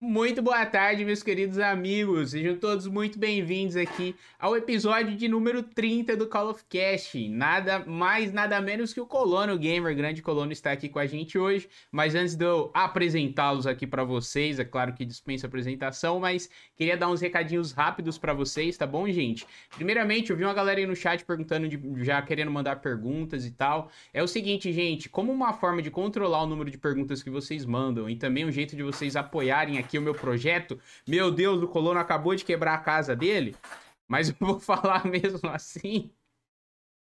Muito boa tarde, meus queridos amigos. Sejam todos muito bem-vindos aqui ao episódio de número 30 do Call of Cast. Nada mais, nada menos que o Colono Gamer, grande Colono, está aqui com a gente hoje. Mas antes de eu apresentá-los aqui para vocês, é claro que dispensa apresentação, mas queria dar uns recadinhos rápidos para vocês, tá bom, gente? Primeiramente, eu vi uma galera aí no chat perguntando, de, já querendo mandar perguntas e tal. É o seguinte, gente, como uma forma de controlar o número de perguntas que vocês mandam e também um jeito de vocês apoiarem aqui aqui o meu projeto. Meu Deus, o colono acabou de quebrar a casa dele. Mas eu vou falar mesmo assim.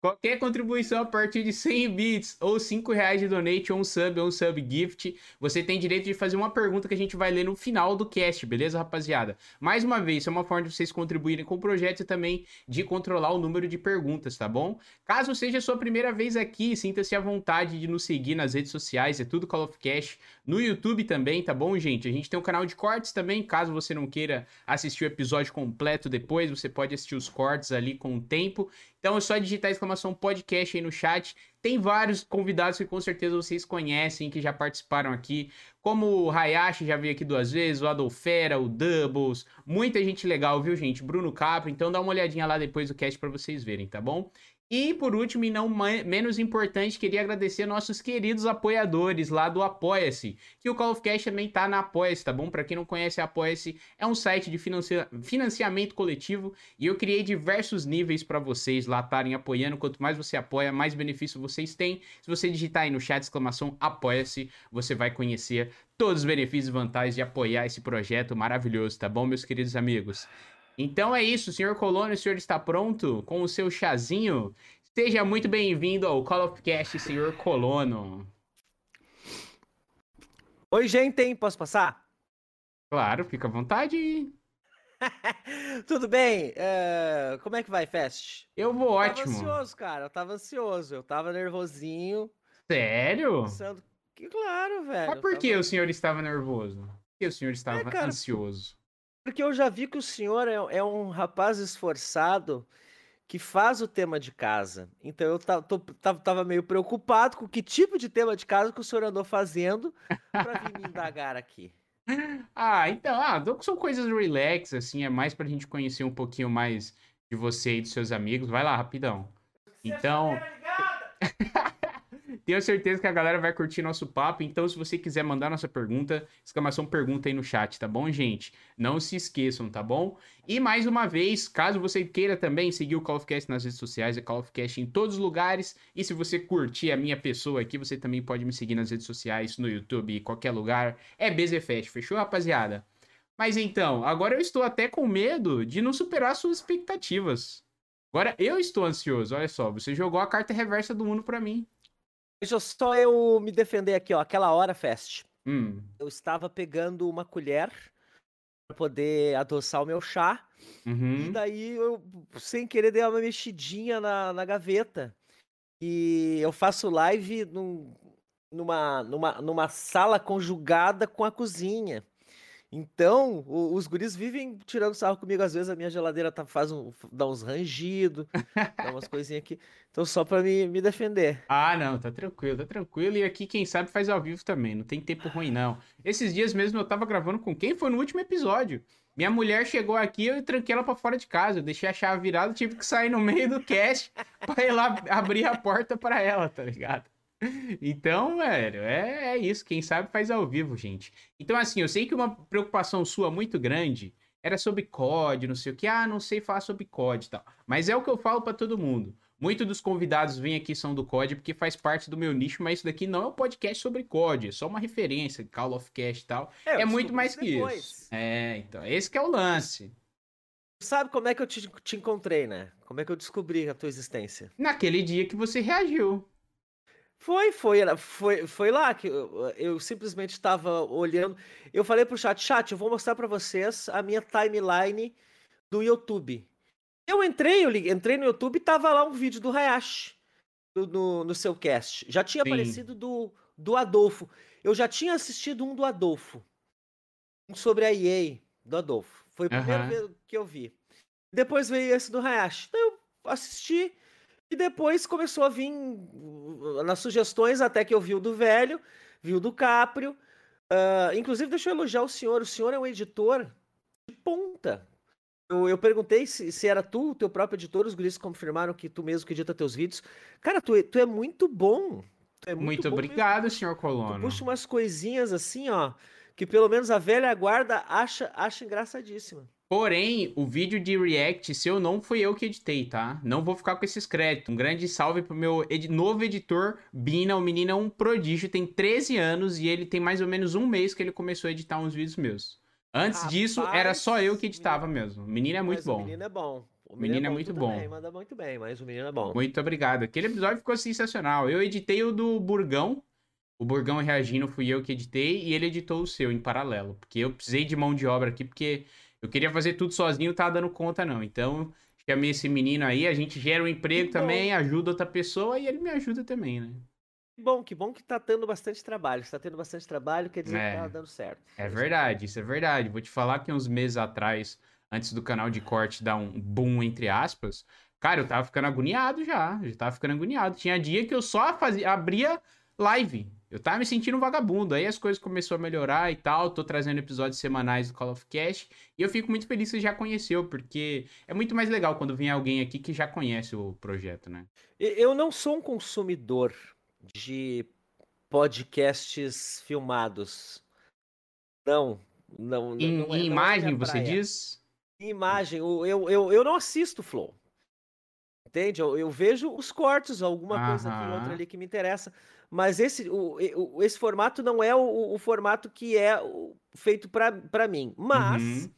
Qualquer contribuição a partir de 100 bits ou 5 reais de donate ou um sub ou um sub gift, você tem direito de fazer uma pergunta que a gente vai ler no final do cast, beleza, rapaziada? Mais uma vez, isso é uma forma de vocês contribuírem com o projeto e também de controlar o número de perguntas, tá bom? Caso seja a sua primeira vez aqui, sinta-se à vontade de nos seguir nas redes sociais, é tudo Call of Cash, no YouTube também, tá bom, gente? A gente tem um canal de cortes também, caso você não queira assistir o episódio completo depois, você pode assistir os cortes ali com o tempo. Então é só digitar exclamação podcast aí no chat. Tem vários convidados que com certeza vocês conhecem, que já participaram aqui, como o Hayashi já veio aqui duas vezes, o Adolfera, o Doubles, muita gente legal, viu, gente? Bruno Capra, então dá uma olhadinha lá depois do cast para vocês verem, tá bom? E por último, e não menos importante, queria agradecer nossos queridos apoiadores lá do Apoia-se, que o Call of Cash também tá na Apoia-se, tá bom? Para quem não conhece, Apoia-se é um site de financia financiamento coletivo e eu criei diversos níveis para vocês lá estarem apoiando. Quanto mais você apoia, mais benefício vocês têm. Se você digitar aí no chat exclamação Apoia-se, você vai conhecer todos os benefícios e vantagens de apoiar esse projeto maravilhoso, tá bom, meus queridos amigos? Então é isso, senhor Colono, o senhor está pronto com o seu chazinho? Seja muito bem-vindo ao Call of Cast, senhor Colono. Oi, gente, posso passar? Claro, fica à vontade. Tudo bem? Uh, como é que vai, Fest? Eu vou eu ótimo. Eu tava ansioso, cara. Eu tava ansioso. Eu tava nervosinho. Sério? Pensando que, claro, velho. Mas por tava... que o senhor estava nervoso? Por que o senhor estava é, cara, ansioso? Porque eu já vi que o senhor é, é um rapaz esforçado que faz o tema de casa. Então eu tava meio preocupado com que tipo de tema de casa que o senhor andou fazendo para vir me indagar aqui. Ah, então, ah, são coisas relax, assim, é mais pra gente conhecer um pouquinho mais de você e dos seus amigos. Vai lá, rapidão. Então. Tenho certeza que a galera vai curtir nosso papo. Então, se você quiser mandar nossa pergunta, exclamação pergunta aí no chat, tá bom, gente? Não se esqueçam, tá bom? E mais uma vez, caso você queira também seguir o Call of Cast nas redes sociais, é Call of Cast em todos os lugares. E se você curtir a minha pessoa aqui, você também pode me seguir nas redes sociais, no YouTube, qualquer lugar. É BZFest, fechou, rapaziada? Mas então, agora eu estou até com medo de não superar suas expectativas. Agora eu estou ansioso, olha só, você jogou a carta reversa do Uno para mim. Deixa só eu me defender aqui, ó. Aquela hora, Fest. Hum. Eu estava pegando uma colher para poder adoçar o meu chá. Uhum. E daí eu, sem querer, dei uma mexidinha na, na gaveta. E eu faço live num, numa, numa, numa sala conjugada com a cozinha. Então, o, os guris vivem tirando sarro comigo. Às vezes a minha geladeira tá, faz um, dá uns rangidos, dá umas coisinhas aqui. Então, só pra me, me defender. Ah, não, tá tranquilo, tá tranquilo. E aqui, quem sabe, faz ao vivo também. Não tem tempo ruim, não. Esses dias mesmo eu tava gravando com quem? Foi no último episódio. Minha mulher chegou aqui, eu tranquei ela pra fora de casa. Eu deixei a chave virada, tive que sair no meio do cast pra ir lá abrir a porta pra ela, tá ligado? Então, velho, é, é isso. Quem sabe faz ao vivo, gente. Então, assim, eu sei que uma preocupação sua muito grande era sobre COD, não sei o que. Ah, não sei falar sobre COD e tal. Mas é o que eu falo para todo mundo. Muitos dos convidados vêm aqui são do COD porque faz parte do meu nicho, mas isso daqui não é um podcast sobre COD, é só uma referência, Call of Cast e tal. É, é muito mais que isso. É, então, esse que é o lance. Sabe como é que eu te, te encontrei, né? Como é que eu descobri a tua existência? Naquele dia que você reagiu. Foi, foi, foi, foi lá que eu, eu simplesmente estava olhando. Eu falei pro chat, chat, eu vou mostrar para vocês a minha timeline do YouTube. Eu entrei, eu entrei no YouTube e tava lá um vídeo do Hayashi no, no, no seu cast. Já tinha Sim. aparecido do, do Adolfo. Eu já tinha assistido um do Adolfo. Um sobre a EA do Adolfo. Foi o primeiro uhum. que eu vi. Depois veio esse do Hayashi. Então eu assisti. E depois começou a vir uh, nas sugestões, até que eu vi o do velho, vi o do Caprio. Uh, inclusive, deixa eu elogiar o senhor. O senhor é um editor de ponta. Eu, eu perguntei se, se, era tu, teu próprio editor, os guris confirmaram que tu mesmo que edita teus vídeos. Cara, tu, tu é muito bom. É muito, muito bom obrigado, mesmo. senhor Colono. Tu puxa umas coisinhas assim, ó, que pelo menos a velha guarda acha, acha engraçadíssima. Porém, o vídeo de React seu não fui eu que editei, tá? Não vou ficar com esses créditos. Um grande salve pro meu ed novo editor, Bina. O menino é um prodígio, tem 13 anos e ele tem mais ou menos um mês que ele começou a editar uns vídeos meus. Antes Rapaz, disso, era só eu que editava menino... mesmo. O menino é muito bom. O menino é bom. O menino, menino é, é muito bom. Também, manda muito bem, mas o menino é bom. Muito obrigado. Aquele episódio ficou sensacional. Eu editei o do Burgão. O Burgão reagindo fui eu que editei e ele editou o seu em paralelo. Porque eu precisei de mão de obra aqui, porque eu queria fazer tudo sozinho, não tava dando conta, não. Então, chamei esse menino aí, a gente gera um emprego que também, bom. ajuda outra pessoa e ele me ajuda também, né? Que bom, que bom que tá tendo bastante trabalho. Se tá tendo bastante trabalho, quer dizer é, que tá dando certo. É verdade, isso é verdade. Vou te falar que uns meses atrás, antes do canal de corte dar um boom, entre aspas, cara, eu tava ficando agoniado já. Já tava ficando agoniado. Tinha dia que eu só fazia, abria live. Eu tava me sentindo um vagabundo. Aí as coisas começaram a melhorar e tal. Tô trazendo episódios semanais do Call of Cast. E eu fico muito feliz que você já conheceu, porque é muito mais legal quando vem alguém aqui que já conhece o projeto, né? Eu não sou um consumidor de podcasts filmados. Não, não. Em, não, é, em imagem, é você diz? Em imagem, eu, eu, eu não assisto Flow. Entende? Eu, eu vejo os cortes, alguma Aham. coisa aqui, outra ali que me interessa. Mas esse, o, o esse formato não é o, o formato que é feito para mim. Mas uhum.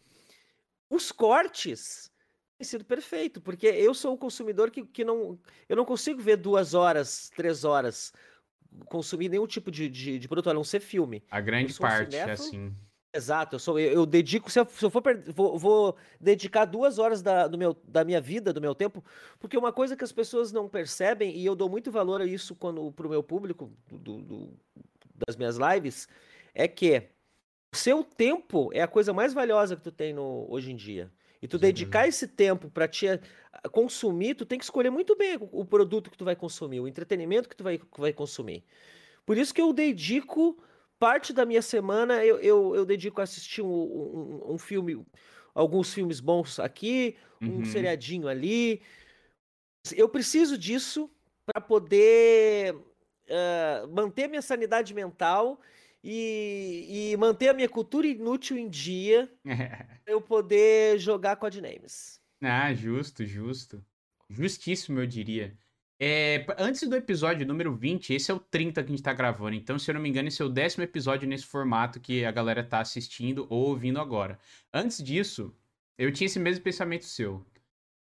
os cortes têm sido perfeito, porque eu sou o consumidor que, que não. Eu não consigo ver duas horas, três horas consumir nenhum tipo de, de, de produto, a não ser filme. A grande parte é assim. Exato, eu, sou, eu, eu dedico, se eu, se eu for vou, vou, dedicar duas horas da, do meu, da minha vida, do meu tempo, porque uma coisa que as pessoas não percebem, e eu dou muito valor a isso quando pro meu público, do, do, das minhas lives, é que o seu tempo é a coisa mais valiosa que tu tem no, hoje em dia. E tu dedicar esse tempo para te consumir, tu tem que escolher muito bem o produto que tu vai consumir, o entretenimento que tu vai, que vai consumir. Por isso que eu dedico parte da minha semana eu, eu, eu dedico a assistir um, um, um, filme, alguns filmes bons aqui, um uhum. seriadinho ali. Eu preciso disso para poder uh, manter minha sanidade mental e, e, manter a minha cultura inútil em dia eu poder jogar Codenames. Ah, justo, justo. Justíssimo, eu diria. É, antes do episódio número 20, esse é o 30 que a gente tá gravando. Então, se eu não me engano, esse é o décimo episódio nesse formato que a galera tá assistindo ou ouvindo agora. Antes disso, eu tinha esse mesmo pensamento seu.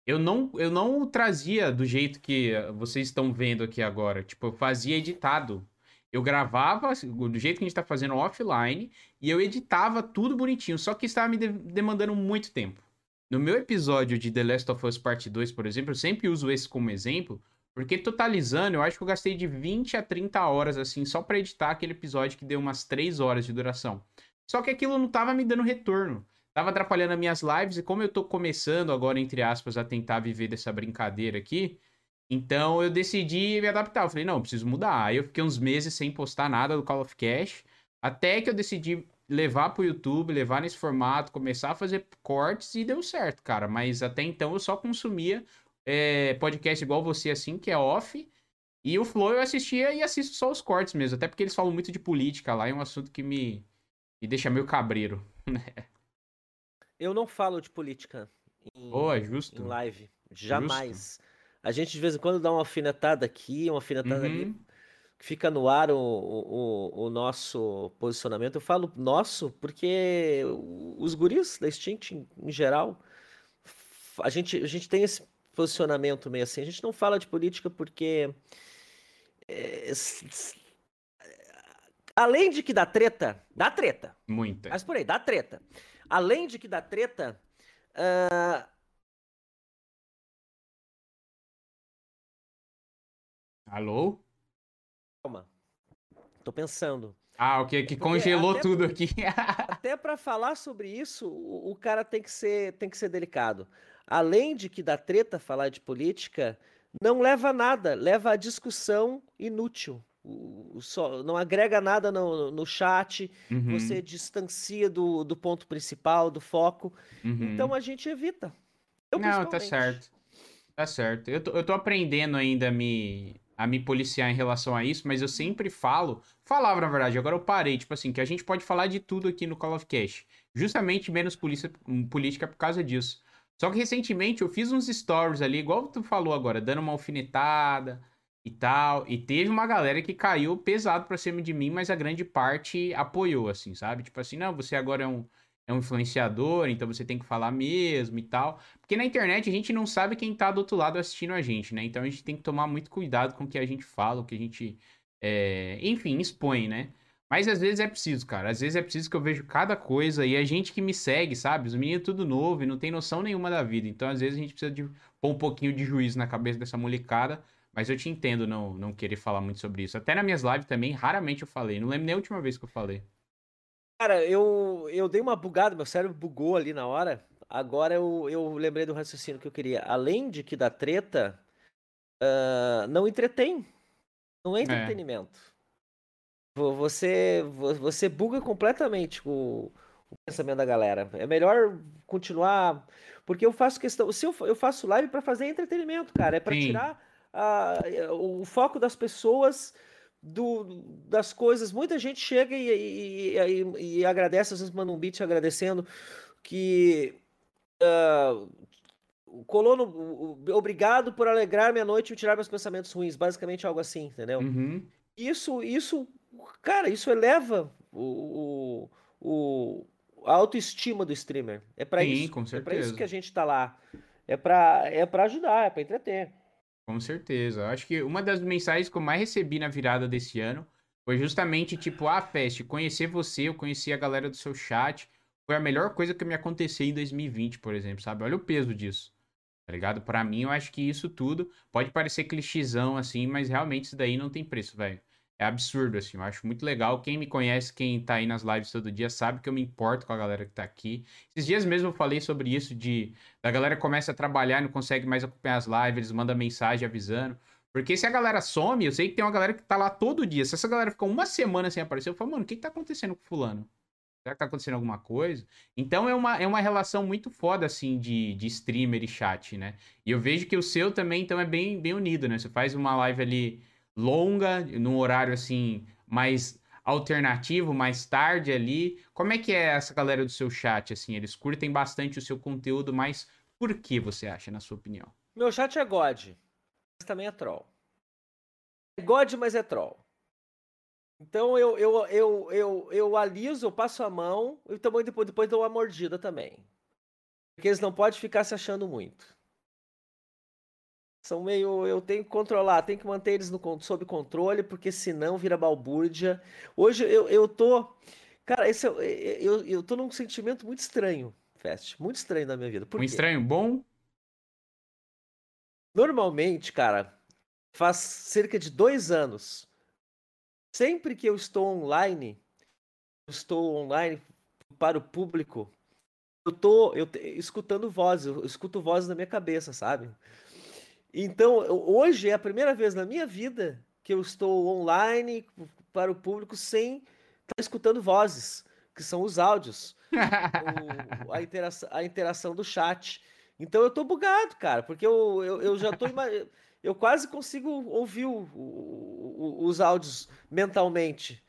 Eu não, eu não trazia do jeito que vocês estão vendo aqui agora. Tipo, eu fazia editado. Eu gravava do jeito que a gente tá fazendo offline e eu editava tudo bonitinho. Só que estava me de demandando muito tempo. No meu episódio de The Last of Us Part 2, por exemplo, eu sempre uso esse como exemplo porque totalizando, eu acho que eu gastei de 20 a 30 horas, assim, só pra editar aquele episódio que deu umas 3 horas de duração. Só que aquilo não tava me dando retorno. Tava atrapalhando as minhas lives, e como eu tô começando agora, entre aspas, a tentar viver dessa brincadeira aqui, então eu decidi me adaptar. Eu falei, não, eu preciso mudar. Aí eu fiquei uns meses sem postar nada do Call of Cash, até que eu decidi levar pro YouTube, levar nesse formato, começar a fazer cortes e deu certo, cara. Mas até então eu só consumia é, podcast igual você, assim, que é off. E o Flow eu assistia e assisto só os cortes mesmo. Até porque eles falam muito de política lá, é um assunto que me, me deixa meio cabreiro. Né? eu não falo de política em, oh, é em live. Jamais. Justo. A gente de vez em quando dá uma alfinetada aqui, uma alfinetada uhum. ali. Fica no ar o, o, o, nosso posicionamento. Eu falo nosso porque os guris da Extinct, em, em geral, a gente, a gente tem esse posicionamento meio assim. A gente não fala de política porque. É, além de que dá treta, dá treta. Muita. Mas por aí, dá treta. Além de que dá treta. Uh... Alô? Calma. Tô pensando. Ah, o que que congelou tudo aqui. até para falar sobre isso, o, o, cara tem que ser tem que ser delicado além de que dá treta falar de política, não leva a nada, leva a discussão inútil. o, só, não agrega nada no, no chat, uhum. você distancia do, do ponto principal, do foco. Uhum. Então a gente evita. Eu, não, tá certo. Tá certo. Eu tô, eu tô aprendendo ainda a me, a me policiar em relação a isso, mas eu sempre falo, falava na verdade, agora eu parei, tipo assim, que a gente pode falar de tudo aqui no Call of Cash. Justamente menos polícia, política por causa disso. Só que recentemente eu fiz uns stories ali, igual tu falou agora, dando uma alfinetada, e tal. E teve uma galera que caiu pesado pra cima de mim, mas a grande parte apoiou, assim, sabe? Tipo assim, não, você agora é um, é um influenciador, então você tem que falar mesmo e tal. Porque na internet a gente não sabe quem tá do outro lado assistindo a gente, né? Então a gente tem que tomar muito cuidado com o que a gente fala, o que a gente, é... enfim, expõe, né? Mas às vezes é preciso, cara. Às vezes é preciso que eu vejo cada coisa e a gente que me segue, sabe? Os meninos tudo novo e não tem noção nenhuma da vida. Então às vezes a gente precisa de pôr um pouquinho de juízo na cabeça dessa molecada mas eu te entendo não, não querer falar muito sobre isso. Até nas minhas lives também, raramente eu falei. Não lembro nem a última vez que eu falei. Cara, eu, eu dei uma bugada, meu cérebro bugou ali na hora. Agora eu, eu lembrei do raciocínio que eu queria. Além de que da treta, uh, não entretém. Não é, é. entretenimento. É. Você, você buga completamente o, o pensamento da galera. É melhor continuar. Porque eu faço questão. Se eu, eu faço live para fazer entretenimento, cara. É para tirar a, o foco das pessoas do, das coisas. Muita gente chega e, e, e, e agradece, às vezes manda um beat agradecendo que uh, obrigado por alegrar minha noite e tirar meus pensamentos ruins, basicamente algo assim, entendeu? Uhum. Isso, isso, cara, isso eleva o, o, a autoestima do streamer. É para isso, é para isso que a gente tá lá. É para é para ajudar, é para entreter. Com certeza. Acho que uma das mensagens que eu mais recebi na virada desse ano foi justamente, tipo, ah, Fest, conhecer você, eu conheci a galera do seu chat. Foi a melhor coisa que me aconteceu em 2020, por exemplo, sabe? Olha o peso disso. Tá ligado? Para mim, eu acho que isso tudo pode parecer clichêzão, assim, mas realmente isso daí não tem preço, velho é absurdo, assim. Eu acho muito legal. Quem me conhece, quem tá aí nas lives todo dia, sabe que eu me importo com a galera que tá aqui. Esses dias mesmo eu falei sobre isso, de da galera começa a trabalhar e não consegue mais acompanhar as lives, eles mandam mensagem avisando. Porque se a galera some, eu sei que tem uma galera que tá lá todo dia. Se essa galera ficou uma semana sem aparecer, eu falo, mano, o que, que tá acontecendo com fulano? Será que tá acontecendo alguma coisa? Então é uma, é uma relação muito foda, assim, de, de streamer e chat, né? E eu vejo que o seu também, então, é bem, bem unido, né? Você faz uma live ali longa, num horário assim mais alternativo, mais tarde ali. Como é que é essa galera do seu chat assim? Eles curtem bastante o seu conteúdo, mas por que você acha, na sua opinião? Meu chat é God, mas também é troll. É God, mas é troll. Então eu, eu, eu, eu, eu aliso, eu passo a mão e também depois, depois dou uma mordida também. Porque eles não podem ficar se achando muito são meio. Eu tenho que controlar, tenho que manter eles no, sob controle, porque senão vira balbúrdia. Hoje eu, eu tô. Cara, esse, eu, eu, eu tô num sentimento muito estranho, Fest. Muito estranho na minha vida. Por um estranho bom? Normalmente, cara, faz cerca de dois anos. Sempre que eu estou online, eu estou online para o público, eu tô eu, escutando vozes, eu escuto vozes na minha cabeça, sabe? Então, hoje é a primeira vez na minha vida que eu estou online para o público sem estar escutando vozes, que são os áudios, o, a, interação, a interação do chat. Então eu tô bugado, cara, porque eu, eu, eu já tô. eu quase consigo ouvir o, o, os áudios mentalmente.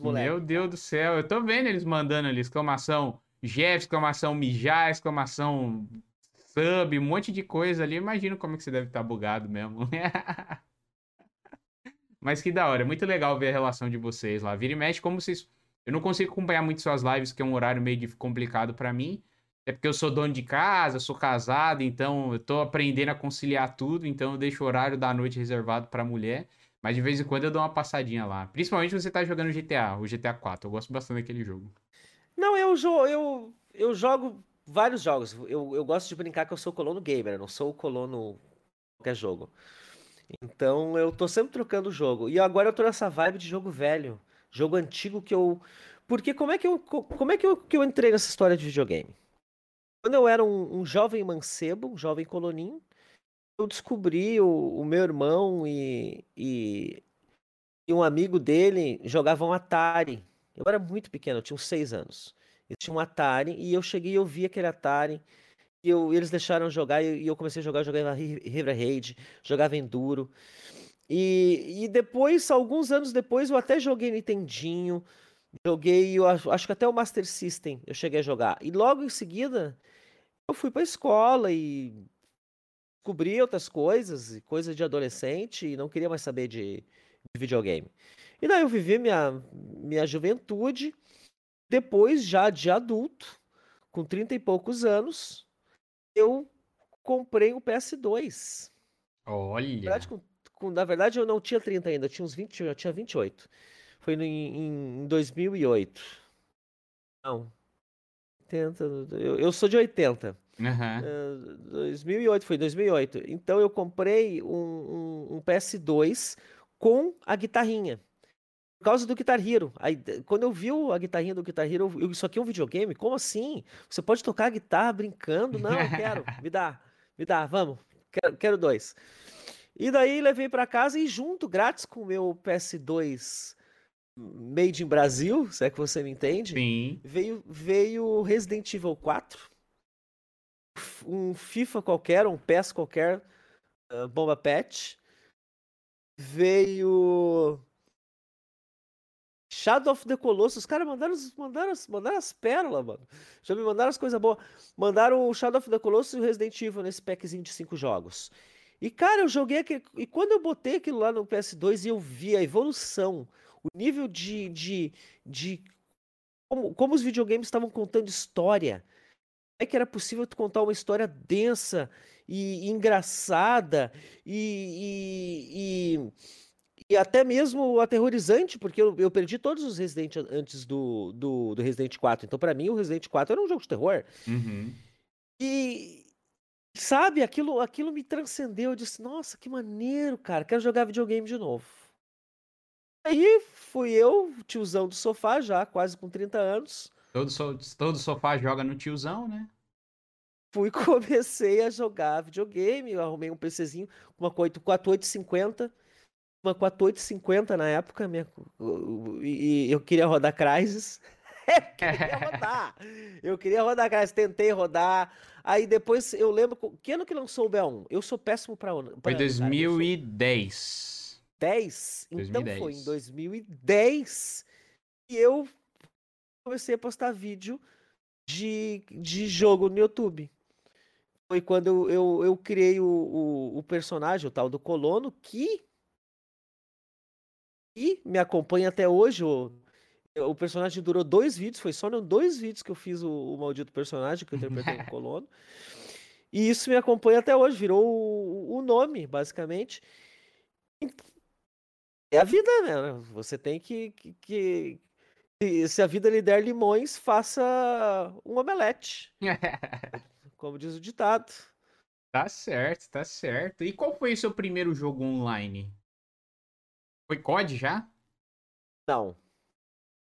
Meu Deus do céu, eu tô vendo eles mandando ali exclamação Jeff, exclamação mijar, exclamação sub, um monte de coisa ali. Imagino como que você deve estar tá bugado mesmo. Mas que da hora, é muito legal ver a relação de vocês lá. Vira e mexe, como vocês. Eu não consigo acompanhar muito suas lives, que é um horário meio complicado para mim. É porque eu sou dono de casa, sou casado, então eu tô aprendendo a conciliar tudo, então eu deixo o horário da noite reservado para mulher. Mas de vez em quando eu dou uma passadinha lá. Principalmente você tá jogando GTA, o GTA 4. Eu gosto bastante daquele jogo. Não, eu, eu, eu jogo vários jogos. Eu, eu gosto de brincar que eu sou colono gamer, não sou colono qualquer jogo. Então eu tô sempre trocando o jogo. E agora eu tô nessa vibe de jogo velho, jogo antigo que eu. Porque como é que eu, como é que eu, que eu entrei nessa história de videogame? Quando eu era um, um jovem mancebo, um jovem coloninho, eu descobri o, o meu irmão e, e e um amigo dele jogava um Atari. Eu era muito pequeno, eu tinha uns seis anos. Eles tinham um Atari e eu cheguei e eu vi aquele Atari. E eu, eles deixaram jogar e eu comecei a jogar, jogava River Raid, jogava Enduro. E, e depois, alguns anos depois, eu até joguei Nintendinho, joguei, eu acho, acho que até o Master System eu cheguei a jogar. E logo em seguida, eu fui pra escola e descobri outras coisas, coisas de adolescente, e não queria mais saber de, de videogame. E daí eu vivi minha, minha juventude, depois já de adulto, com 30 e poucos anos, eu comprei um PS2. Olha! Na verdade, com, com, na verdade, eu não tinha 30 ainda, eu tinha uns 20, eu tinha 28. Foi em, em 2008. Não. 80, eu, eu sou de 80. Uhum. Uh, 2008, foi 2008. Então eu comprei um, um, um, PS2 com a guitarrinha. Causa do Guitar Hero. Aí, quando eu vi a guitarrinha do Guitar Hero, eu, isso aqui é um videogame? Como assim? Você pode tocar guitarra brincando? Não, eu quero. Me dá, me dá, vamos. Quero, quero dois. E daí levei para casa e junto, grátis com o meu PS2 Made in Brasil, se é que você me entende, Sim. veio veio Resident Evil 4, um FIFA qualquer, um PES qualquer, uh, Bomba Patch, veio Shadow of the Colossus, os caras mandaram, mandaram, mandaram as pérolas, mano. Já me mandaram as coisas boas. Mandaram o Shadow of the Colossus e o Resident Evil nesse packzinho de cinco jogos. E, cara, eu joguei aquele. E quando eu botei aquilo lá no PS2 e eu vi a evolução, o nível de. de, de como, como os videogames estavam contando história. É que era possível tu contar uma história densa e, e engraçada e, e, e, e, até mesmo aterrorizante, porque eu, eu perdi todos os Resident antes do, do, do Resident 4. Então, para mim, o Resident 4 era um jogo de terror. Uhum. E, Sabe, aquilo, aquilo me transcendeu. Eu disse, nossa, que maneiro, cara. Quero jogar videogame de novo. Aí fui eu, tiozão do sofá, já quase com 30 anos. Todo, so, todo sofá joga no tiozão, né? Fui comecei a jogar videogame. Eu arrumei um PCzinho, uma 4850. Uma 4850 na época. Minha, e eu queria rodar Crysis. eu queria rodar. Eu queria rodar Crysis. Tentei rodar. Aí depois eu lembro. Que ano que lançou o B1? Eu sou péssimo pra. pra foi 2010. 10? Então foi em 2010 que eu comecei a postar vídeo de, de jogo no YouTube. Foi quando eu, eu, eu criei o, o, o, personagem, o tal do Colono, que, e me acompanha até hoje. O, o personagem durou dois vídeos, foi só em dois vídeos que eu fiz o, o maldito personagem que eu interpretei o Colono. E isso me acompanha até hoje, virou o, o nome, basicamente. É a vida, né? Você tem que, que, que, Se a vida lhe der limões, faça um omelete. como diz o ditado. Tá certo, tá certo. E qual foi o seu primeiro jogo online? Foi COD já? Não.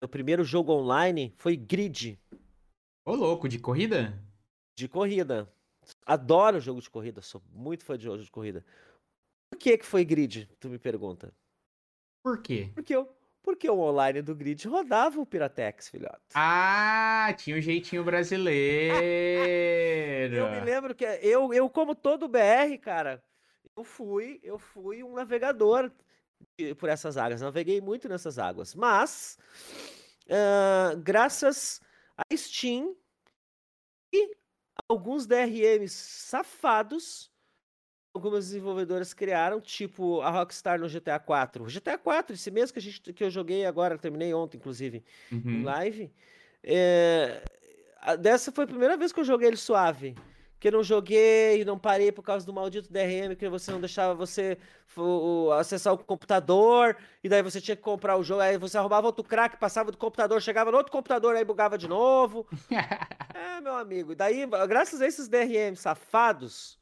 O primeiro jogo online foi Grid. Ô, louco, de corrida? De corrida. Adoro jogo de corrida, sou muito fã de jogo de corrida. Por que que foi Grid, tu me pergunta? Por quê? Porque, eu, porque o online do Grid rodava o Piratex, filhote. Ah, tinha um jeitinho brasileiro. eu me lembro que eu, eu como todo BR, cara, eu fui, eu fui um navegador por essas águas. Naveguei muito nessas águas. Mas, uh, graças a Steam e alguns DRMs safados, algumas desenvolvedoras criaram, tipo a Rockstar no GTA 4. GTA 4, esse mesmo que, a gente, que eu joguei agora, terminei ontem, inclusive, uhum. em live. É, dessa foi a primeira vez que eu joguei ele suave. Que eu não joguei, não parei por causa do maldito DRM, que você não deixava você acessar o computador, e daí você tinha que comprar o jogo, aí você arrumava outro crack, passava do computador, chegava no outro computador, aí bugava de novo. é, meu amigo. E daí, graças a esses DRM safados,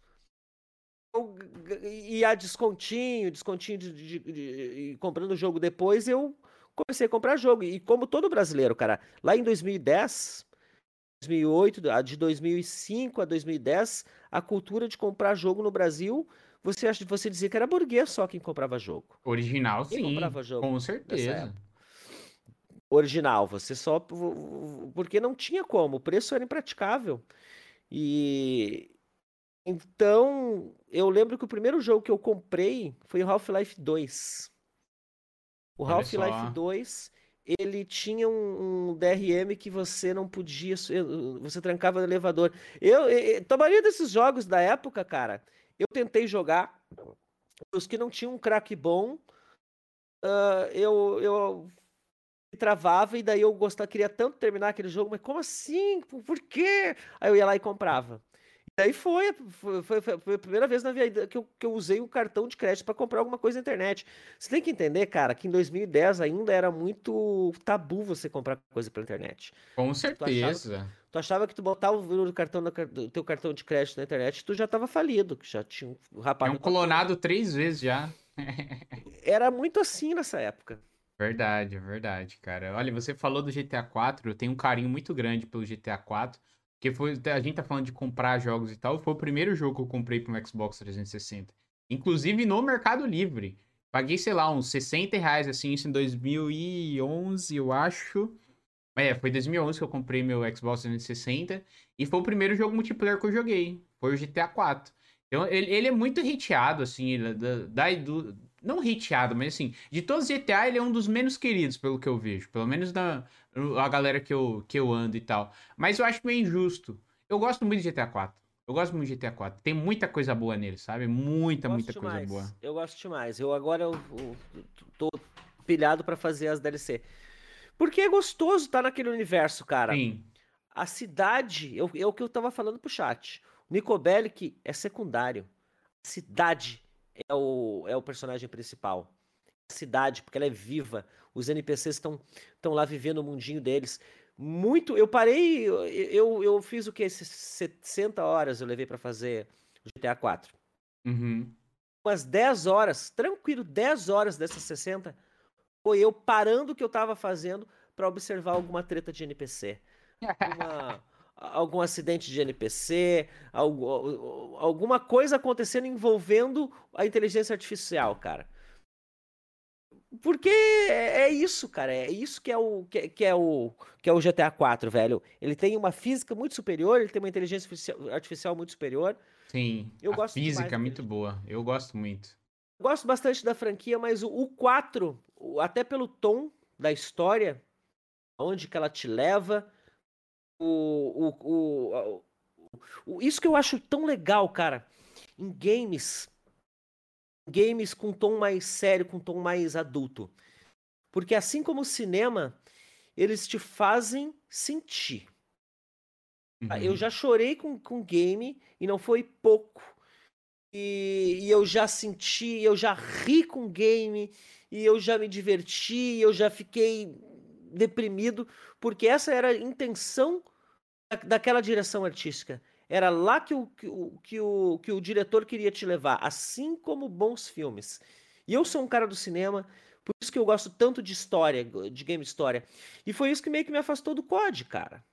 e a descontinho, descontinho de, de, de, de, comprando o jogo depois, eu comecei a comprar jogo. E como todo brasileiro, cara, lá em 2010, 2008, de 2005 a 2010, a cultura de comprar jogo no Brasil, você acha você dizia que era burguês só quem comprava jogo. Original, quem sim. comprava jogo com certeza. Original, você só porque não tinha como, o preço era impraticável. E então, eu lembro que o primeiro jogo que eu comprei foi o Half-Life 2. O Half-Life 2, ele tinha um, um, DRM que você não podia, você trancava no elevador. Eu, eu, a maioria desses jogos da época, cara, eu tentei jogar. Os que não tinham um crack bom, uh, eu, eu travava e daí eu gostava, queria tanto terminar aquele jogo, mas como assim? Por quê? Aí eu ia lá e comprava. Daí foi, foi, foi, foi, a primeira vez na vida que eu, que eu usei o cartão de crédito para comprar alguma coisa na internet. Você tem que entender, cara, que em 2010 ainda era muito tabu você comprar coisa pela internet. Com certeza. Tu achava, tu achava que tu botava o número do cartão do teu cartão de crédito na internet, tu já estava falido, que já tinha um rapaz. É um colonado três vezes já. era muito assim nessa época. Verdade, verdade, cara. Olha, você falou do GTA 4, eu tenho um carinho muito grande pelo GTA 4. Porque foi, a gente tá falando de comprar jogos e tal. Foi o primeiro jogo que eu comprei pro Xbox 360. Inclusive no Mercado Livre. Paguei, sei lá, uns 60 reais, assim, isso em 2011, eu acho. É, foi 2011 que eu comprei meu Xbox 360. E foi o primeiro jogo multiplayer que eu joguei. Foi o GTA 4. Então, ele, ele é muito hateado, assim, da, da, do, não hateado, mas assim, de todos os GTA, ele é um dos menos queridos, pelo que eu vejo. Pelo menos da a galera que eu, que eu ando e tal. Mas eu acho meio injusto. Eu gosto muito de GTA 4. Eu gosto muito de GTA 4. Tem muita coisa boa nele, sabe? Muita, muita demais. coisa boa. Eu gosto demais. Eu agora eu, eu tô pilhado para fazer as DLC. Porque é gostoso estar tá naquele universo, cara. Sim. A cidade, eu, é o que eu tava falando pro chat. O Nico Bellic é secundário. A cidade é o, é o personagem principal. A cidade, porque ela é viva. Os NPCs estão estão lá vivendo o mundinho deles. Muito. Eu parei. Eu, eu fiz o que? 60 horas eu levei para fazer GTA 4. Uhum. Umas 10 horas, tranquilo, 10 horas dessas 60, foi eu parando o que eu tava fazendo para observar alguma treta de NPC. Uma, algum acidente de NPC, algo, alguma coisa acontecendo envolvendo a inteligência artificial, cara. Porque é, é isso, cara. É isso que é o que, que, é o que é o GTA 4, velho. Ele tem uma física muito superior, ele tem uma inteligência artificial muito superior. Sim. Eu a gosto física é muito boa. Eu gosto muito. gosto bastante da franquia, mas o, o 4, até pelo tom da história, onde que ela te leva, o, o, o, isso que eu acho tão legal, cara, em games, games com tom mais sério, com tom mais adulto. Porque assim como o cinema, eles te fazem sentir. Uhum. Eu já chorei com, com game e não foi pouco. E, e, eu já senti, eu já ri com game, e eu já me diverti, eu já fiquei deprimido, porque essa era a intenção daquela direção artística. Era lá que o, que, o, que, o, que o diretor queria te levar, assim como bons filmes. E eu sou um cara do cinema, por isso que eu gosto tanto de história, de game história. E foi isso que meio que me afastou do COD, cara.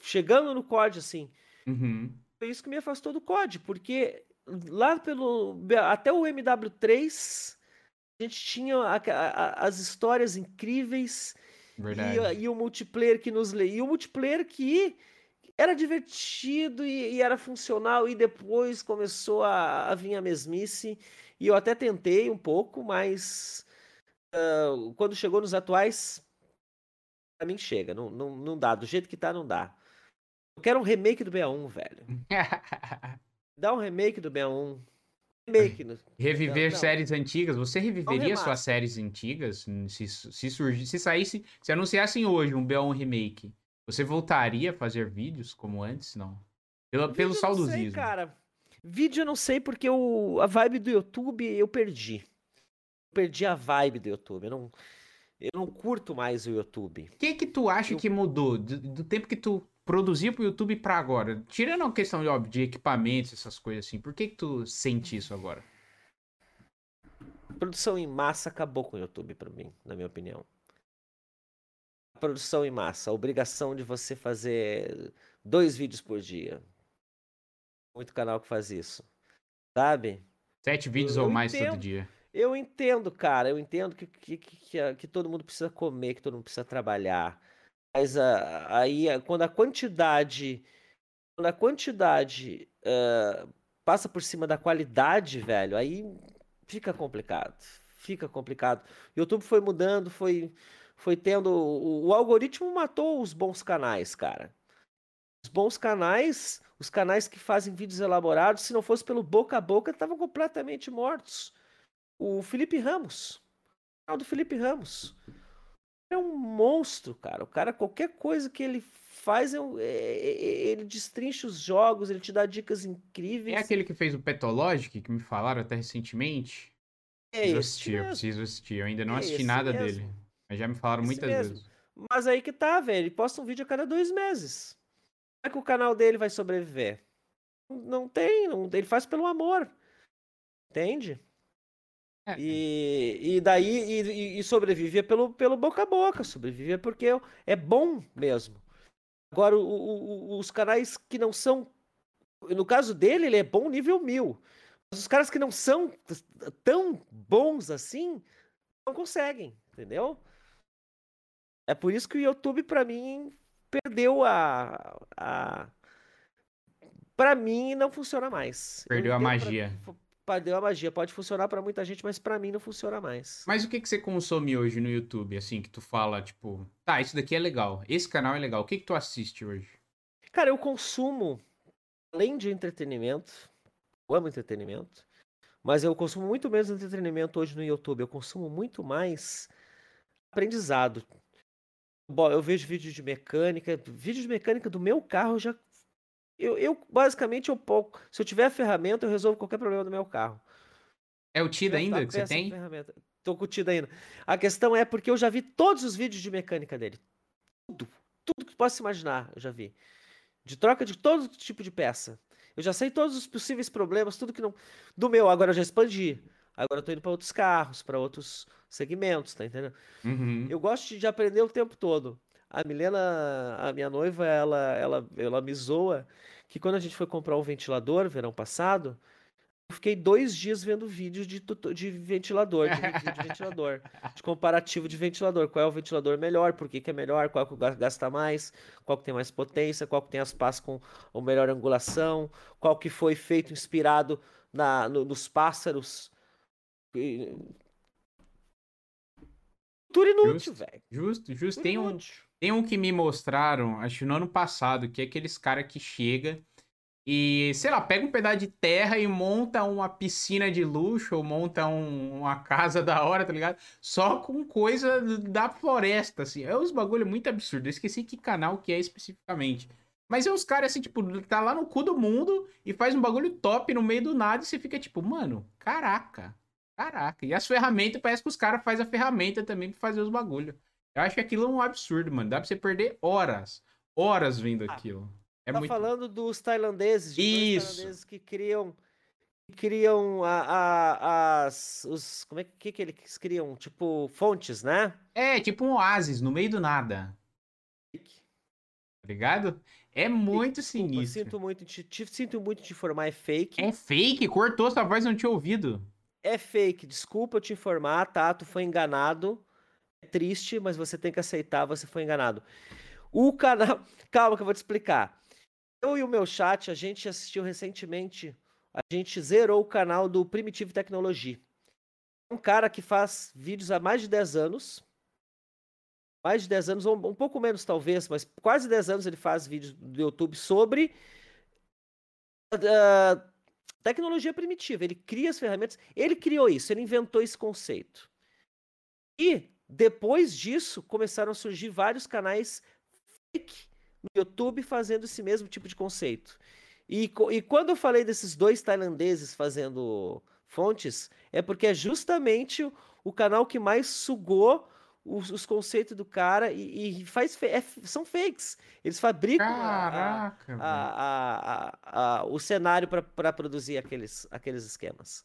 Chegando no COD, assim. Uhum. Foi isso que me afastou do COD, porque lá pelo. Até o MW3, a gente tinha a, a, as histórias incríveis e, e, o multiplayer que nos lê. E o multiplayer que era divertido e, e era funcional, e depois começou a, a, vir a mesmice. E eu até tentei um pouco, mas uh, quando chegou nos atuais, pra mim chega. Não, não, não dá. Do jeito que tá, não dá. Eu quero um remake do BA1, velho. Dá um remake do BA1. Remake. No... Reviver não, séries antigas. Você reviveria suas séries antigas? Se, se, surgir, se saísse, se anunciassem hoje um B1 remake, você voltaria a fazer vídeos como antes? Não. Pelo, pelo saudosismo. Sei, cara. Vídeo eu não sei porque o, a vibe do YouTube eu perdi. Eu perdi a vibe do YouTube. Eu não, eu não curto mais o YouTube. O que que tu acha eu... que mudou do, do tempo que tu produzir pro YouTube para agora? Tirando a questão de, óbvio, de equipamentos, essas coisas assim, por que que tu sente isso agora? produção em massa acabou com o YouTube para mim, na minha opinião. Produção em massa, a obrigação de você fazer dois vídeos por dia. Muito canal que faz isso. Sabe? Sete vídeos eu, ou mais entendo, todo dia. Eu entendo, cara. Eu entendo que, que, que, que, todo mundo precisa comer, que todo mundo precisa trabalhar. Mas uh, aí, quando a quantidade. Quando a quantidade uh, passa por cima da qualidade, velho, aí fica complicado. Fica complicado. O YouTube foi mudando, foi, foi tendo. O, o algoritmo matou os bons canais, cara. Os bons canais, os canais que fazem vídeos elaborados, se não fosse pelo boca a boca, estavam completamente mortos. O Felipe Ramos, o canal do Felipe Ramos, é um monstro, cara. O cara, qualquer coisa que ele faz, é, é, é, ele destrincha os jogos, ele te dá dicas incríveis. É aquele que fez o Petologic, que me falaram até recentemente? É preciso assistir, eu preciso assistir. Eu ainda não é assisti nada mesmo. dele. Já me falaram muitas mesmo. vezes. Mas aí que tá, velho. Ele posta um vídeo a cada dois meses. Como é que o canal dele vai sobreviver? Não tem, não, ele faz pelo amor. Entende? É. E, e daí e, e sobrevivia pelo, pelo boca a boca, sobrevivia porque é bom mesmo. Agora, o, o, os canais que não são. No caso dele, ele é bom nível mil. Mas os caras que não são tão bons assim não conseguem, entendeu? É por isso que o YouTube, para mim, perdeu a. a... Para mim, não funciona mais. Perdeu a magia. Pra perdeu a magia. Pode funcionar para muita gente, mas para mim não funciona mais. Mas o que, que você consome hoje no YouTube, assim, que tu fala, tipo, tá, isso daqui é legal, esse canal é legal, o que, que tu assiste hoje? Cara, eu consumo, além de entretenimento, eu amo entretenimento, mas eu consumo muito menos entretenimento hoje no YouTube, eu consumo muito mais aprendizado. Bom, eu vejo vídeos de mecânica, vídeos de mecânica do meu carro já eu, eu basicamente, eu pouco. Se eu tiver a ferramenta, eu resolvo qualquer problema do meu carro. É o TIDA ainda que você tem? Ferramenta. Tô com o TIDA ainda. A questão é porque eu já vi todos os vídeos de mecânica dele. Tudo. Tudo que possa imaginar, eu já vi. De troca de todo tipo de peça. Eu já sei todos os possíveis problemas, tudo que não. Do meu, agora eu já expandi. Agora eu tô indo para outros carros, para outros segmentos, tá entendendo? Uhum. Eu gosto de aprender o tempo todo. A Milena, a minha noiva, ela, ela, ela me zoa que quando a gente foi comprar o um ventilador, verão passado, eu fiquei dois dias vendo vídeos de, de ventilador, de de ventilador, de comparativo de ventilador. Qual é o ventilador melhor, por que, que é melhor, qual que gasta mais, qual que tem mais potência, qual que tem as pás com a melhor angulação, qual que foi feito inspirado na, no, nos pássaros. Tudo inútil, velho. Justo, justo. Tem um, tem um que me mostraram, acho no ano passado, que é aqueles cara que chega e, sei lá, pega um pedaço de terra e monta uma piscina de luxo ou monta um, uma casa da hora, tá ligado? Só com coisa da floresta, assim. É uns bagulho muito absurdo. Eu esqueci que canal que é especificamente. Mas é os caras, assim, tipo, tá lá no cu do mundo e faz um bagulho top no meio do nada e você fica tipo, mano, caraca, caraca. E as ferramentas, parece que os caras fazem a ferramenta também pra fazer os bagulhos. Eu acho que aquilo é um absurdo, mano. Dá pra você perder horas. Horas vendo ah, aquilo. É tá muito... falando dos tailandeses. Isso. tailandeses que criam que criam a, a, as os como é que, que eles criam tipo fontes né é tipo um oásis no meio do nada tá ligado é muito Desculpa, sinistro sinto muito te, te, sinto muito te informar é fake é fake cortou sua voz não tinha ouvido é fake desculpa te informar tá tu foi enganado triste, mas você tem que aceitar, você foi enganado. O canal. Calma que eu vou te explicar. Eu e o meu chat, a gente assistiu recentemente. A gente zerou o canal do Primitive Technology. Um cara que faz vídeos há mais de 10 anos. Mais de 10 anos, ou um pouco menos talvez, mas quase 10 anos ele faz vídeos do YouTube sobre uh, tecnologia primitiva. Ele cria as ferramentas. Ele criou isso, ele inventou esse conceito. E depois disso, começaram a surgir vários canais fake no YouTube fazendo esse mesmo tipo de conceito. E, e quando eu falei desses dois tailandeses fazendo fontes, é porque é justamente o, o canal que mais sugou os, os, conceitos do cara e, e faz é, são fakes. Eles fabricam Caraca, a, a, o cenário para produzir aqueles, aqueles esquemas.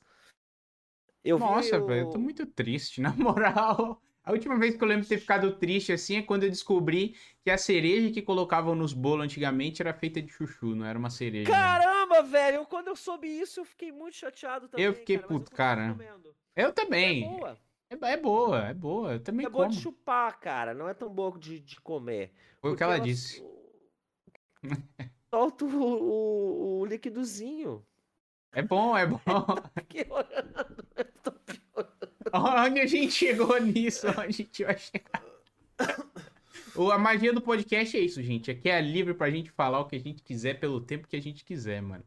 Eu Nossa, velho, eu tô muito triste, na moral. A última vez que eu lembro de ter ficado triste assim é quando eu descobri que a cereja que colocavam nos bolos antigamente era feita de chuchu, não era uma cereja. Caramba, velho! Eu, quando eu soube isso, eu fiquei muito chateado também. Eu fiquei cara, puto, cara. Eu também. É boa. É, é, boa, é boa. Eu também é como. boa de chupar, cara. Não é tão boa de, de comer. Foi o que ela, ela disse. Solta o, o, o líquidozinho. É bom, é bom. Onde a gente chegou nisso? Onde a gente vai chegar? A magia do podcast é isso, gente. Aqui é livre pra gente falar o que a gente quiser pelo tempo que a gente quiser, mano.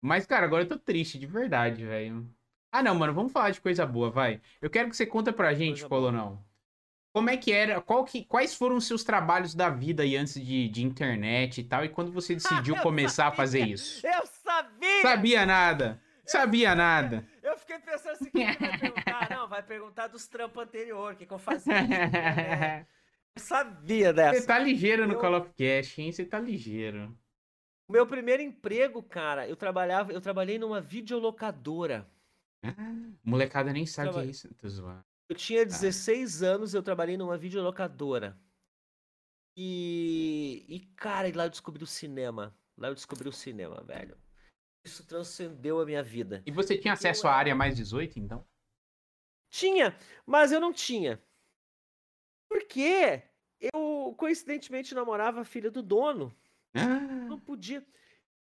Mas, cara, agora eu tô triste, de verdade, velho. Ah, não, mano, vamos falar de coisa boa, vai. Eu quero que você conta pra gente, coisa Colonel. Boa. Como é que era? Qual que, quais foram os seus trabalhos da vida aí antes de, de internet e tal? E quando você decidiu começar sabia, a fazer isso? Eu sabia! Sabia nada! Sabia eu, nada! Eu fiquei pensando assim, que vai perguntar? Não, vai perguntar dos trampos anteriores, o que, que eu fazia. Né? Eu sabia dessa. Você tá ligeiro no eu... Call of Cash, hein? Você tá ligeiro. Meu primeiro emprego, cara, eu trabalhava, eu trabalhei numa videolocadora. molecada nem sabe o que é isso. Tô zoando. Eu tinha 16 ah. anos, eu trabalhei numa videolocadora. E, e, cara, lá eu descobri o cinema. Lá eu descobri o cinema, velho. Isso transcendeu a minha vida. E você tinha acesso eu... à área mais 18, então? Tinha, mas eu não tinha. Porque eu, coincidentemente, namorava a filha do dono. Ah. Não podia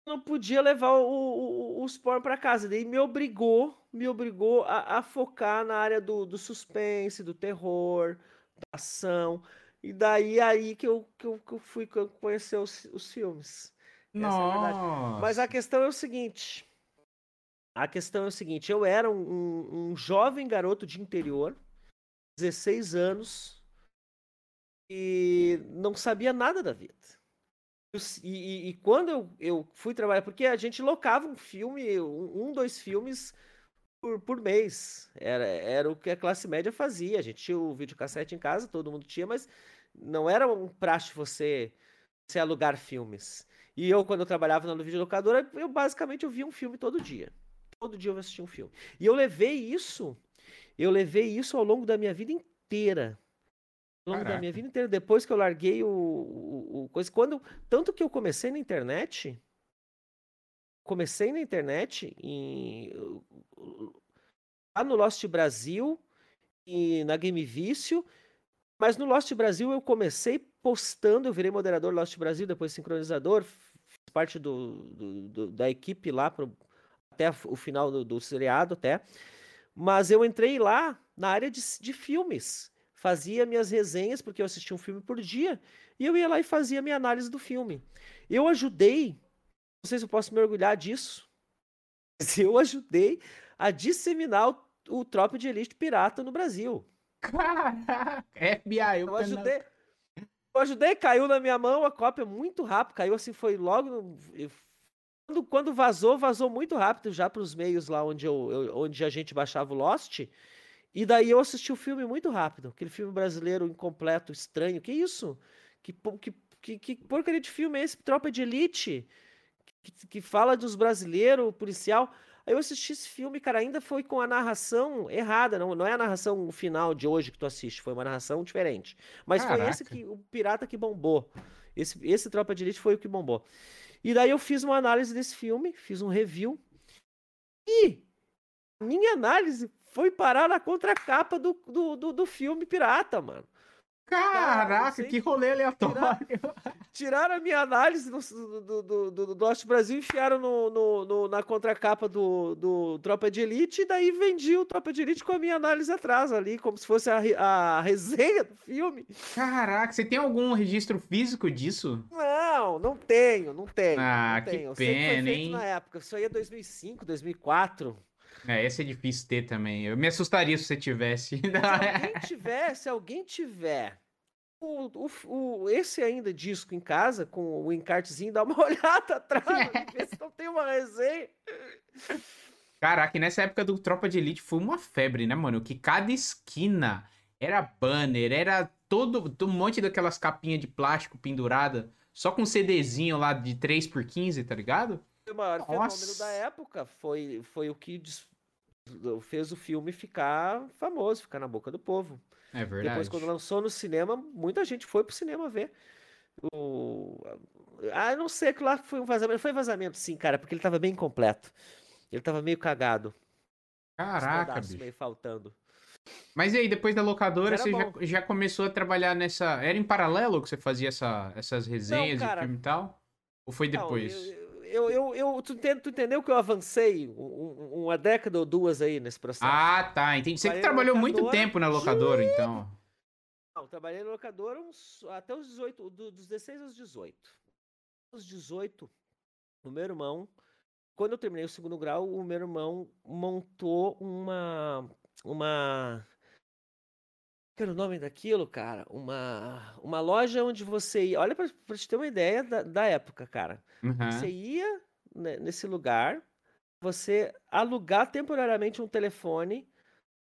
não podia levar o, o, os porn para casa. Daí me obrigou, me obrigou a, a focar na área do, do, suspense, do terror, da ação. E daí aí que eu, que eu, que eu fui conhecer os, os filmes. Nossa. É Mas a questão é o seguinte. A questão é o seguinte, eu era um, um, um jovem garoto de interior, 16 anos, e não sabia nada da vida. E, e, quando eu, eu fui trabalhar, porque a gente locava um filme, um, um dois filmes por, por mês. Era, era o que a classe média fazia. A gente tinha o videocassete em casa, todo mundo tinha, mas não era um praxe você, você alugar filmes. E eu, quando eu trabalhava na videolocadora, eu basicamente eu via um filme todo dia. Todo dia eu assistia um filme. E eu levei isso, eu levei isso ao longo da minha vida inteira ao longo Caraca. da minha vida inteira, depois que eu larguei o, o, o, coisa. Quando, tanto que eu comecei na internet. Comecei na internet em, lá no Lost Brasil e na Game Vício. Mas no Lost Brasil eu comecei postando, eu virei moderador Lost Brasil, depois sincronizador, fiz parte do, do, do da equipe lá pro, até o final do, do seriado até. Mas eu entrei lá na área de, de filmes fazia minhas resenhas, porque eu assistia um filme por dia, e eu ia lá e fazia minha análise do filme. Eu ajudei, não sei se eu posso me orgulhar disso, mas eu ajudei a disseminar o, o Tropa de Elite pirata no Brasil. Caraca, FBI, eu, eu ajudei. Eu ajudei, caiu na minha mão a cópia muito rápido, caiu assim, foi logo. No, quando, quando vazou, vazou muito rápido já para os meios lá onde, eu, eu, onde a gente baixava o Lost. E daí eu assisti o filme muito rápido. Aquele filme brasileiro incompleto, estranho. Que isso? Que, que, que, porcaria de filme é esse? Tropa de Elite? Que, que fala dos brasileiros, policial. Aí eu assisti esse filme, cara, ainda foi com a narração errada. Não, não é a narração final de hoje que tu assiste, foi uma narração diferente. Mas Caraca. foi esse que o pirata que bombou. Esse, esse Tropa de Elite foi o que bombou. E daí eu fiz uma análise desse filme, fiz um review. E minha análise foi parar na contracapa do, do, do, do filme Pirata, mano. Caraca, que rolê aleatório. tiraram a minha análise do, do, do, do, Norte Brasil enfiaram no, no, no, na contracapa do, do Tropa de Elite e daí vendi o Tropa de Elite com a minha análise atrás ali, como se fosse a, a resenha do filme. Caraca, você tem algum registro físico disso? Não, não tenho, não tenho. Ah, não que tenho. pena, hein? na época, isso aí é 2005, 2004. É, esse é difícil ter também. Eu me assustaria se você tivesse. Se alguém tiver, se alguém tiver o, o, o, esse ainda disco em casa, com o encartezinho, dá uma olhada atrás, ver se não tem uma resenha. Caraca, e nessa época do Tropa de Elite foi uma febre, né, mano? Que cada esquina era banner, era todo um monte daquelas capinhas de plástico pendurada, só com um CDzinho lá de 3 por 15 tá ligado? O maior Nossa. fenômeno da época foi, foi o que fez o filme ficar famoso, ficar na boca do povo. É verdade. Depois, quando lançou no cinema, muita gente foi pro cinema ver. O... Ah, não sei que lá foi um vazamento. Foi vazamento, sim, cara, porque ele tava bem completo. Ele tava meio cagado. Caraca, bicho. meio faltando. Mas e aí, depois da locadora, você já, já, começou a trabalhar nessa. Era em paralelo que você fazia essa, essas resenhas não, cara, de filme e tal? Ou foi depois? Não, eu, eu, eu, tu, entende, tu entendeu que eu avancei um, uma década ou duas aí nesse processo? Ah, tá. Entendi. Você que trabalhou muito tempo na locadora, então. Não, trabalhei na locadora uns, até os 18, dos 16 aos 18. Aos 18, o meu irmão, quando eu terminei o segundo grau, o meu irmão montou uma uma que era o nome daquilo, cara? Uma, uma loja onde você ia. Olha, pra, pra te ter uma ideia da, da época, cara. Uhum. Você ia nesse lugar, você alugar temporariamente um telefone,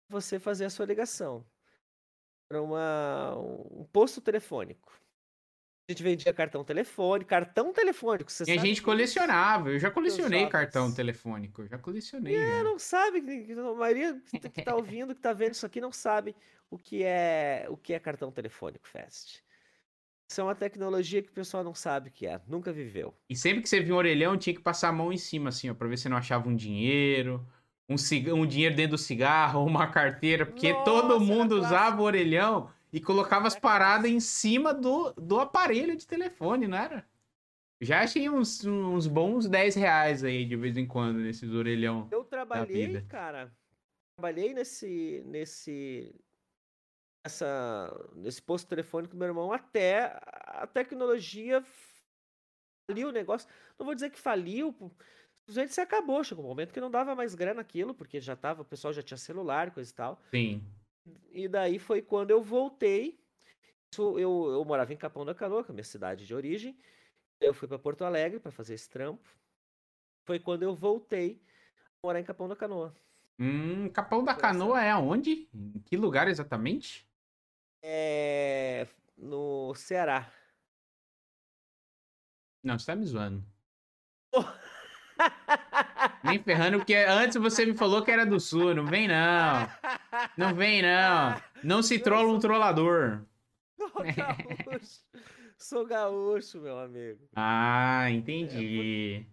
você fazer a sua ligação. Era uma, um posto telefônico. A gente vendia cartão telefônico, cartão telefônico. e a gente colecionava. Eu já colecionei cartão telefônico. Eu já colecionei. É, já. não sabe. A maioria que tá ouvindo, que tá vendo isso aqui, não sabe o que é o que é cartão telefônico Fast. Isso é uma tecnologia que o pessoal não sabe o que é, nunca viveu. E sempre que você via um orelhão, tinha que passar a mão em cima, assim, ó, pra ver se não achava um dinheiro, um, cig... um dinheiro dentro do cigarro, uma carteira, porque Nossa, todo mundo usava o orelhão e colocava as paradas em cima do, do aparelho de telefone, não era? Já achei uns, uns bons 10 reais aí de vez em quando nesses orelhão. Eu trabalhei, cara. Trabalhei nesse, nesse, nessa, nesse posto telefônico do meu irmão até a tecnologia faliu o negócio. Não vou dizer que faliu, simplesmente se acabou. Chegou um momento que não dava mais grana aquilo, porque já tava, o pessoal já tinha celular, coisa e tal. Sim. E daí foi quando eu voltei. Eu, eu morava em Capão da Canoa, que é a minha cidade de origem. Eu fui para Porto Alegre para fazer esse trampo. Foi quando eu voltei a morar em Capão da Canoa. Hum, Capão da Canoa é aonde? Em que lugar exatamente? É. No Ceará. Não, você tá me zoando. Nem ferrando, porque antes você me falou que era do sul. Não vem, não. Não vem, não. Não se trola um trollador. Sou gaúcho. Sou gaúcho, meu amigo. Ah, entendi.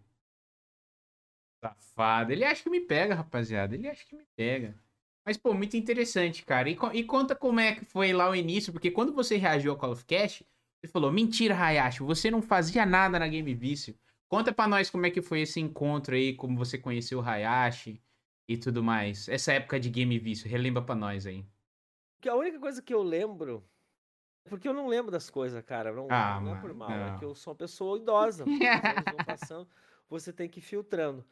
É, Safado. Ele acha que me pega, rapaziada. Ele acha que me pega. Mas, pô, muito interessante, cara. E, e, conta como é que foi lá o início, porque quando você reagiu ao Call of Cash, você falou, mentira, Hayashi, você não fazia nada na Game Vício. Conta pra nós como é que foi esse encontro aí, como você conheceu o Hayashi e tudo mais. Essa época de Game Vício, relembra pra nós aí. Que a única coisa que eu lembro, porque eu não lembro das coisas, cara, não, ah, não é por mal, é não. é que eu sou uma pessoa idosa, passando, você tem que ir filtrando.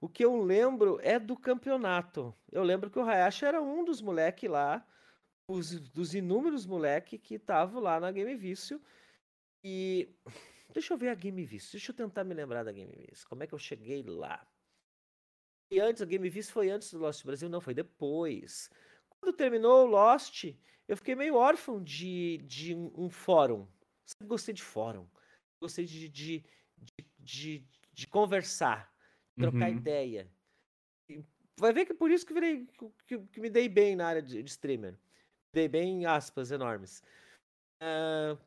O que eu lembro é do campeonato. Eu lembro que o Hayashi era um dos moleques lá, os, dos inúmeros moleques que estavam lá na Game Vício. E Deixa eu ver a Game Vício. Deixa eu tentar me lembrar da Game Vício. Como é que eu cheguei lá? E antes, a Game Vício foi antes do Lost Brasil? Não, foi depois. Quando terminou o Lost, eu fiquei meio órfão de, de um fórum. Sempre gostei de fórum. Gostei de, de, de, de, de conversar, trocar uhum. ideia. Vai ver que é por isso que, virei, que, que me dei bem na área de, de streamer. Dei bem em aspas enormes. Uh,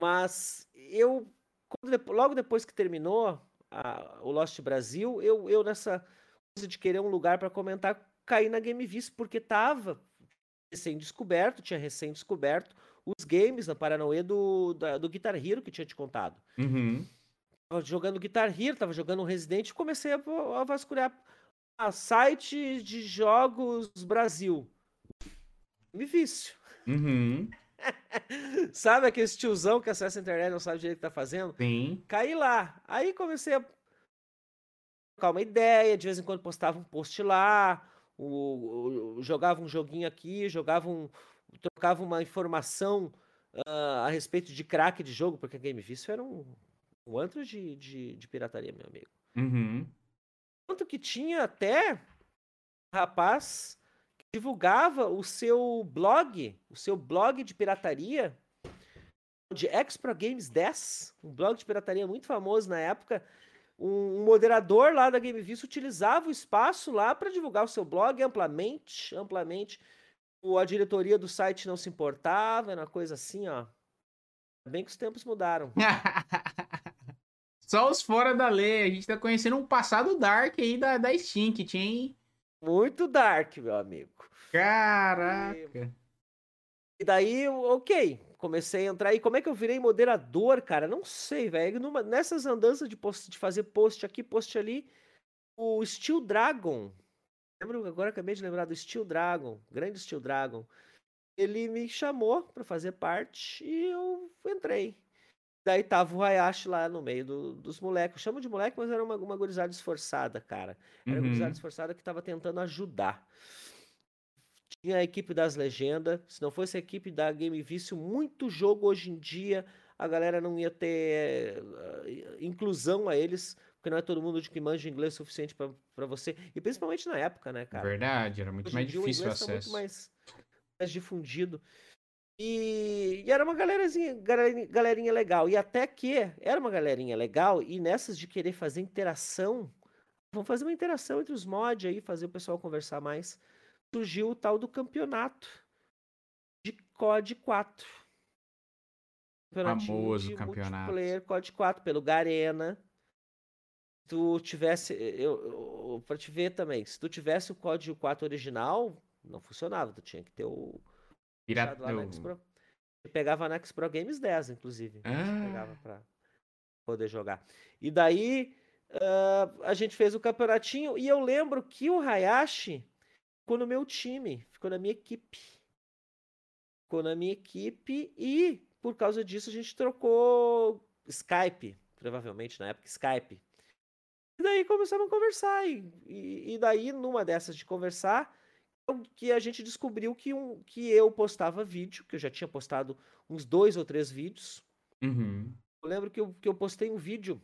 mas eu quando, logo depois que terminou a, o Lost Brasil, eu, eu nessa coisa de querer um lugar para comentar, caí na Game Vice, porque tava recém-descoberto, tinha recém-descoberto os games na Paranoia do, da, do Guitar Hero que tinha te contado. Uhum. Tava jogando Guitar Hero, tava jogando Resident e comecei a, a vasculhar a site de jogos Brasil. Me vício. Uhum. sabe aquele tiozão que acessa a internet e não sabe direito o que tá fazendo? Sim. Caí lá. Aí comecei a trocar uma ideia, de vez em quando postava um post lá, o, o, jogava um joguinho aqui, jogava um. trocava uma informação uh, a respeito de crack de jogo, porque a Game Vício era um, um antro de, de, de pirataria, meu amigo. Uhum. Tanto que tinha até rapaz divulgava o seu blog, o seu blog de pirataria, de Expro Games 10, um blog de pirataria muito famoso na época. Um moderador lá da GameVista utilizava o espaço lá para divulgar o seu blog amplamente, amplamente. a diretoria do site não se importava, era uma coisa assim, ó. Bem que os tempos mudaram. Só os fora da lei. A gente tá conhecendo um passado dark aí da, da Steam, que tinha, Muito dark, meu amigo. Caraca. E daí, ok, comecei a entrar. E como é que eu virei moderador, cara? Não sei, velho. Nessas andanças de, post, de fazer post aqui, post ali, o Steel Dragon. Lembro, agora acabei de lembrar do Steel Dragon, grande Steel Dragon. Ele me chamou para fazer parte e eu entrei. Daí tava o Hayashi lá no meio do, dos moleques. Eu chamo de moleque, mas era uma, uma gurizada esforçada, cara. Era uhum. uma gurizada esforçada que tava tentando ajudar. Tinha a equipe das legendas. Se não fosse a equipe da Game Vício, muito jogo hoje em dia a galera não ia ter uh, inclusão a eles, porque não é todo mundo de que manja inglês suficiente para você. E principalmente na época, né, cara? Verdade, era muito mais difícil o, o acesso. Tá muito mais, mais difundido. E, e, era uma galerazinha, galerinha, galerinha legal. E até que era uma galerinha legal, e nessas de querer fazer interação, vamos fazer uma interação entre os mods aí, fazer o pessoal conversar mais. Surgiu o tal do campeonato de COD 4. Famoso campeonato. Multiplayer COD 4 pelo Garena. Se tu tivesse. Eu, eu, pra te ver também, se tu tivesse o COD 4 original, não funcionava. Tu tinha que ter o Pirata. Pegava na X Pro Games 10, inclusive. Ah. Pegava pra poder jogar. E daí uh, a gente fez o campeonatinho e eu lembro que o Hayashi ficou no meu time, ficou na minha equipe. Ficou na minha equipe e por causa disso a gente trocou Skype, provavelmente na época Skype. E daí começamos a conversar. E, e, e daí, numa dessas de conversar, que a gente descobriu que, um, que eu postava vídeo, que eu já tinha postado uns dois ou três vídeos. Uhum. Eu lembro que eu, que eu postei um vídeo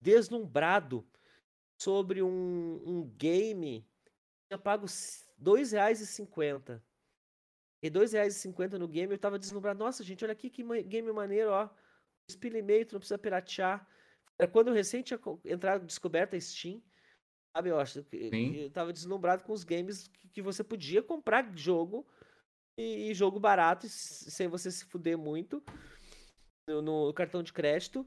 deslumbrado sobre um, um game que tinha pago R$ 2,50. E R$ 2,50 no game, eu tava deslumbrado. Nossa, gente, olha aqui que game maneiro, ó. Spin e não precisa piratear. Era quando eu recém tinha entrado, descoberta a Steam. Sabe, eu acho que eu tava deslumbrado com os games que, que você podia comprar jogo e, e, jogo barato sem você se fuder muito no, no, cartão de crédito.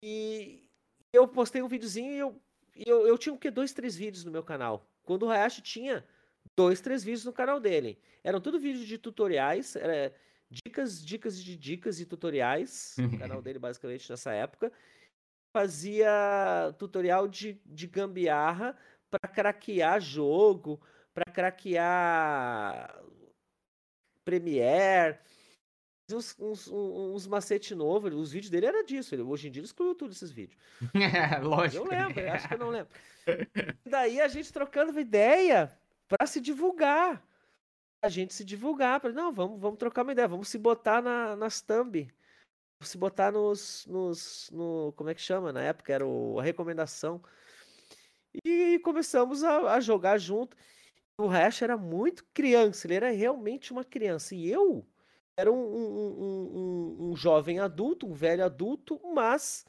E eu postei um videozinho e eu, eu, eu tinha o que? Dois, três vídeos no meu canal. Quando o Hayashi tinha dois, três vídeos no canal dele. Eram tudo vídeos de tutoriais, era dicas, dicas de dicas e tutoriais no canal dele, basicamente, nessa época fazia tutorial de, de gambiarra para craquear jogo, para craquear Premiere, uns, uns, uns macete novo. Os vídeos dele era disso. Ele, hoje em dia ele excluiu tudo esses vídeos. É, lógico. Eu lembro, acho que eu não lembro. Daí a gente trocando ideia para se divulgar. A gente se divulgar. Pra, não, vamos, vamos trocar uma ideia, vamos se botar na, nas thumb se botar nos, nos no, como é que chama? Na época era o, a recomendação. E começamos a, a jogar junto. O Hash era muito criança, ele era realmente uma criança. E eu era um, um, um, um jovem adulto, um velho adulto, mas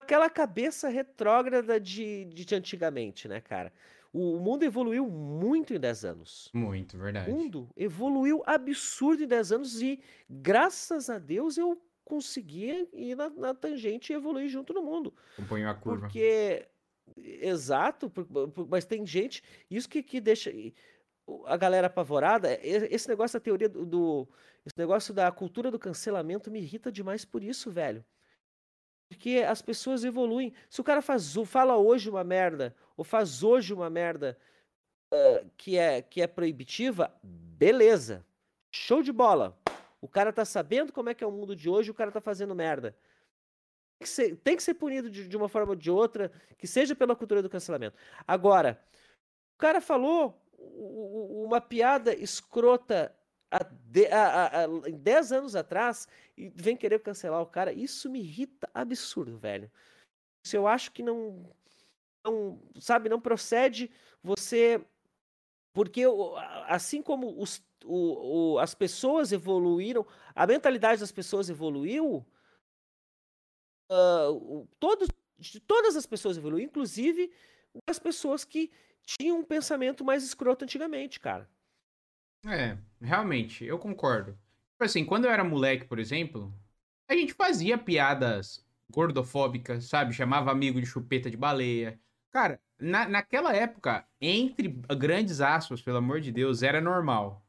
aquela cabeça retrógrada de, de antigamente, né, cara? O mundo evoluiu muito em 10 anos. Muito, verdade. O mundo evoluiu absurdo em 10 anos e, graças a Deus, eu consegui ir na, na tangente e evoluir junto no mundo. Acompanhou a curva. Porque, exato, mas tem gente, isso que, que deixa a galera apavorada, esse negócio da teoria do, do, esse negócio da cultura do cancelamento me irrita demais por isso, velho. Porque as pessoas evoluem. Se o cara faz, fala hoje uma merda, ou faz hoje uma merda uh, que, é, que é proibitiva, beleza. Show de bola. O cara tá sabendo como é que é o mundo de hoje, o cara tá fazendo merda. Tem que ser, tem que ser punido de, de uma forma ou de outra, que seja pela cultura do cancelamento. Agora, o cara falou uma piada escrota há, de, há, há, 10 anos atrás e vem querer cancelar o cara, isso me irrita absurdo, velho. Isso eu acho que não, não sabe, não procede você. Porque assim como os, o, o, as pessoas evoluíram, a mentalidade das pessoas evoluiu, uh, todos, todas as pessoas evoluíram, inclusive as pessoas que tinham um pensamento mais escroto antigamente, cara. É, realmente, eu concordo. Tipo assim, quando eu era moleque, por exemplo, a gente fazia piadas gordofóbicas, sabe? Chamava amigo de chupeta de baleia. Cara, na, naquela época, entre grandes aspas, pelo amor de Deus, era normal.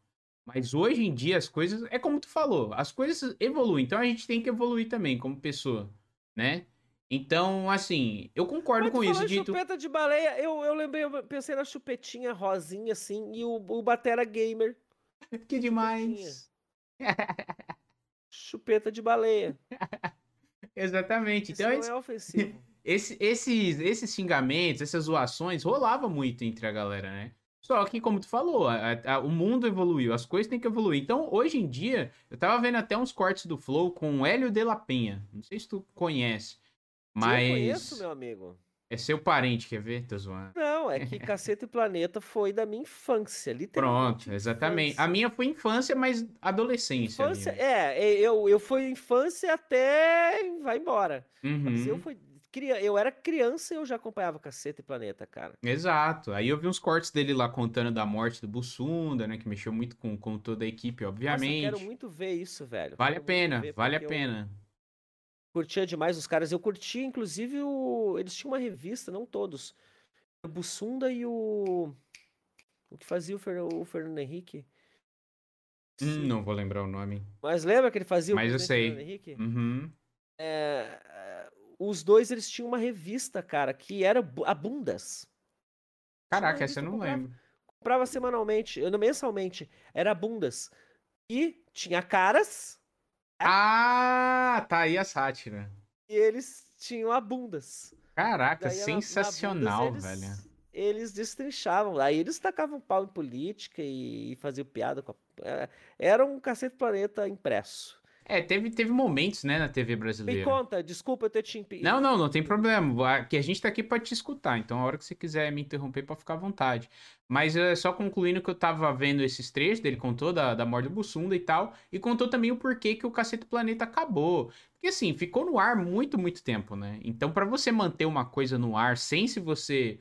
Mas hoje em dia as coisas, é como tu falou, as coisas evoluem. Então a gente tem que evoluir também como pessoa, né? Então, assim, eu concordo Mas com isso. Dito... chupeta de baleia, eu, eu lembrei, eu pensei na chupetinha rosinha, assim, e o, o Batera Gamer. Que demais. Chupeta de baleia. Exatamente. Isso Então, não esse- é ofensivo. esse- esses, esses xingamentos, essas zoações, rolava muito entre a galera, né? Só que, como tu falou, a- a- o mundo evoluiu, as coisas têm que evoluir. Então, hoje em dia, eu tava vendo até uns cortes do Flow com o Hélio de la Penha. Não sei se tu conhece, mas... Eu conheço, meu amigo. É seu parente, quer ver? Tô zoando. Não, é que Caceta e Planeta foi da minha infância, literalmente. Pronto, exatamente. infância. A minha foi infância, mas adolescência. Infância, ali. é, é, eu, eu fui infância até vai embora. Mas eu Uhum. fui eu era criança e eu já acompanhava Caceta e Planeta, cara. Exato. Aí eu vi uns cortes dele lá contando da morte do Bussunda, né? Que mexeu muito com, com toda a equipe, Nossa, eu obviamente. quero muito ver isso, velho. Vale a pena, ver, vale a porque eu pena. Curtia demais os caras. Eu curtia, inclusive, o... eles tinham uma revista, não todos. O Bussunda e o. O que fazia o, Fer... o Fernando Henrique. Hum, não vou lembrar o nome. Mas lembra que ele fazia Mas o eu sei. Fernando Henrique? Uhum. É, os dois eles tinham uma revista, cara, que era a Bundas. Caraca, essa eu não comprava. lembro. Comprava semanalmente, mensalmente, era Bundas. E tinha caras Ah, tá aí a sátira. e eles tinham a Bundas. Caraca, Daí, sensacional, eles- velho. Eles destrinchavam, aí eles tacavam pau em política e faziam piada com a... é, Era um cacete planeta impresso. É, teve, teve momentos, né, na TV Me brasileira. conta, desculpa eu ter te impe... Não, não, não tem problema. Que a gente tá aqui pra te escutar. Então, a hora que você quiser me interromper, pode ficar à vontade. Mas é só concluindo que eu tava vendo esses trechos, dele contou da, da morte do Bussunda e tal, e contou também o porquê que o Cacete Planeta acabou. Porque assim, ficou no ar muito, muito tempo, né? Então, pra você manter uma coisa no ar sem se você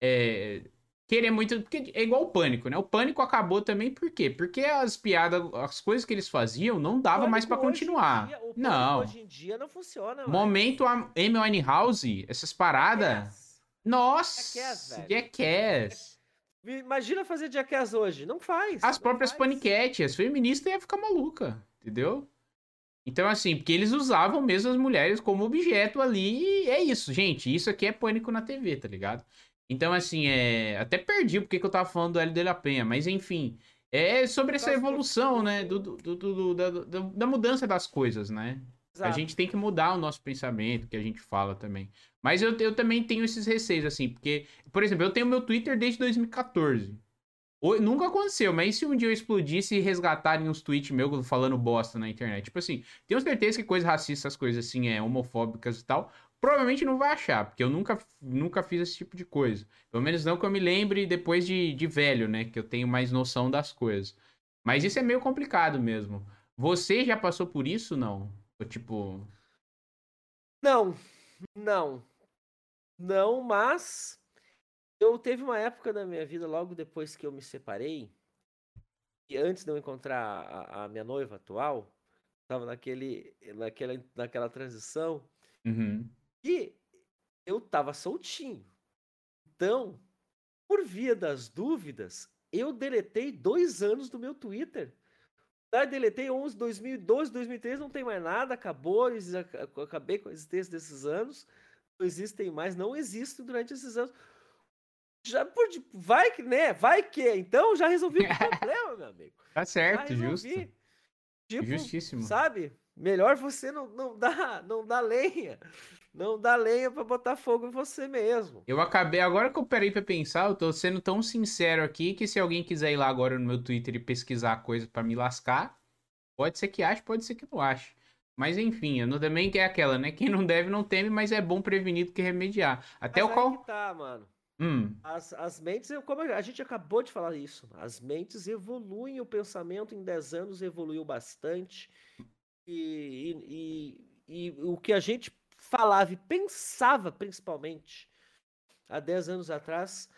é, querer muito. Porque é igual o pânico, né? O pânico acabou também por quê? Porque as piadas, as coisas que eles faziam não dava mais em continuar. dia- Não. hoje em dia não funciona mais. Momento a Amy Winehouse, essas paradas. Jackass. Nossa! Jackass. Jackass. Imagina fazer Jackass hoje. Não faz. As não próprias faz. paniquetes, as feministas iam ficar maluca, entendeu? Então, assim, porque eles usavam mesmo as mulheres como objeto ali, e é isso, gente. Isso aqui é pânico na TV, tá ligado? Então, assim, é. Até perdi porque que eu tava falando do Hélio de la Penha, mas enfim. É sobre essa Por causa do- evolução, né? Do, do, do- do- da, da- da mudança das coisas, né? A Exato. gente tem que mudar o nosso pensamento, que a gente fala também. Mas eu, eu também tenho esses receios, assim, porque, por exemplo, eu tenho meu Twitter desde 2014. Ho- Nunca aconteceu, mas e se um dia eu explodisse e resgatarem uns tweets meus falando bosta na internet? Tipo assim, tenho certeza que coisas racistas, coisas assim, é, homofóbicas e tal, provavelmente não vai achar, porque eu nunca, nunca fiz esse tipo de coisa. Pelo menos não que eu me lembre depois de, de velho, né? Que eu tenho mais noção das coisas. Mas isso é meio complicado mesmo. Você já passou por isso, não? Ou, Tipo, Não, não. Não, mas eu teve uma época na minha vida, logo depois que eu me separei, e antes de eu encontrar a, a minha noiva atual, estava naquele, naquela, naquela transição, uhum. E eu tava soltinho. Então, por via das dúvidas, eu deletei dois anos do meu Twitter. Daí deletei 11, 2012, 2013, não tem mais nada, acabou, acabei com a existência desses anos, não existem mais, não existem durante esses anos. Já por, vai que, né? Vai que, então já resolvi o problema, meu amigo. Tá certo, justo. Tipo, Justíssimo. sabe? Melhor você não, não dá, não dá lenha. Não dá lenha pra botar fogo em você mesmo. Eu acabei, agora que eu parei pra pensar, eu tô sendo tão sincero aqui que se alguém quiser ir lá agora no meu Twitter e pesquisar coisa pra me lascar, pode ser que ache, pode ser que não ache. Mas enfim, eu não, também é aquela, né? Quem não deve não teme, mas é bom prevenir do que remediar. Até Mas o qual. tá, mano. Hum, As, as mentes, como a gente acabou de falar isso, as mentes evoluem, o pensamento em 10 anos evoluiu bastante. E, e, e- e o que a gente falava e pensava, principalmente, há 10 anos atrás,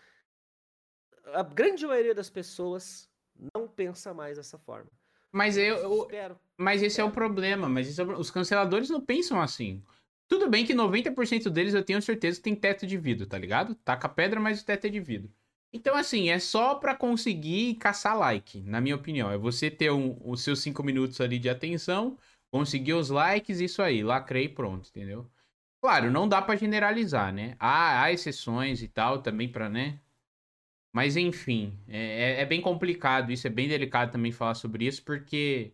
a grande maioria das pessoas não pensa mais dessa forma. Mas eu, eu espero. Mas esse espero. é o problema. Mas é, os canceladores não pensam assim. Tudo bem que 90% deles eu tenho certeza que tem teto de vidro, tá ligado? Taca pedra, mas o teto é de vidro. Então, assim, é só para conseguir caçar like, na minha opinião. É você ter um, os seus 5 minutos ali de atenção, conseguir os likes, isso aí, lacrei e pronto, entendeu? Claro, não dá para generalizar, né? Há, há, exceções e tal também para, né? Mas enfim, é, é, é, bem complicado isso, é bem delicado também falar sobre isso, porque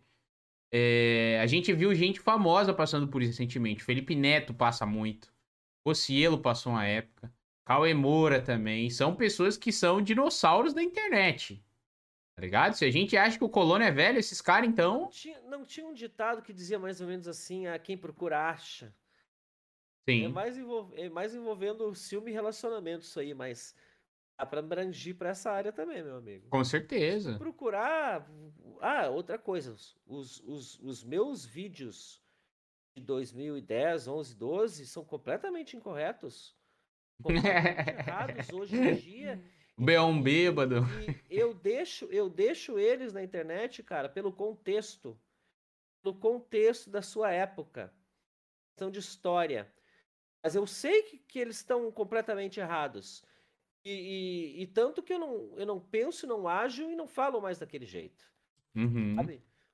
é, a gente viu gente famosa passando por isso recentemente. Felipe Neto passa muito. O Cielo passou uma época. Cauê Moura também. São pessoas que são dinossauros da internet. Tá ligado? Se a gente acha que o colono é velho, esses caras então. Não tinha, não tinha um ditado que dizia mais ou menos assim: a quem procura acha. Sim. É mais, envol... é mais envolvendo ciúme e relacionamento isso aí, mas dá pra abranger pra essa área também, meu amigo. Com certeza. Procurar. Ah, outra coisa. Os, os, os meus vídeos de 2010, 11, 12 são completamente incorretos errados hoje em dia. Beão bêbado. E eu deixo, eu deixo eles na internet, cara, pelo contexto. Pelo contexto da sua época. Questão de história. Mas eu sei que, que eles estão completamente errados. E, e, e, tanto que eu não, eu não penso, não ajo e não falo mais daquele jeito. Uhum.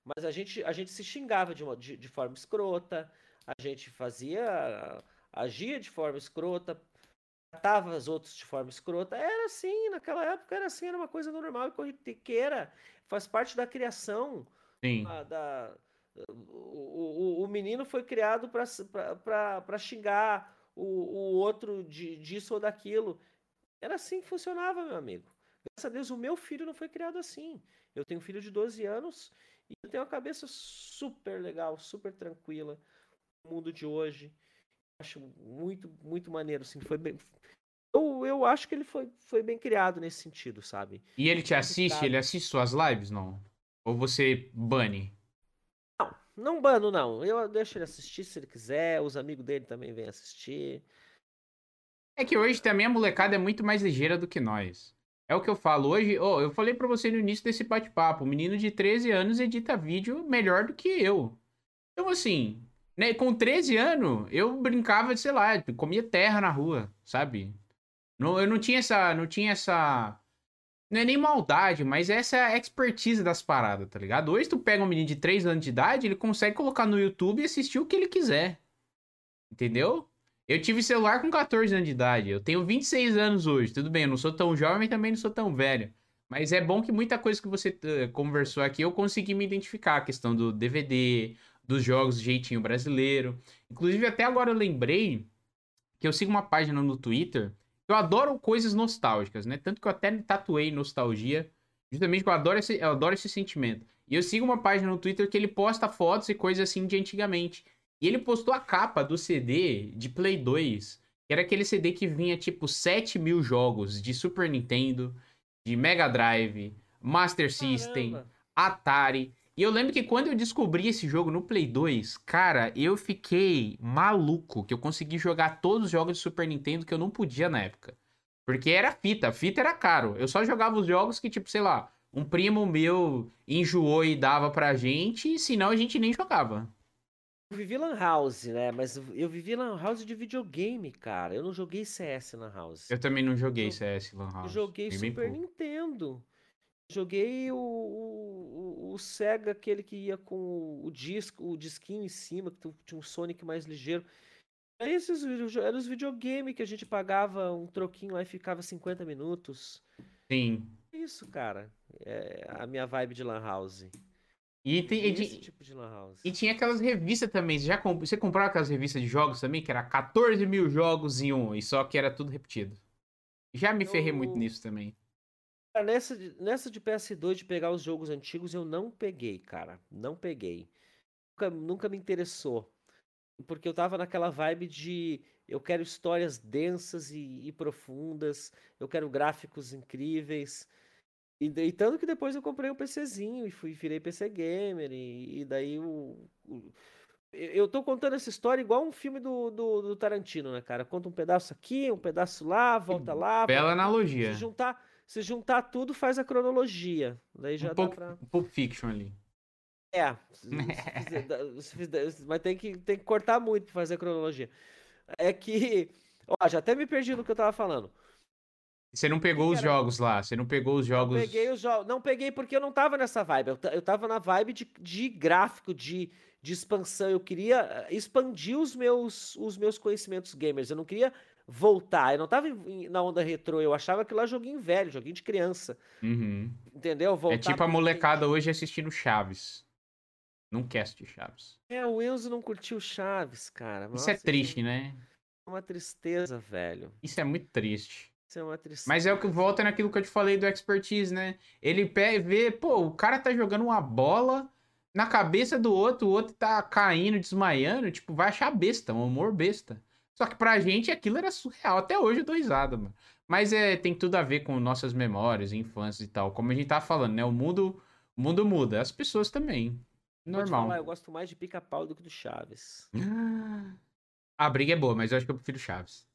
Mas a gente, a gente se xingava de, uma, de, de forma escrota, a gente fazia. agia de forma escrota, tratava os outros de forma escrota. Era assim, naquela época era assim, era uma coisa normal e corriqueira. Faz parte da criação. Sim. A, da, o, o, o menino foi criado para xingar o, o outro de, disso ou daquilo. Era assim que funcionava, meu amigo. Graças a Deus, o meu filho não foi criado assim. Eu tenho um filho de 12 anos e eu tenho uma cabeça super legal, super tranquila. No mundo de hoje acho muito, muito maneiro, assim, foi bem... Eu, eu acho que ele foi, foi bem criado nesse sentido, sabe? E ele te assiste? Ele assiste suas lives, não? Ou você bane? Não, bano, não. Eu deixo ele assistir se ele quiser, os amigos dele também vêm assistir. É que hoje também a molecada é muito mais ligeira do que nós. É o que eu falo hoje. Oh, eu falei para você no início desse bate-papo. O menino de 13 anos edita vídeo melhor do que eu. Então, assim, né, com 13 anos, eu brincava, sei lá, comia terra na rua, sabe? Não, eu não tinha essa. Não tinha essa. Não é nem maldade, mas essa é a expertise das paradas, tá ligado? Hoje tu pega um menino de 3 anos de idade, ele consegue colocar no YouTube e assistir o que ele quiser. Entendeu? Eu tive celular com 14 anos de idade. Eu tenho 26 anos hoje. Tudo bem, eu não sou tão jovem também não sou tão velho. Mas é bom que muita coisa que você uh, conversou aqui eu consegui me identificar. A questão do DVD, dos jogos de jeitinho brasileiro. Inclusive, até agora eu lembrei que eu sigo uma página no Twitter. Eu adoro coisas nostálgicas, né? Tanto que eu até tatuei nostalgia. Justamente porque eu adoro esse, eu adoro esse sentimento. E eu sigo uma página no Twitter que ele posta fotos e coisas assim de antigamente. E ele postou a capa do CD de Play 2. Que era aquele CD que vinha tipo 7 mil jogos de Super Nintendo, de Mega Drive, Master System, Caramba. Atari. E eu lembro que quando eu descobri esse jogo no Play 2, cara, eu fiquei maluco que eu consegui jogar todos os jogos de Super Nintendo que eu não podia na época. Porque era fita, fita era caro. Eu só jogava os jogos que, tipo, sei lá, um primo meu enjoou e dava pra gente, senão a gente nem jogava. Eu vivi Lan House, né? Mas eu vivi Lan House de videogame, cara. Eu não joguei CS Lan House. Eu também não joguei eu, CS Lan House. Eu joguei Super Nintendo. Joguei o, o, o, Sega, aquele que ia com o disco, o disquinho em cima, que tinha um Sonic mais ligeiro. Esses eram os videogames que a gente pagava um troquinho lá e ficava 50 minutos. Sim. Isso, cara. É a minha vibe de Lan House. E, tem, e, esse tipo de Lan House. E tinha aquelas revistas também. Você já comp... você comprava aquelas revistas de jogos também, que era 14 mil jogos em um, e só que era tudo repetido. Já me Eu... ferrei muito nisso também. Nessa, nessa de PS2 de pegar os jogos antigos, eu não peguei, cara. Não peguei. Nunca, nunca me interessou. Porque eu tava naquela vibe de eu quero histórias densas e, e profundas, eu quero gráficos incríveis. E, e, tanto que depois eu comprei um PCzinho e fui virei PC gamer. E, e daí o, o, eu tô contando essa história igual um filme do, do, do, Tarantino, né, cara? Conta um pedaço aqui, um pedaço lá, volta lá. Bela volta, analogia. Se juntar, Se juntar tudo, faz a cronologia. Daí já um dá pouco, pra. Pulp Fiction ali. É. se- fizer- mas tem que, tem que cortar muito pra fazer a cronologia. É que. Ó, já até me perdi no que eu tava falando. Você não pegou os era? jogos lá, você não pegou os jogos. Não peguei os jogos. Não peguei porque eu não tava nessa vibe. Eu, eu tava na vibe de, de gráfico, de, de expansão. Eu queria eh, expandir os meus, os meus conhecimentos gamers. Eu não queria voltar. Eu não tava em- na onda retrô. Eu achava que lá joguinho velho, joguinho de criança. Uhum. Entendeu? Voltar É tipo a molecada hoje assistindo Chaves. Não assistir Chaves. É, o Enzo não curtiu Chaves, cara. Isso é Nossa, triste, né? é uma tristeza, velho. Isso é muito triste. Isso é uma tristeza. Mas é o que volta naquilo que eu te falei do expertise, né? Ele vê, pô, o cara tá jogando uma bola na cabeça do outro, o outro tá caindo, desmaiando, tipo, vai achar besta, um humor besta. Só que pra gente aquilo era surreal. Até hoje eu dou risada, mano. Mas é, tem tudo a ver com nossas memórias, infância e tal. Como a gente tá falando, né? O mundo, o mundo muda. As pessoas também. Normal. falar, eu gosto mais de pica-pau do que do Chaves. A briga é boa, mas eu acho que eu prefiro Chaves.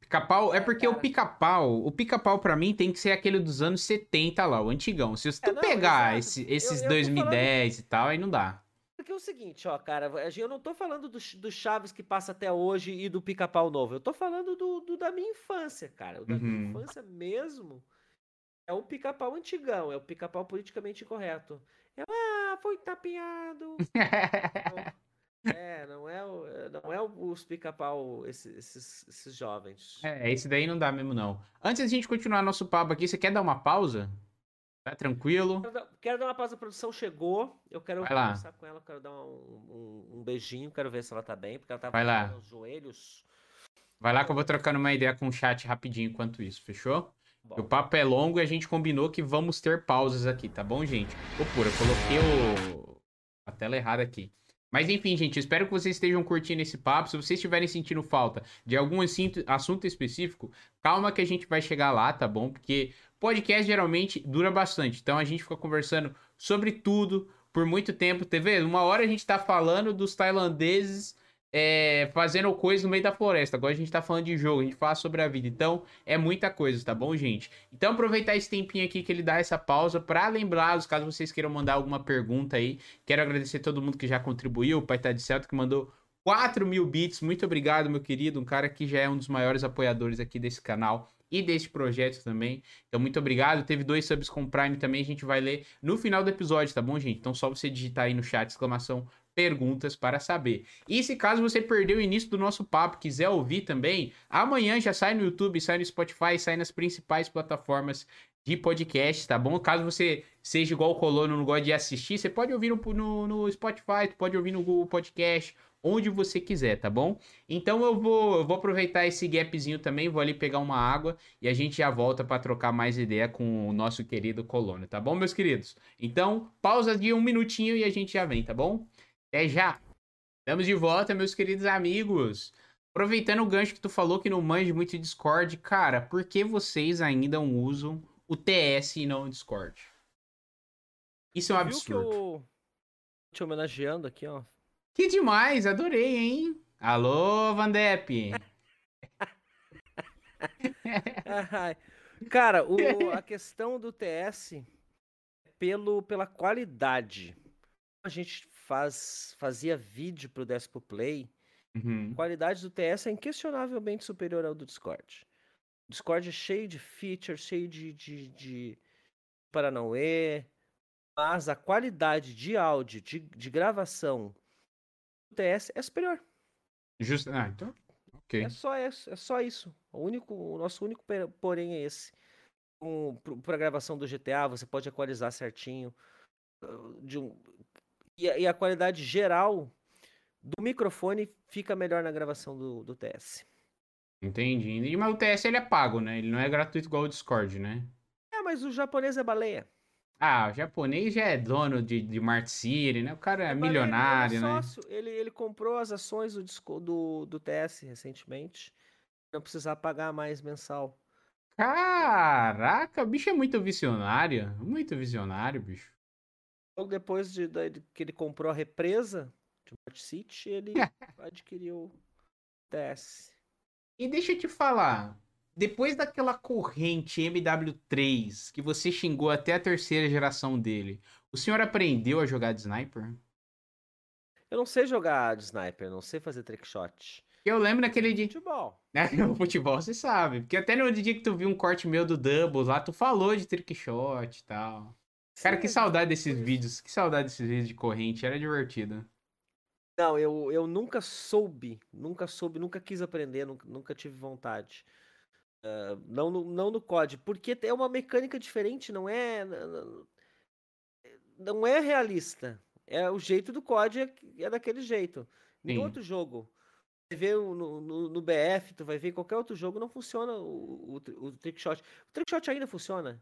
Pica-pau, é É, porque o cara. pica-pau, o pica-pau pra mim tem que ser aquele dos anos 70 lá, o antigão. Se tu É, não, pegar esse- Eu- esses eu tô 2010 e tal, aí não dá. Porque é o seguinte, ó, cara, eu não tô falando do, do Chaves que passa até hoje e do pica-pau novo. Eu tô falando do, do da minha infância, cara. O da minha Uhum. infância mesmo é o pica-pau antigão, é o pica-pau politicamente incorreto. É, ah, foi tapeado. é, não é, o- não é o- os pica-pau, esses, esses, esses jovens. É, esse daí não dá mesmo não. Antes da gente continuar nosso papo aqui, você quer dar uma pausa? Tá tranquilo? Quero dar, quero dar uma pausa, a produção chegou. Eu quero Vai lá. conversar com ela, quero dar um, um- um beijinho, quero ver se ela tá bem, porque ela tá lá. nos joelhos. Vai lá que eu vou trocando uma ideia com o chat rapidinho enquanto isso, fechou? Bom, O papo é longo e a gente combinou que vamos ter pausas aqui, tá bom, gente? Eu coloquei o... a tela errada aqui. Mas enfim, gente, espero que vocês estejam curtindo esse papo. Se vocês estiverem sentindo falta de algum assunto específico, calma que a gente vai chegar lá, tá bom? Porque podcast geralmente dura bastante. Então a gente fica conversando sobre tudo por muito tempo. TV, uma hora a gente tá falando dos tailandeses é, fazendo coisa no meio da floresta. Agora a gente tá falando de jogo, a gente fala sobre a vida. Então é muita coisa, tá bom, gente? Então aproveitar esse tempinho aqui que ele dá essa pausa para lembrá-los, caso vocês queiram mandar alguma pergunta aí. Quero agradecer todo mundo que já contribuiu. O Pai Tá de Certo que mandou 4 mil bits. Muito obrigado, meu querido. Um cara que já é um dos maiores apoiadores aqui desse canal e desse projeto também. Então, muito obrigado. Teve dois subs com Prime também. A gente vai ler no final do episódio, tá bom, gente? Então, só você digitar aí no chat, exclamação, perguntas para saber. E se caso você perdeu o início do nosso papo, quiser ouvir também, amanhã já sai no YouTube, sai no Spotify, sai nas principais plataformas de podcast, tá bom? Caso você seja igual o Colono, não gosta de assistir, você pode ouvir no, no, no Spotify, pode ouvir no Google Podcast, onde você quiser, tá bom? Então eu vou, eu vou aproveitar esse gapzinho também, vou ali pegar uma água e a gente já volta para trocar mais ideia com o nosso querido Colono, tá bom, meus queridos? Então, pausa de um minutinho e a gente já vem, tá bom? Até já! Estamos de volta, meus queridos amigos. Aproveitando o gancho que tu falou que não manja muito Discord, cara, por que vocês ainda não usam o TS e não o Discord? Isso é um Viu que absurdo. eu te homenageando aqui, ó. Que demais, adorei, hein? Alô, Vandep. Cara, o- a questão do TS é pelo, pela qualidade. A gente faz, fazia vídeo pro Despo Play. Uhum. A qualidade do TS é inquestionavelmente superior ao do Discord. O Discord é cheio de features, cheio de, de, de Paranauê. Mas a qualidade de áudio, de, de gravação TS é superior. Justo. Ah, então. Ok. É só, é, é só isso. O, único, o nosso único porém é esse. Um, para gravação do GTA, você pode equalizar certinho. uh, De um, e, a, e a qualidade geral do microfone fica melhor na gravação do, do TS. Entendi. Mas o TS ele é pago, né? Ele não é gratuito igual o Discord, né? É, mas o japonês é baleia. Ah, o japonês já é dono de, de Mart City, né? O cara é, É milionário, ele é né? sócio. Ele, ele comprou as ações do, disco- do, do TS recentemente. Não precisar pagar mais mensal. Caraca, o bicho é muito visionário. Muito visionário, bicho. Logo depois de, de que ele comprou a represa de Mart City, ele adquiriu o TS. E deixa eu te falar. Depois daquela corrente MW3 que você xingou até a terceira geração dele, o senhor aprendeu a jogar de sniper? Eu não sei jogar de sniper, não sei fazer trickshot. Eu lembro naquele dia. Futebol. É, o futebol você sabe. Porque até no dia que tu viu um corte meu do Doubles lá, tu falou de trickshot e tal. Cara, que saudade desses vídeos. Que saudade desses vídeos de corrente. Era divertido. Não, eu, eu nunca soube, nunca soube, nunca quis aprender, nunca, nunca tive vontade. Uh, não, no, não no COD, porque é uma mecânica diferente, não é. Não é realista. É o jeito do COD, é, é daquele jeito. Em outro jogo, você vê no, no, no, BF, tu vai ver qualquer outro jogo, não funciona o, o, o trickshot. O trickshot ainda funciona?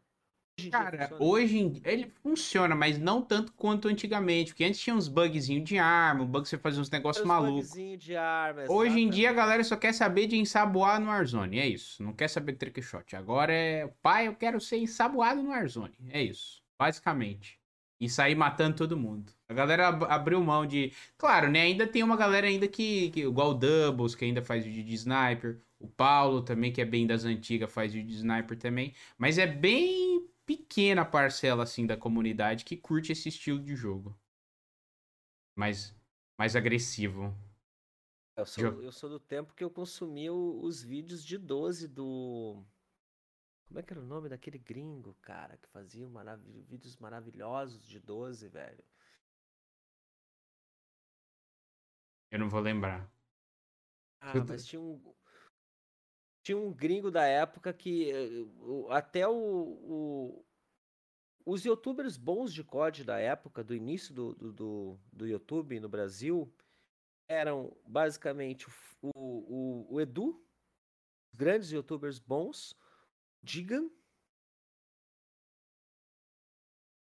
Hoje Cara, hoje em... ele funciona, mas não tanto quanto antigamente. Porque antes tinha uns bugzinhos de arma, bug você fazia uns negócios malucos. de arma, Hoje em dia a galera só quer saber de ensaboar no Warzone. É isso. Não quer saber de trickshot. Agora é. Pai, eu quero ser ensaboado no Warzone. É isso. Basicamente. E sair matando todo mundo. A galera ab abriu mão de. Claro, né? Ainda tem uma galera ainda que. que igual o Doubles, que ainda faz vídeo de sniper. O Paulo também, que é bem das antigas, faz vídeo de sniper também. Mas é bem pequena parcela assim da comunidade que curte esse estilo de jogo. Mais, mais agressivo. Eu sou, eu sou do tempo que eu consumi os vídeos de 12 do. Como é que era o nome daquele gringo, cara, que fazia marav vídeos maravilhosos de 12, velho? Eu não vou lembrar. Ah, mas tinha um, tinha um gringo da época que eh, até o, o, os youtubers bons de COD da época, do início do, do, do, do YouTube no Brasil, eram basicamente o, o, o Edu, grandes youtubers bons, Digan.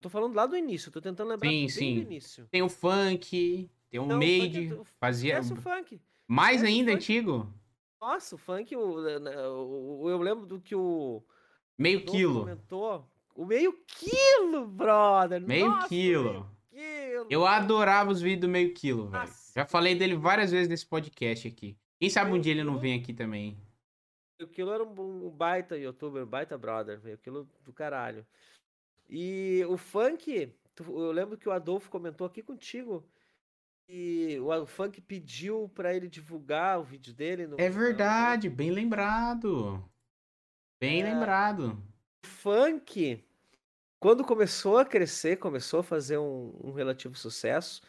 Tô falando lá do início, tô tentando lembrar sim, sim. do início. Tem o funk, tem o Made, funk, é fazia... o funk. Mais ainda antigo? Nossa, o funk, o, né, né, o, eu lembro do que o. Meio quilo. Comentou. O meio quilo, brother. Meio Nossa, quilo. Meio quilo. Eu adorava os vídeos do meio quilo, velho. Já falei dele várias vezes nesse podcast aqui. Quem sabe meio um dia ele não vem aqui também. Meio quilo era um, um baita youtuber, um baita brother. Meio quilo do caralho. E o funk, eu lembro que o Adolfo comentou aqui contigo e o funk pediu para ele divulgar o vídeo dele. é verdade, bem lembrado. Bem é, lembrado. O funk, quando começou a crescer, começou a fazer um, um relativo sucesso,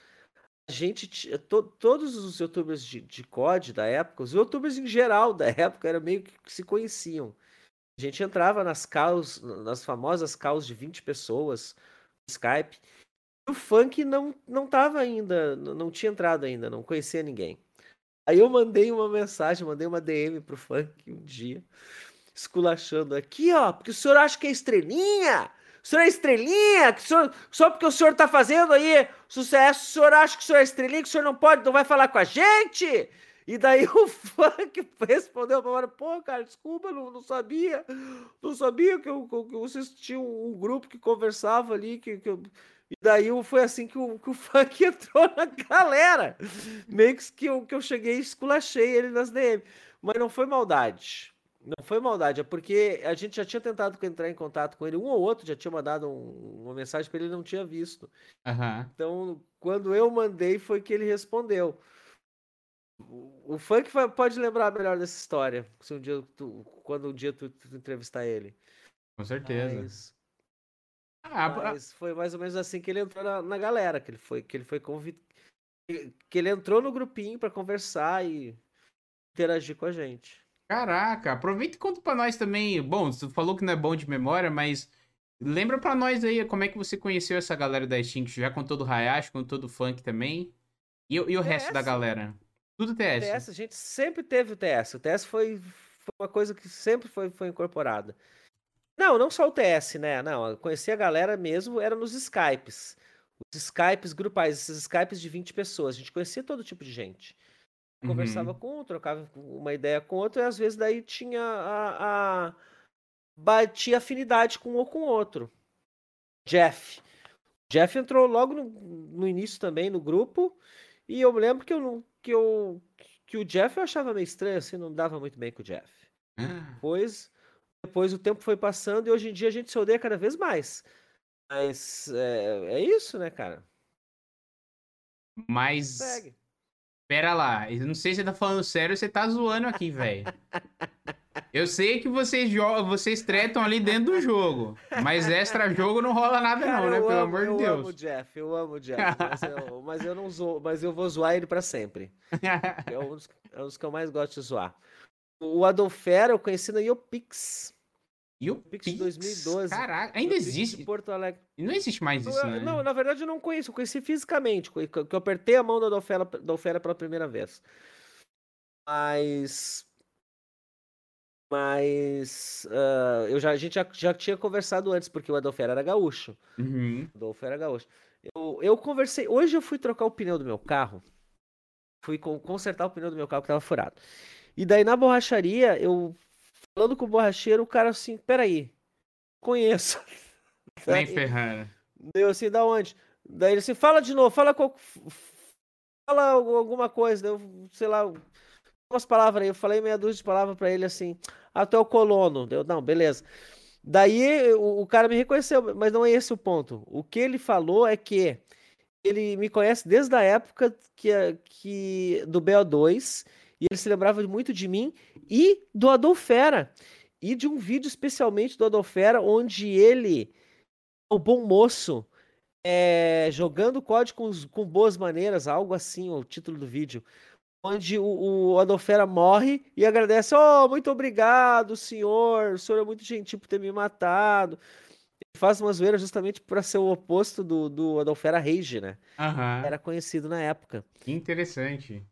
a gente, to, todos os youtubers de, de COD da época, os youtubers em geral da época, era meio que se conheciam. A gente entrava nas calls, nas famosas calls de 20 pessoas, no Skype, o funk não, não tava ainda, não tinha entrado ainda, não conhecia ninguém. Aí eu mandei uma mensagem, mandei uma DM pro funk um dia, esculachando aqui, ó, porque o senhor acha que é estrelinha? O senhor é estrelinha? Que senhor, só porque o senhor tá fazendo aí sucesso, o senhor acha que o senhor é estrelinha, que o senhor não pode, não vai falar com a gente? E daí o funk respondeu pra hora, pô, cara, desculpa, não, não sabia. Não sabia que, eu, que vocês tinham um grupo que conversava ali, que, que eu e daí foi assim que o, que o funk entrou na galera. Meio que eu, que eu cheguei e esculachei ele nas DM. Mas não foi maldade. Não foi maldade, é porque a gente já tinha tentado entrar em contato com ele, um ou outro já tinha mandado um, uma mensagem para ele, ele não tinha visto. Uhum. Então, quando eu mandei, foi que ele respondeu. O, o funk pode lembrar melhor dessa história, se um dia tu, quando um dia tu, tu entrevistar ele. Com certeza. Mas, ah, Mas foi mais ou menos assim que ele entrou na, na galera, que ele foi que ele foi convidado, que ele entrou no grupinho para conversar e interagir com a gente. Caraca, aproveita e conta para nós também. Bom, você falou que não é bom de memória, mas lembra para nós aí como é que você conheceu essa galera da Extinct, já com todo o Hayashi, com todo o funk também. E, e o TS, resto da galera? Tudo TS. TS, a gente sempre teve o TS. O TS foi, foi uma coisa que sempre foi, foi incorporada. Não, não só o TS, né? Não, eu conheci a galera mesmo, era nos Skypes. Os Skypes grupais, esses Skypes de 20 pessoas. A gente conhecia todo tipo de gente. Uhum. Conversava com um, trocava uma ideia com outro, e às vezes daí tinha a. a batia afinidade com um ou com outro. Jeff. Jeff entrou logo no, no início também no grupo, e eu lembro que eu que eu que o Jeff eu achava meio estranho, assim, não dava muito bem com o Jeff. Depois, depois o tempo foi passando e hoje em dia a gente se odeia cada vez mais. Mas é, é isso, né, cara? Mas. Segue. Pera lá, eu não sei se você tá falando sério ou você tá zoando aqui, velho. Eu sei que vocês jogam, vocês tretam ali dentro do jogo, mas extra jogo não rola nada Cara, não, né? eu Pelo amo, amor de eu Deus. amo o Jeff, eu amo o Jeff, mas eu, mas eu não zoo, mas eu vou zoar ele pra sempre. É um dos, é um dos que eu mais gosto de zoar. O Adolfera eu conheci na Iopix. E o Pix Pix? 2012. Caraca, ainda Pix de existe. Porto Alegre. Não existe mais isso, Eu- né? Não, na verdade eu não conheço, eu conheci fisicamente, que eu apertei a mão da Adolfera, da Adolfera pela primeira vez. Mas. Mas. ah, eu já, a gente já, já tinha conversado antes, porque o Adolfera era gaúcho. Uhum. Adolfo era gaúcho. Eu, eu conversei. Hoje eu fui trocar o pneu do meu carro. Fui con- consertar o pneu do meu carro que tava furado. E daí na borracharia, eu falando com o borracheiro, o cara assim, peraí, conheço. Nem ferrando. Deu assim, da onde? Daí ele assim, fala de novo, fala qual, fala algu- alguma coisa, eu, sei lá, umas palavras aí, eu falei meia dúzia de palavras pra ele assim, até o colono, deu, não, beleza. Daí o, o cara me reconheceu, mas não é esse o ponto. O que ele falou é que ele me conhece desde a época que, que do BO2 e ele se lembrava muito de mim e do Adolfera e de um vídeo especialmente do Adolfera onde ele o bom moço é, jogando código com, com boas maneiras, algo assim, o título do vídeo. Onde o, o Adolfera morre e agradece: Oh, muito obrigado, senhor. O senhor é muito gentil por ter me matado. Ele faz uma zoeira justamente para ser o oposto do, do Adolfera Rage, né? Aham. Era conhecido na época. Interessante.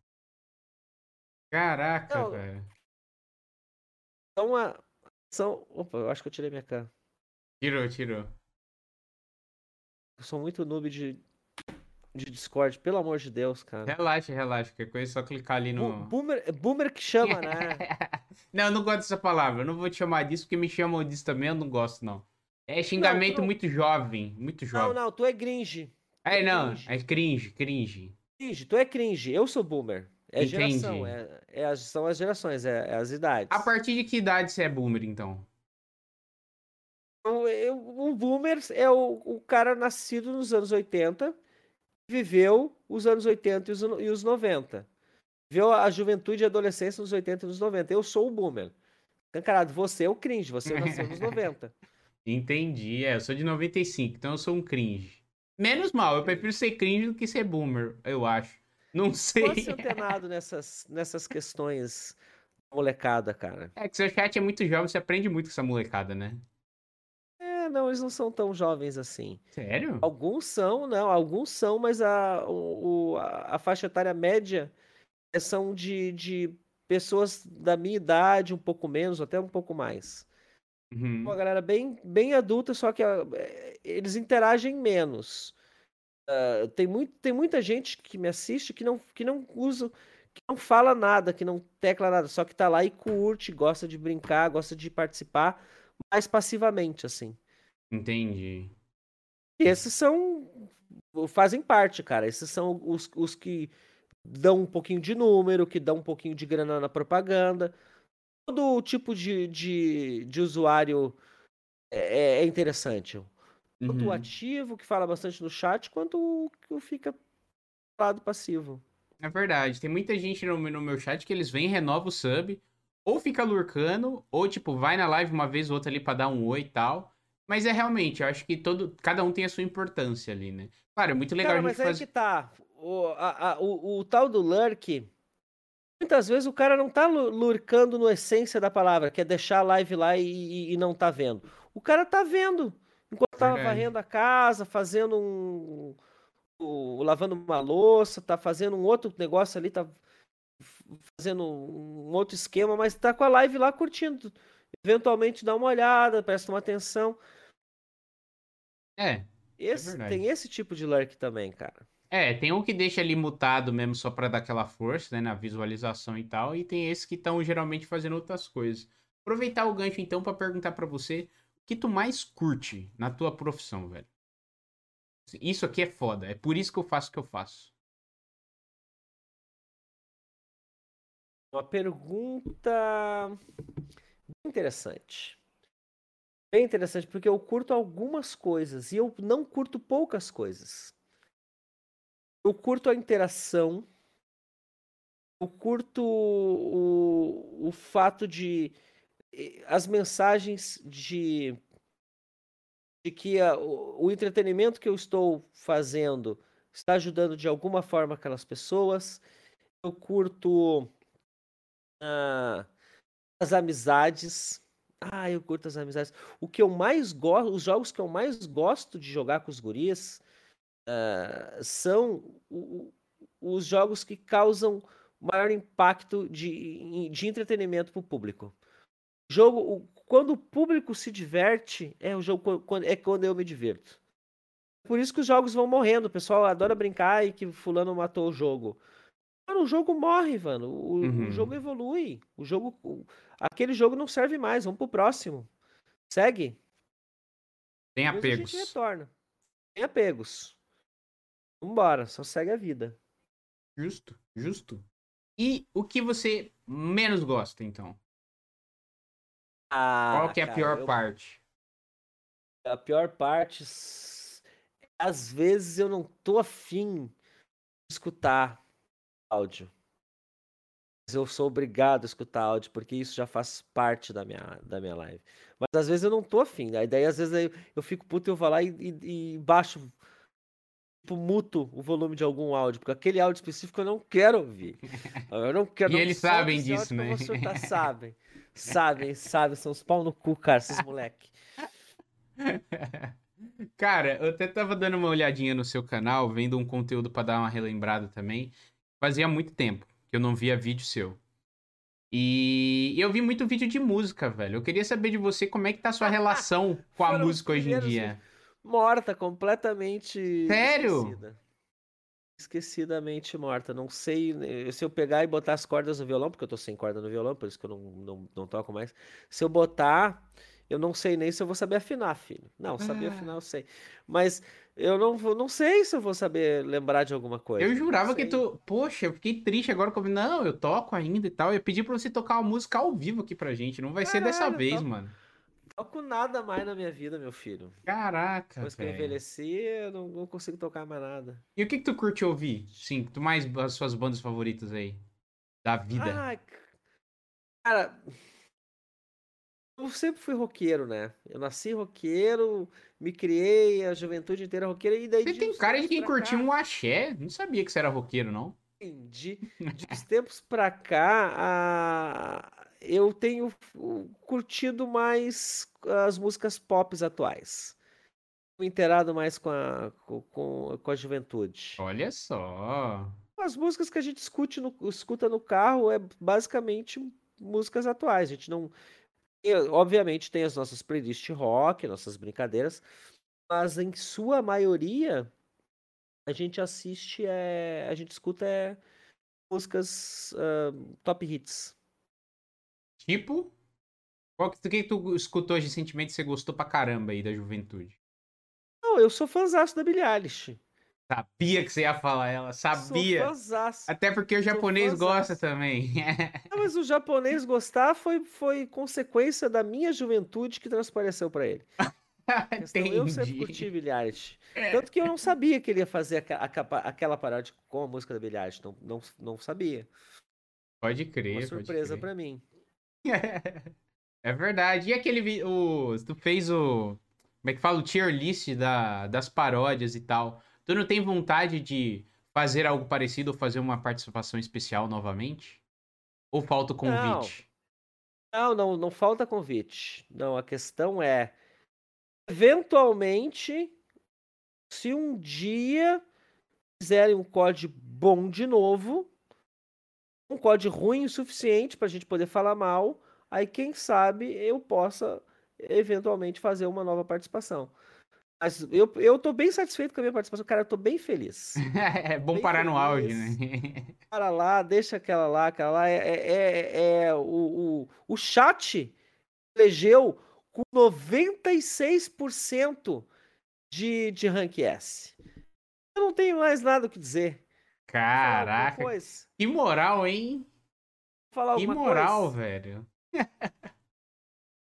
Caraca, Não, velho. Então, a, são. Opa, eu acho que eu tirei minha cara. Tirou, tirou. Eu sou muito noob de, de Discord, pelo amor de Deus, cara. Relaxa, relaxa. Qualquer coisa é só clicar ali no. Boomer, boomer que chama, né? não, eu não gosto dessa palavra. Eu não vou te chamar disso porque me chamam disso também. Eu não gosto, não. É xingamento não- muito jovem. Muito Não, jovem. não, tu é gringe. É, não. cringe. É cringe, cringe. Cringe, tu é cringe, eu sou boomer. É Entendi. geração, é, é são as gerações, é, é as idades. A partir de que idade você é boomer, então? O, eu- o boomer é o, o cara nascido nos anos 80, viveu os anos 80 e os, e os 90. Viveu a juventude e a adolescência nos 80 e nos 90. Eu sou o boomer. Encarado, você é o cringe, você nasceu nos 90. Entendi. É, eu sou de 95, então eu sou um cringe. Menos mal, eu prefiro ser cringe do que ser boomer, eu acho. Não sei. Fosse antenado nessas, nessas questões da molecada, cara. É que seu chat é muito jovem, você aprende muito com essa molecada, né? É, não, eles não são tão jovens assim. Sério? Alguns são, não, alguns são, mas a, o, a, a faixa etária média é- são de, de pessoas da minha idade, um pouco menos, até um pouco mais. Uhum. Uma galera bem, bem adulta, só que ah, eh, eles interagem menos. Ah, tem, muito, tem muita gente que me assiste que não, que não usa, que não fala nada, que não tecla nada, só que tá lá e curte, gosta de brincar, gosta de participar mais passivamente, assim. Entendi. E esses são. fazem parte, cara. Esses são os, os que dão um pouquinho de número, que dão um pouquinho de grana na propaganda. Todo tipo de, de, de usuário é, é interessante. Tanto o Uhum. ativo, que fala bastante no chat, quanto o que fica lado passivo. É verdade, tem muita gente no, no meu chat que eles vêm, renova o sub, ou fica lurcando, ou tipo, vai na live uma vez ou outra ali pra dar um oi e tal. Mas é realmente, eu acho que todo, cada um tem a sua importância ali, né? Claro, é muito legal Cara, a gente mas fazer. que tá. O, a- a- o, o tal do lurk, muitas vezes o cara não tá lu- lurcando no essência da palavra, que é deixar a live lá e, e- e não tá vendo. O cara tá vendo. Enquanto tava Verdade. varrendo a casa, fazendo um. lavando uma louça, tá fazendo um outro negócio ali, tá fazendo um outro esquema, mas tá com a live lá curtindo. Eventualmente dá uma olhada, presta uma atenção. É, Esse, verdade. tem esse tipo de lurk também, cara. é, tem um que deixa ali mutado mesmo só pra dar aquela força, né, na visualização e tal, e tem esses que estão geralmente fazendo outras coisas. Aproveitar o gancho então pra perguntar pra você que tu mais curte na tua profissão, velho. Isso aqui é foda, é por isso que eu faço o que eu faço. Uma pergunta. interessante. Bem interessante, porque eu curto algumas coisas e eu não curto poucas coisas. Eu curto a interação, eu curto o, o fato de as mensagens de, de que a, o, o entretenimento que eu estou fazendo está ajudando de alguma forma aquelas pessoas. Eu curto uh, as amizades. Ah, eu curto as amizades. O que eu mais gosto, os jogos que eu mais gosto de jogar com os guris uh, são o, os jogos que causam maior impacto de, de entretenimento para o público. Jogo, quando o público se diverte, é o jogo é quando eu me divirto. Por isso que os jogos vão morrendo. O pessoal adora brincar e que fulano matou o jogo. Mano, o jogo morre, mano. O, uhum. o jogo evolui. O jogo. O, aquele jogo não serve mais. Vamos pro próximo. Segue. Tem apegos. A gente retorna. Tem apegos. Vambora, só segue a vida. Justo, justo. E o que você menos gosta, então? Ah, Qual que é a cara, pior eu... parte? A pior parte, às vezes eu não tô afim de escutar áudio. Mas eu sou obrigado a escutar áudio, porque isso já faz parte da minha, da minha live. Mas às vezes eu não tô afim. Aí daí às vezes eu, eu fico puto e eu vou lá e, e, e baixo tipo, muto o volume de algum áudio, porque aquele áudio específico eu não quero ouvir. Eu não quero. e eles sabem disso, né? Tá, sabem. Sabem, sabem, são os pau no cu, cara, esses moleque. Cara, eu até tava dando uma olhadinha no seu canal, vendo um conteúdo para dar uma relembrada também. Fazia muito tempo que eu não via vídeo seu. E eu vi muito vídeo de música, velho. Eu queria saber de você como é que tá a sua relação com a música hoje em dia. Morta, completamente Sério? Esquecida. Esquecidamente morta. Não sei né, se eu pegar e botar as cordas no violão, porque eu tô sem corda no violão, por isso que eu não, não, não toco mais. Se eu botar, eu não sei nem se eu vou saber afinar, filho. Não, saber ah. afinar eu sei. Mas eu não, não sei se eu vou saber lembrar de alguma coisa. Eu jurava que tu. Poxa, eu fiquei triste agora. Como... Não, eu toco ainda e tal. Eu pedi pra você tocar uma música ao vivo aqui pra gente. Não vai Caralho, ser dessa vez, mano. Toco nada mais na minha vida, meu filho. Caraca. Depois que eu envelheci, eu não, não, consigo tocar mais nada. E o que, que tu curte ouvir? Sim, tu mais as suas bandas favoritas aí? Da vida. Ah, cara. Eu sempre fui roqueiro, né? Eu nasci roqueiro, me criei a juventude inteira roqueira e daí. Você tem cara de quem curtiu cá... um axé? Não sabia que você era roqueiro, não. De, de uns tempos pra cá, a... eu tenho curtido mais as músicas pop atuais. Me inteirado mais com a, com, com a juventude. Olha só. As músicas que a gente escute no, escuta no carro é basicamente músicas atuais. A gente não e, obviamente tem as nossas playlists rock, nossas brincadeiras, mas em sua maioria a gente assiste, é, a gente escuta é, músicas uh, top hits. Tipo? Qual que, que tu escutou recentemente e você gostou pra caramba aí da juventude? Não, eu sou fãzaço da Billie Eilish. Sabia que você ia falar ela, sabia. Até porque o japonês gosta também. Não, mas o japonês gostar foi, foi consequência da minha juventude que transpareceu para ele. eu sempre curti Billie Eilish. É. Tanto que eu não sabia que ele ia fazer a, a, aquela paródia com a música da Billie Eilish. Não, não, não sabia. Pode crer. Uma surpresa para mim. É verdade. E aquele. O, tu fez o. Como é que fala? O tier list da, das paródias e tal. Tu não tem vontade de fazer algo parecido ou fazer uma participação especial novamente? Ou falta o convite? Não, não, não, não falta convite. Não, a questão é eventualmente se um dia fizerem um código bom de novo, um código ruim o suficiente para a gente poder falar mal, aí quem sabe eu possa eventualmente fazer uma nova participação. Mas eu, eu tô bem satisfeito com a minha participação, cara, eu tô bem feliz. é bom bem parar feliz. no áudio, né? Para lá, deixa aquela lá, aquela lá. É, é, é, é o, o, o chat elegeu com 96% de, de rank S. Eu não tenho mais nada o que dizer. Caraca. Que moral, hein? Falar que moral, coisa. velho.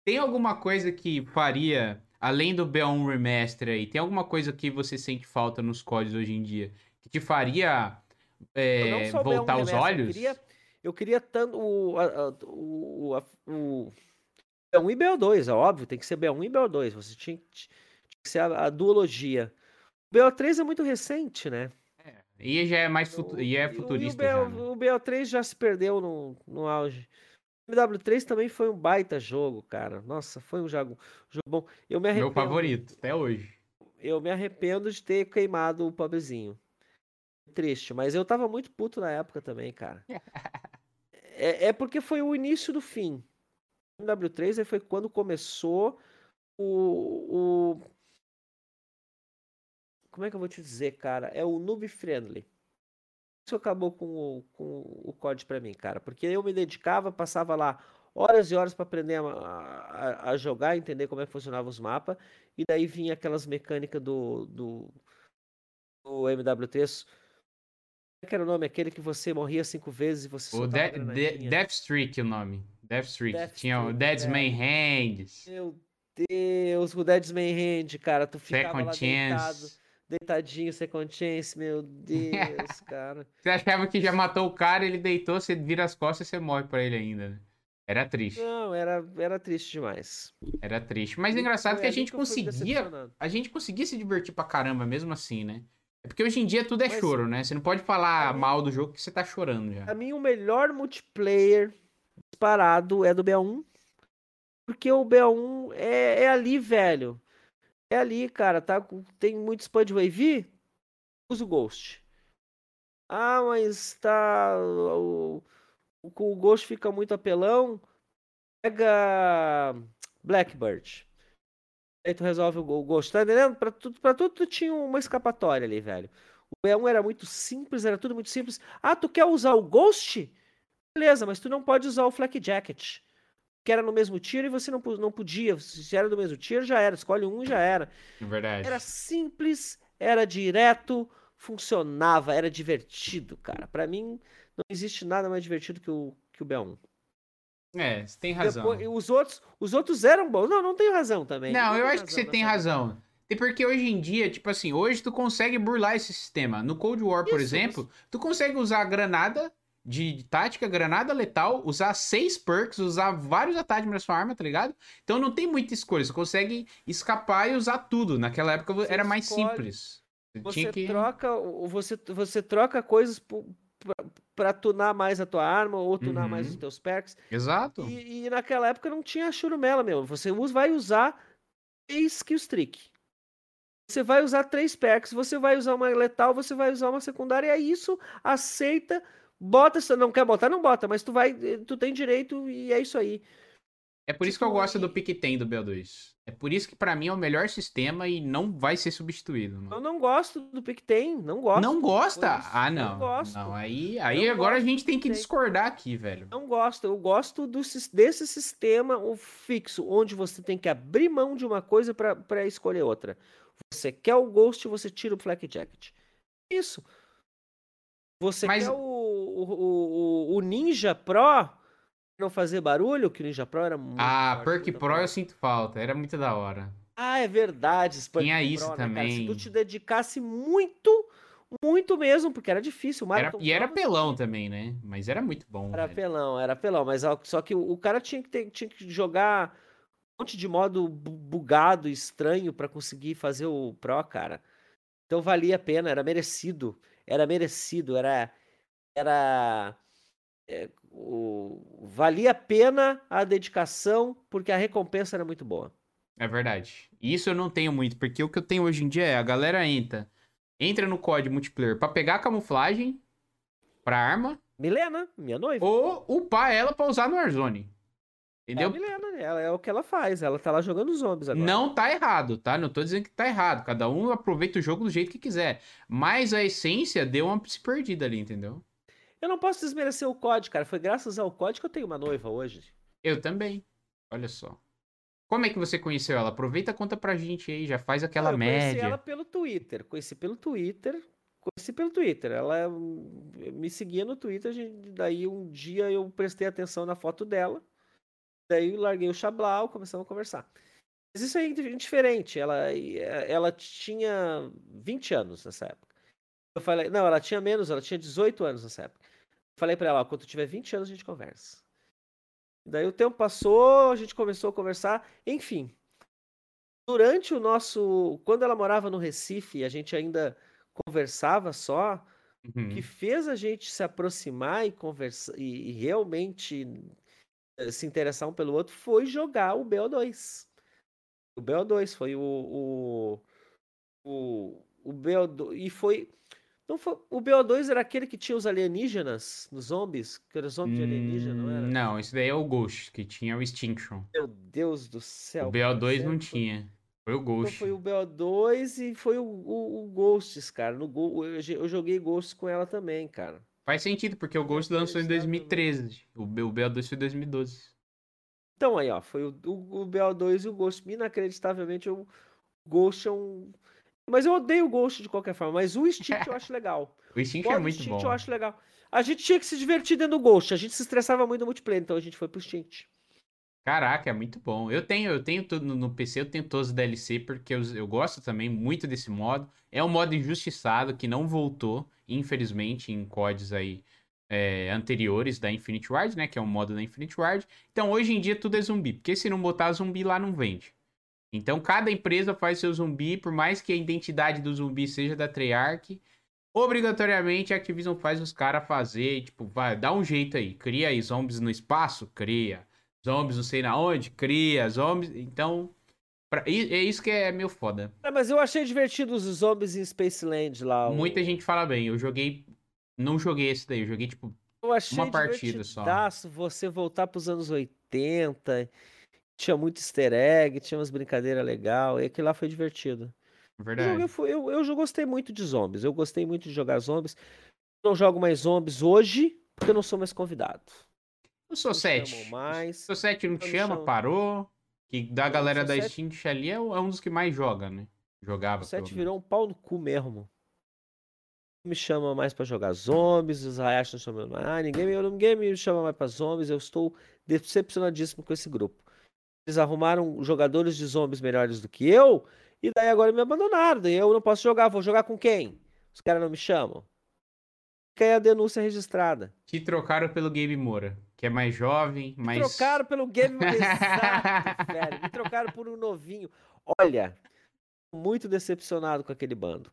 Tem alguma coisa que faria, além do BO1 Remaster aí, tem alguma coisa que você sente falta nos códigos hoje em dia? Que te faria é, voltar os olhos? Eu queria, eu queria tanto o, o, o, o B1 e BO2, é óbvio, tem que ser B1 e BO2. Você tinha, tinha que ser a, a duologia. O BO3 é muito recente, né? E já é mais futu e é futurista. E o, já, né? o BO3 já se perdeu no, no auge. O MW3 também foi um baita jogo, cara. Nossa, foi um jogo, jogo bom. Eu me arrependo. Meu favorito, até hoje. Eu me arrependo de ter queimado o pobrezinho. Triste, mas eu tava muito puto na época também, cara. é, é porque foi o início do fim. O MW3 foi quando começou o, o. Como é que eu vou te dizer, cara? É o noob friendly isso acabou com o, com o COD para mim, cara. Porque eu me dedicava, passava lá horas e horas para aprender a, a, a, jogar, entender como é que funcionavam os mapas. E daí vinha aquelas mecânicas do, do, do MW3. Como é que era o nome? Aquele que você morria cinco vezes e você O de, de, Death Streak, o nome. Death Streak. Death Tinha Streak, o Dead's Main Hands. Meu Deus, o Dead's Main Hand, cara. Tu ficava Second lá Chance. deitado deitadinho, second chance, meu Deus, cara. Você achava que já matou o cara, ele deitou, você vira as costas e você morre pra ele ainda, né? Era triste. Não, era, era triste demais. Era triste. Mas é engraçado que a gente conseguia. A gente conseguia se divertir pra caramba mesmo assim, né? É porque hoje em dia tudo é Mas, choro, né? Você não pode falar mim, mal do jogo que você tá chorando já. Pra mim, o melhor multiplayer disparado é do BA1. Porque o BA1 é, é ali, velho. É ali, cara, tá? Tem muito Spud Wave? Usa o Ghost. Ah, mas tá. O, o, o Ghost fica muito apelão. Pega Blackbird. Aí tu resolve o, Ghost. Tá entendendo? Pra tudo, pra tudo tu tinha uma escapatória ali, velho. O E1 era muito simples, era tudo muito simples. Ah, tu quer usar o Ghost? Beleza, mas tu não pode usar o Flak Jacket que era no mesmo tiro e você não, não podia. Se era do mesmo tiro, já era. Escolhe um e já era. É verdade. Era simples, era direto, funcionava, era divertido, cara. Para mim, não existe nada mais divertido que o, que o B1. É, você tem razão. Depois, os, outros, os outros eram bons. Não, não tenho razão também. Não, não eu acho que você tem razão. E porque hoje em dia, tipo assim, hoje tu consegue burlar esse sistema. No Cold War, por isso, exemplo, tu consegue usar a granada de, tática, granada letal, usar seis perks, usar vários ataques na sua arma, tá ligado? Então não tem muita escolha, você consegue escapar e usar tudo. Naquela época você era mais escolhe, simples. Você, que... troca, você, você troca coisas para tunar mais a tua arma ou tunar uhum. mais os teus perks. Exato. E, e, naquela época não tinha churumela, meu. Você vai usar três killstreak. Você vai usar três perks, você vai usar uma letal, você vai usar uma secundária, e é isso aceita Bota, se não quer botar, não bota, mas tu vai, eh, tu tem direito e é isso aí. É por isso que eu tipo, gosto do Piquetem do BO2. É por isso que para mim é o melhor sistema e não vai ser substituído. Mano. Eu não gosto do Piquetem, não gosto. Não gosta? Ah, não. Não gosto. Não, aí, aí agora a gente tem que discordar aqui, velho. Não gosto. Eu gosto do, desse sistema o fixo, onde você tem que abrir mão de uma coisa para escolher outra. Você quer o Ghost, você tira o Flak Jacket. Isso. Você Mas... quer o, o, o, Ninja Pro não fazer barulho? Que o Ninja Pro era muito. Ah, Perk Pro eu sinto falta. Era muito da hora. Ah, é verdade. Tinha isso Pro, também. Né, Se tu te dedicasse muito, muito mesmo, porque era difícil. Era, e era pelão também, né? Mas era muito bom. Era velho. pelão, era pelão. Mas só que o, o cara tinha que, ter, tinha que jogar um monte de modo bugado, estranho, para conseguir fazer o Pro, cara. Então valia a pena, era merecido era merecido, era era é, o, valia a pena a dedicação porque a recompensa era muito boa. É verdade. Isso eu não tenho muito, porque o que eu tenho hoje em dia é a galera entra, entra no código multiplayer para pegar camuflagem para arma. Milena, minha noiva. Ou upar ela para usar no Warzone. Entendeu? É a Milena, ela é o que ela faz. Ela tá lá jogando zombies agora. Não tá errado, tá? Não tô dizendo que tá errado. Cada um aproveita o jogo do jeito que quiser. Mas a essência deu uma se perdida ali, entendeu? Eu não posso desmerecer o código, cara. Foi graças ao código que eu tenho uma noiva hoje. Eu também. Olha só. Como é que você conheceu ela? Aproveita conta pra gente aí, já faz aquela eu média. Conheci ela pelo Twitter. Conheci pelo Twitter. Conheci pelo Twitter. Ela me seguia no Twitter. Daí um dia eu prestei atenção na foto dela. Daí larguei o Chablau, começamos a conversar. Mas isso é indiferente. Ela, ela tinha 20 anos nessa época. Eu falei, não, ela tinha menos, ela tinha 18 anos nessa época. Falei para ela, ó, quando tiver 20 anos a gente conversa. Daí o tempo passou, a gente começou a conversar, enfim. Durante o nosso, quando ela morava no Recife, a gente ainda conversava só, uhum. que fez a gente se aproximar e conversar e, e realmente eh, se interessar um pelo outro foi jogar o BO2. O BO2 foi o, o, o, o BO2 e foi não foi, o BO2 era aquele que tinha os alienígenas, nos zombies, que era zombie de alienígena, não era? Não, esse daí é o Ghost, que tinha o Extinction. Meu Deus do céu. O BO2 não tinha. Foi o então Ghost. Então foi o BO2 e foi o, o, o Ghosts, cara. No, eu joguei Ghosts com ela também, cara. Faz sentido, porque o Ghost lançou em 2013. O, o BO2 foi em 2012. Então aí, ó, foi o, o, o BO2 e o Ghost. Inacreditavelmente, o Ghost é um mas eu odeio o Ghost de qualquer forma, mas o Instinct eu acho legal. o Instinct é muito Instinct bom. eu acho legal. A gente tinha que se divertir dentro do Ghost, a gente se estressava muito no multiplayer, então a gente foi pro Instinct. Caraca, é muito bom. Eu tenho, eu tenho tudo no PC, eu tenho todos os DLC porque eu, eu gosto também muito desse modo. É um modo injustiçado que não voltou, infelizmente, em CODs aí é, anteriores da Infinite Ward, né? Que é um modo da Infinite Ward. Então hoje em dia tudo é zumbi, porque se não botar zumbi lá não vende. Então, cada empresa faz seu zumbi, por mais que a identidade do zumbi seja da Treyarch, obrigatoriamente a Activision faz os caras fazer, tipo, vai, dá um jeito aí. Cria aí zombies no espaço? Cria. Zombies não sei na onde? Cria. Zombies. Então, pra, é isso que é meio foda. É, mas eu achei divertido os zombies em Spaceland lá. O... Muita gente fala bem. Eu joguei. Não joguei esse daí, eu joguei, tipo, eu achei uma partida só. você voltar pros anos 80 tinha muito easter egg, tinha umas brincadeiras legais, e aquilo lá foi divertido. Verdade. Eu, eu, eu, eu, gostei muito de zombies, eu gostei muito de jogar zombies. Não jogo mais zombies hoje, porque eu não sou mais convidado. Eu sou 7. Mais. Sou 7 não te chama, parou. Que da galera da Steam ali é, é, um dos que mais joga, né? Jogava. O 7 virou um pau no cu mesmo. Não me chama mais para jogar zombies, os Hayashi não chamam mais. Ah, ninguém, ninguém me chama mais pra zombies, eu estou decepcionadíssimo com esse grupo eles arrumaram jogadores de zombies melhores do que eu, e daí agora me abandonaram. Daí eu não posso jogar, vou jogar com quem? Os caras não me chamam. Fica aí a denúncia registrada. Te trocaram pelo Game Moura, que é mais jovem, mais. Me trocaram pelo Game Moura. Exato, velho. Me trocaram por um novinho. Olha, muito decepcionado com aquele bando.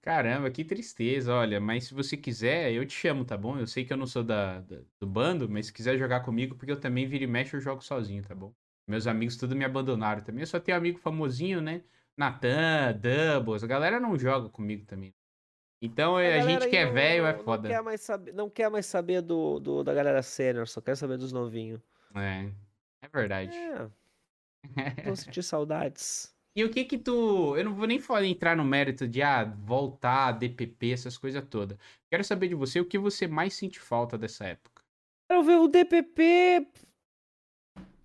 Caramba, que tristeza, olha, mas se você quiser, eu te chamo, tá bom? Eu sei que eu não sou da, da do bando, mas se quiser jogar comigo, porque eu também vira e mexe, eu jogo sozinho, tá bom? Meus amigos tudo me abandonaram também. Eu só tenho amigo famosinho, né? Natan, Doubles, a galera não joga comigo também. Então a, a gente que é velho é foda. Não quer mais saber, não quer mais saber do, do da galera sênior, só quer saber dos novinhos. É, é verdade. É. Vou sentir saudades. E o que que tu. Eu não vou nem entrar no mérito de ah, voltar, DPP, essas coisas todas. Quero saber de você o que você mais sente falta dessa época. Quero ver o DPP.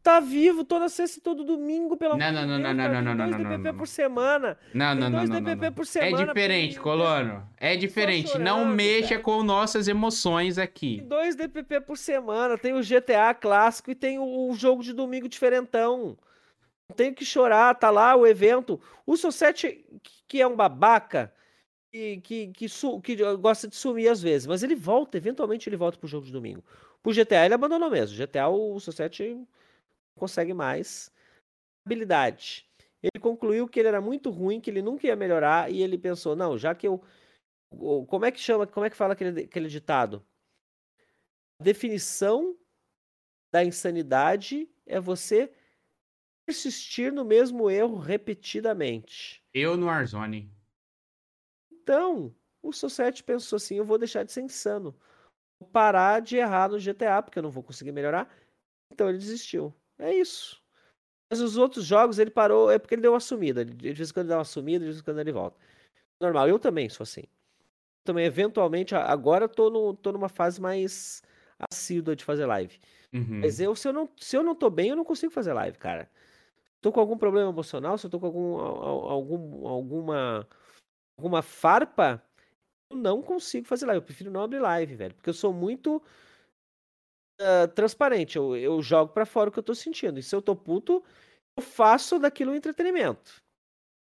Tá vivo toda sexta e todo domingo, pela Não, não, não, não, não, não, não, não. Dois DPP por é semana. Não, não, não. Dois DPP por semana. É diferente, colono. É diferente. Não mexa com nossas emoções aqui. Dois DPP por semana. Tem o GTA clássico e tem o jogo de domingo diferentão. Tenho que chorar, tá lá o evento. O Society, que é um babaca, que, que, que, su, que gosta de sumir às vezes, mas ele volta, eventualmente ele volta pro jogo de domingo. Pro GTA ele abandonou mesmo. GTA o Society consegue mais habilidade. Ele concluiu que ele era muito ruim, que ele nunca ia melhorar, e ele pensou, não, já que eu. Como é que chama, como é que fala aquele, aquele ditado? A definição da insanidade é você persistir no mesmo erro repetidamente. Eu no Warzone. Então, o Society pensou assim: eu vou deixar de ser insano. Vou parar de errar no GTA, porque eu não vou conseguir melhorar. Então ele desistiu. É isso. Mas os outros jogos ele parou, é porque ele deu uma sumida. De vez em quando ele dá uma sumida, de vez em quando ele volta. Normal, eu também sou assim. Também, eventualmente, agora eu tô, no, tô numa fase mais assídua de fazer live. Uhum. Mas eu se, eu, não, se eu não tô bem, eu não consigo fazer live, cara tô com algum problema emocional, se eu tô com algum, algum, alguma, alguma farpa, eu não consigo fazer live. Eu prefiro não abrir live, velho. Porque eu sou muito. uh, transparente. Eu, eu jogo para fora o que eu tô sentindo. E se eu tô puto, eu faço daquilo um entretenimento.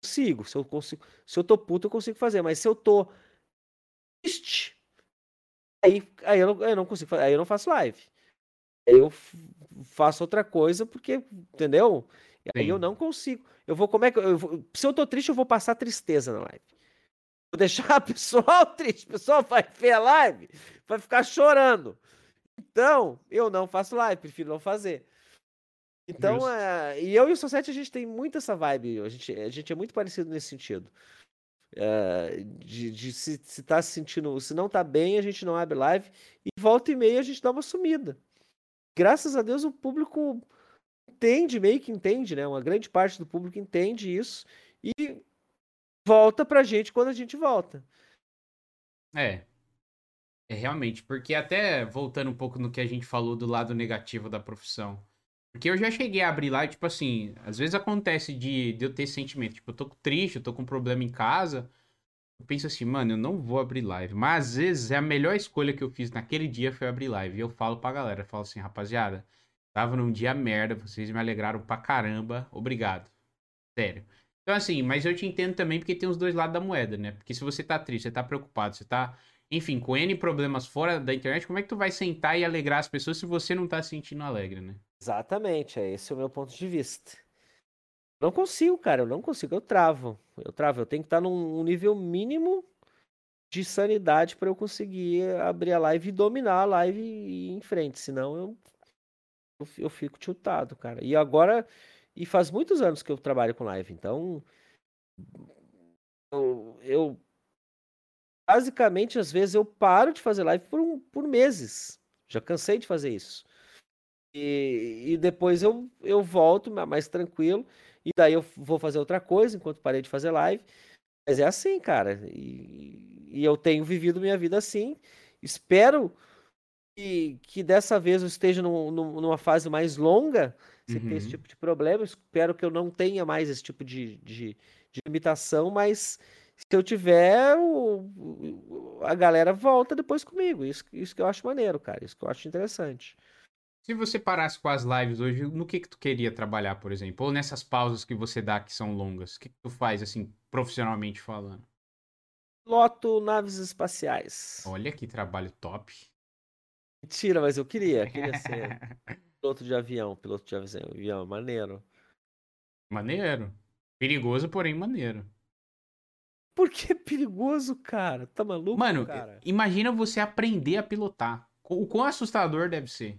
Consigo. Se eu, consigo, se eu tô puto, eu consigo fazer. Mas se eu tô triste, aí, aí eu, não, eu não consigo Aí eu não faço live. Aí eu faço outra coisa, porque, entendeu? Aí eu não consigo. Eu vou, como é que eu, vou, se eu tô triste, eu vou passar tristeza na live. Vou deixar o pessoal triste, o pessoal vai ver a live, vai ficar chorando. Então, eu não faço live, prefiro não fazer. Então, é, e eu e o Society, a gente tem muito essa vibe. A gente, a gente é muito parecido nesse sentido. É, de, de se, se tá se sentindo, se não tá bem, a gente não abre live. E volta e meia a gente dá uma sumida. Graças a Deus o público entende, meio que entende, né? Uma grande parte do público entende isso e volta pra gente quando a gente volta. É. É realmente, porque até voltando um pouco no que a gente falou do lado negativo da profissão. Porque eu já cheguei a abrir lá, tipo assim, às vezes acontece de, de eu ter sentimento, tipo, eu tô triste, eu tô com um problema em casa. Eu penso assim, mano, eu não vou abrir live. Mas às vezes é a melhor escolha que eu fiz naquele dia foi abrir live. E eu falo pra galera, eu falo assim, rapaziada, tava num dia merda, vocês me alegraram pra caramba, obrigado. Sério. Então assim, mas eu te entendo também porque tem os dois lados da moeda, né? Porque se você tá triste, você tá preocupado, você tá enfim, com N problemas fora da internet, como é que tu vai sentar e alegrar as pessoas se você não tá se sentindo alegre, né? Exatamente, é esse o meu ponto de vista. Não consigo, cara, eu não consigo, eu travo. Eu travo, eu tenho que estar num nível mínimo de sanidade para eu conseguir abrir a live e dominar a live e ir em frente, senão eu, eu, fico tiltado, cara. E agora, e faz muitos anos que eu trabalho com live, então eu, eu basicamente, às vezes, eu paro de fazer live por, um, por meses. Já cansei de fazer isso. E, e depois eu, eu volto mais tranquilo. E daí eu vou fazer outra coisa enquanto parei de fazer live. Mas é assim, cara. E, e eu tenho vivido minha vida assim. Espero que, que dessa vez eu esteja num, numa fase mais longa, sem uhum. ter esse tipo de problema. Espero que eu não tenha mais esse tipo de, de, de limitação, mas se eu tiver, o, a galera volta depois comigo. Isso, isso que eu acho maneiro, cara. Isso que eu acho interessante. Se você parasse com as lives hoje, no que que tu queria trabalhar, por exemplo? Ou nessas pausas que você dá que são longas? O que, que tu faz, assim, profissionalmente falando? Piloto naves espaciais. Olha que trabalho top. Mentira, mas eu queria. Queria ser piloto de avião. Piloto de avião, maneiro. Maneiro. Perigoso, porém maneiro. Porque é perigoso, cara. Tá maluco, Mano, cara? imagina você aprender a pilotar. O quão assustador deve ser.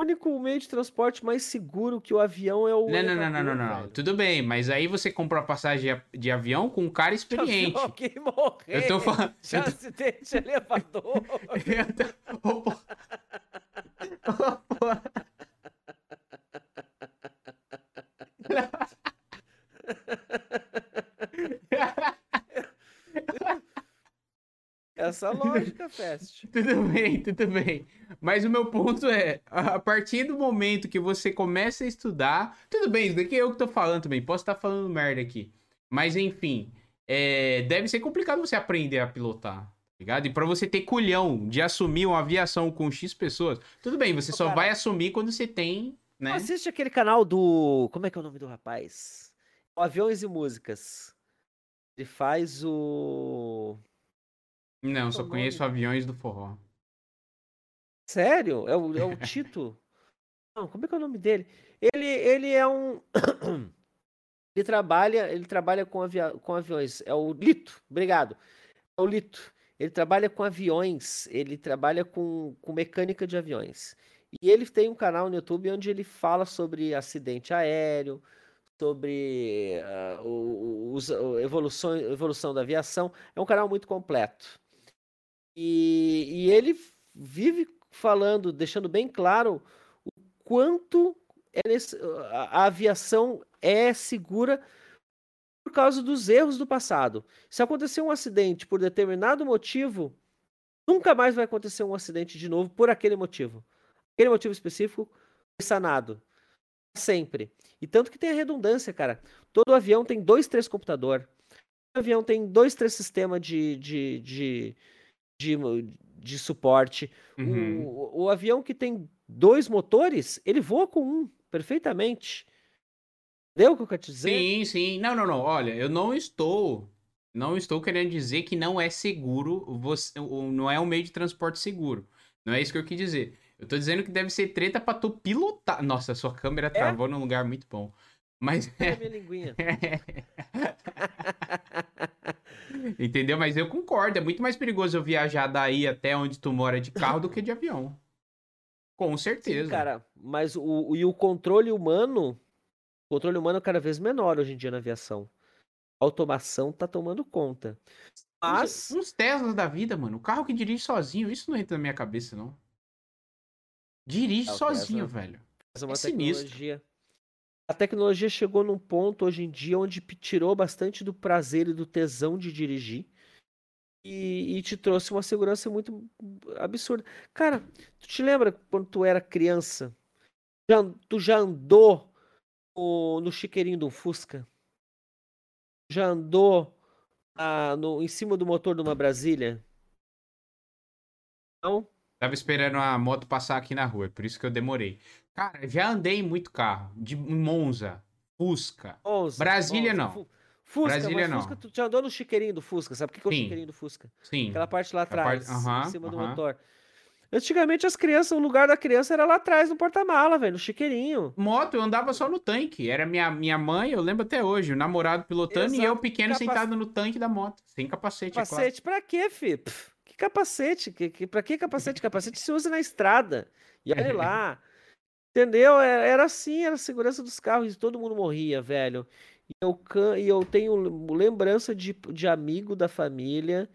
O único meio de transporte mais seguro que o avião é o. Não, não, não, não, não, não, Tudo bem, mas aí você comprou a passagem de avião com um cara experiente. Alguém morrer. Eu tô falando. Já eu tô... acidente elevador. eu tô... Opa. Opa. Essa lógica, Fest. tudo bem, tudo bem. Mas o meu ponto é, a partir do momento que você começa a estudar, tudo bem, isso daqui é eu que tô falando também, posso estar falando merda aqui. Mas enfim, é, deve ser complicado você aprender a pilotar, tá ligado? E para você ter culhão de assumir uma aviação com X pessoas, tudo bem, você só cara, vai assumir quando você tem, né? Assiste aquele canal do, como é que é o nome do rapaz? Aviões e Músicas. Ele faz o não, só conheço aviões do forró. Sério? É o, é o Tito? Não, como é que é o nome dele? Ele, ele é um. ele trabalha, ele trabalha com, avia... com aviões. É o Lito, obrigado. É o Lito. Ele trabalha com aviões, ele trabalha com, com mecânica de aviões. E ele tem um canal no YouTube onde ele fala sobre acidente aéreo, sobre uh, o, o, a evolução, evolução da aviação. É um canal muito completo. E, e ele vive falando, deixando bem claro o quanto é nesse, a, a aviação é segura por causa dos erros do passado. Se acontecer um acidente por determinado motivo, nunca mais vai acontecer um acidente de novo por aquele motivo. Aquele motivo específico foi sanado. Sempre. E tanto que tem a redundância, cara. Todo avião tem dois, três computador. Todo avião tem dois, três sistemas de, de, de de, de suporte. Uhum. O, o avião que tem dois motores, ele voa com um, perfeitamente. Entendeu o que eu quero te dizer? Sim, sim. Não, não, não. Olha, eu não estou. Não estou querendo dizer que não é seguro, você, não é um meio de transporte seguro. Não é isso que eu quis dizer. Eu tô dizendo que deve ser treta pra tu pilotar. Nossa, sua câmera É? travou num lugar muito bom. Mas. É a minha linguinha. Entendeu? Mas eu concordo. É muito mais perigoso eu viajar daí até onde tu mora de carro do que de avião. Com certeza. Sim, cara, mas o, e o controle humano, o controle humano é cada vez menor hoje em dia na aviação. A automação tá tomando conta. Mas, Uns, uns Teslas da vida, mano. O carro que dirige sozinho, isso não entra na minha cabeça, não. Dirige É, sozinho, Tesla- velho. mas é uma é sinistro. A tecnologia chegou num ponto hoje em dia onde tirou bastante do prazer e do tesão de dirigir. E, e te trouxe uma segurança muito absurda. Cara, tu te lembra quando tu era criança? Já, tu já andou no, no chiqueirinho do Fusca? Já andou ah, no, em cima do motor de uma Brasília? Não? Tava esperando a moto passar aqui na rua, por isso que eu demorei. Cara, já andei em muito carro. De Monza, Fusca. Onze, Brasília, onze. não. Fu- Fusca, Brasília, mas não. Fusca, tu já andou no chiqueirinho do Fusca, sabe o que que é o chiqueirinho do Fusca? Sim. Aquela parte lá A parte- atrás, aham, em cima do aham. motor. Antigamente as crianças, o lugar da criança era lá atrás no porta-mala, velho, no chiqueirinho. Moto, eu andava só no tanque. Era minha, minha mãe, eu lembro até hoje, o namorado pilotando e eu Exato. pequeno Capac- sentado no tanque da moto. Sem capacete, é claro. Capacete, pra quê, fi? Pff, que capacete? Que, que, pra que capacete? Capacete se usa na estrada. E olha lá. Entendeu? É- Era assim, era a segurança dos carros e todo mundo morria, velho. E eu, e eu tenho lembrança de, de amigo da família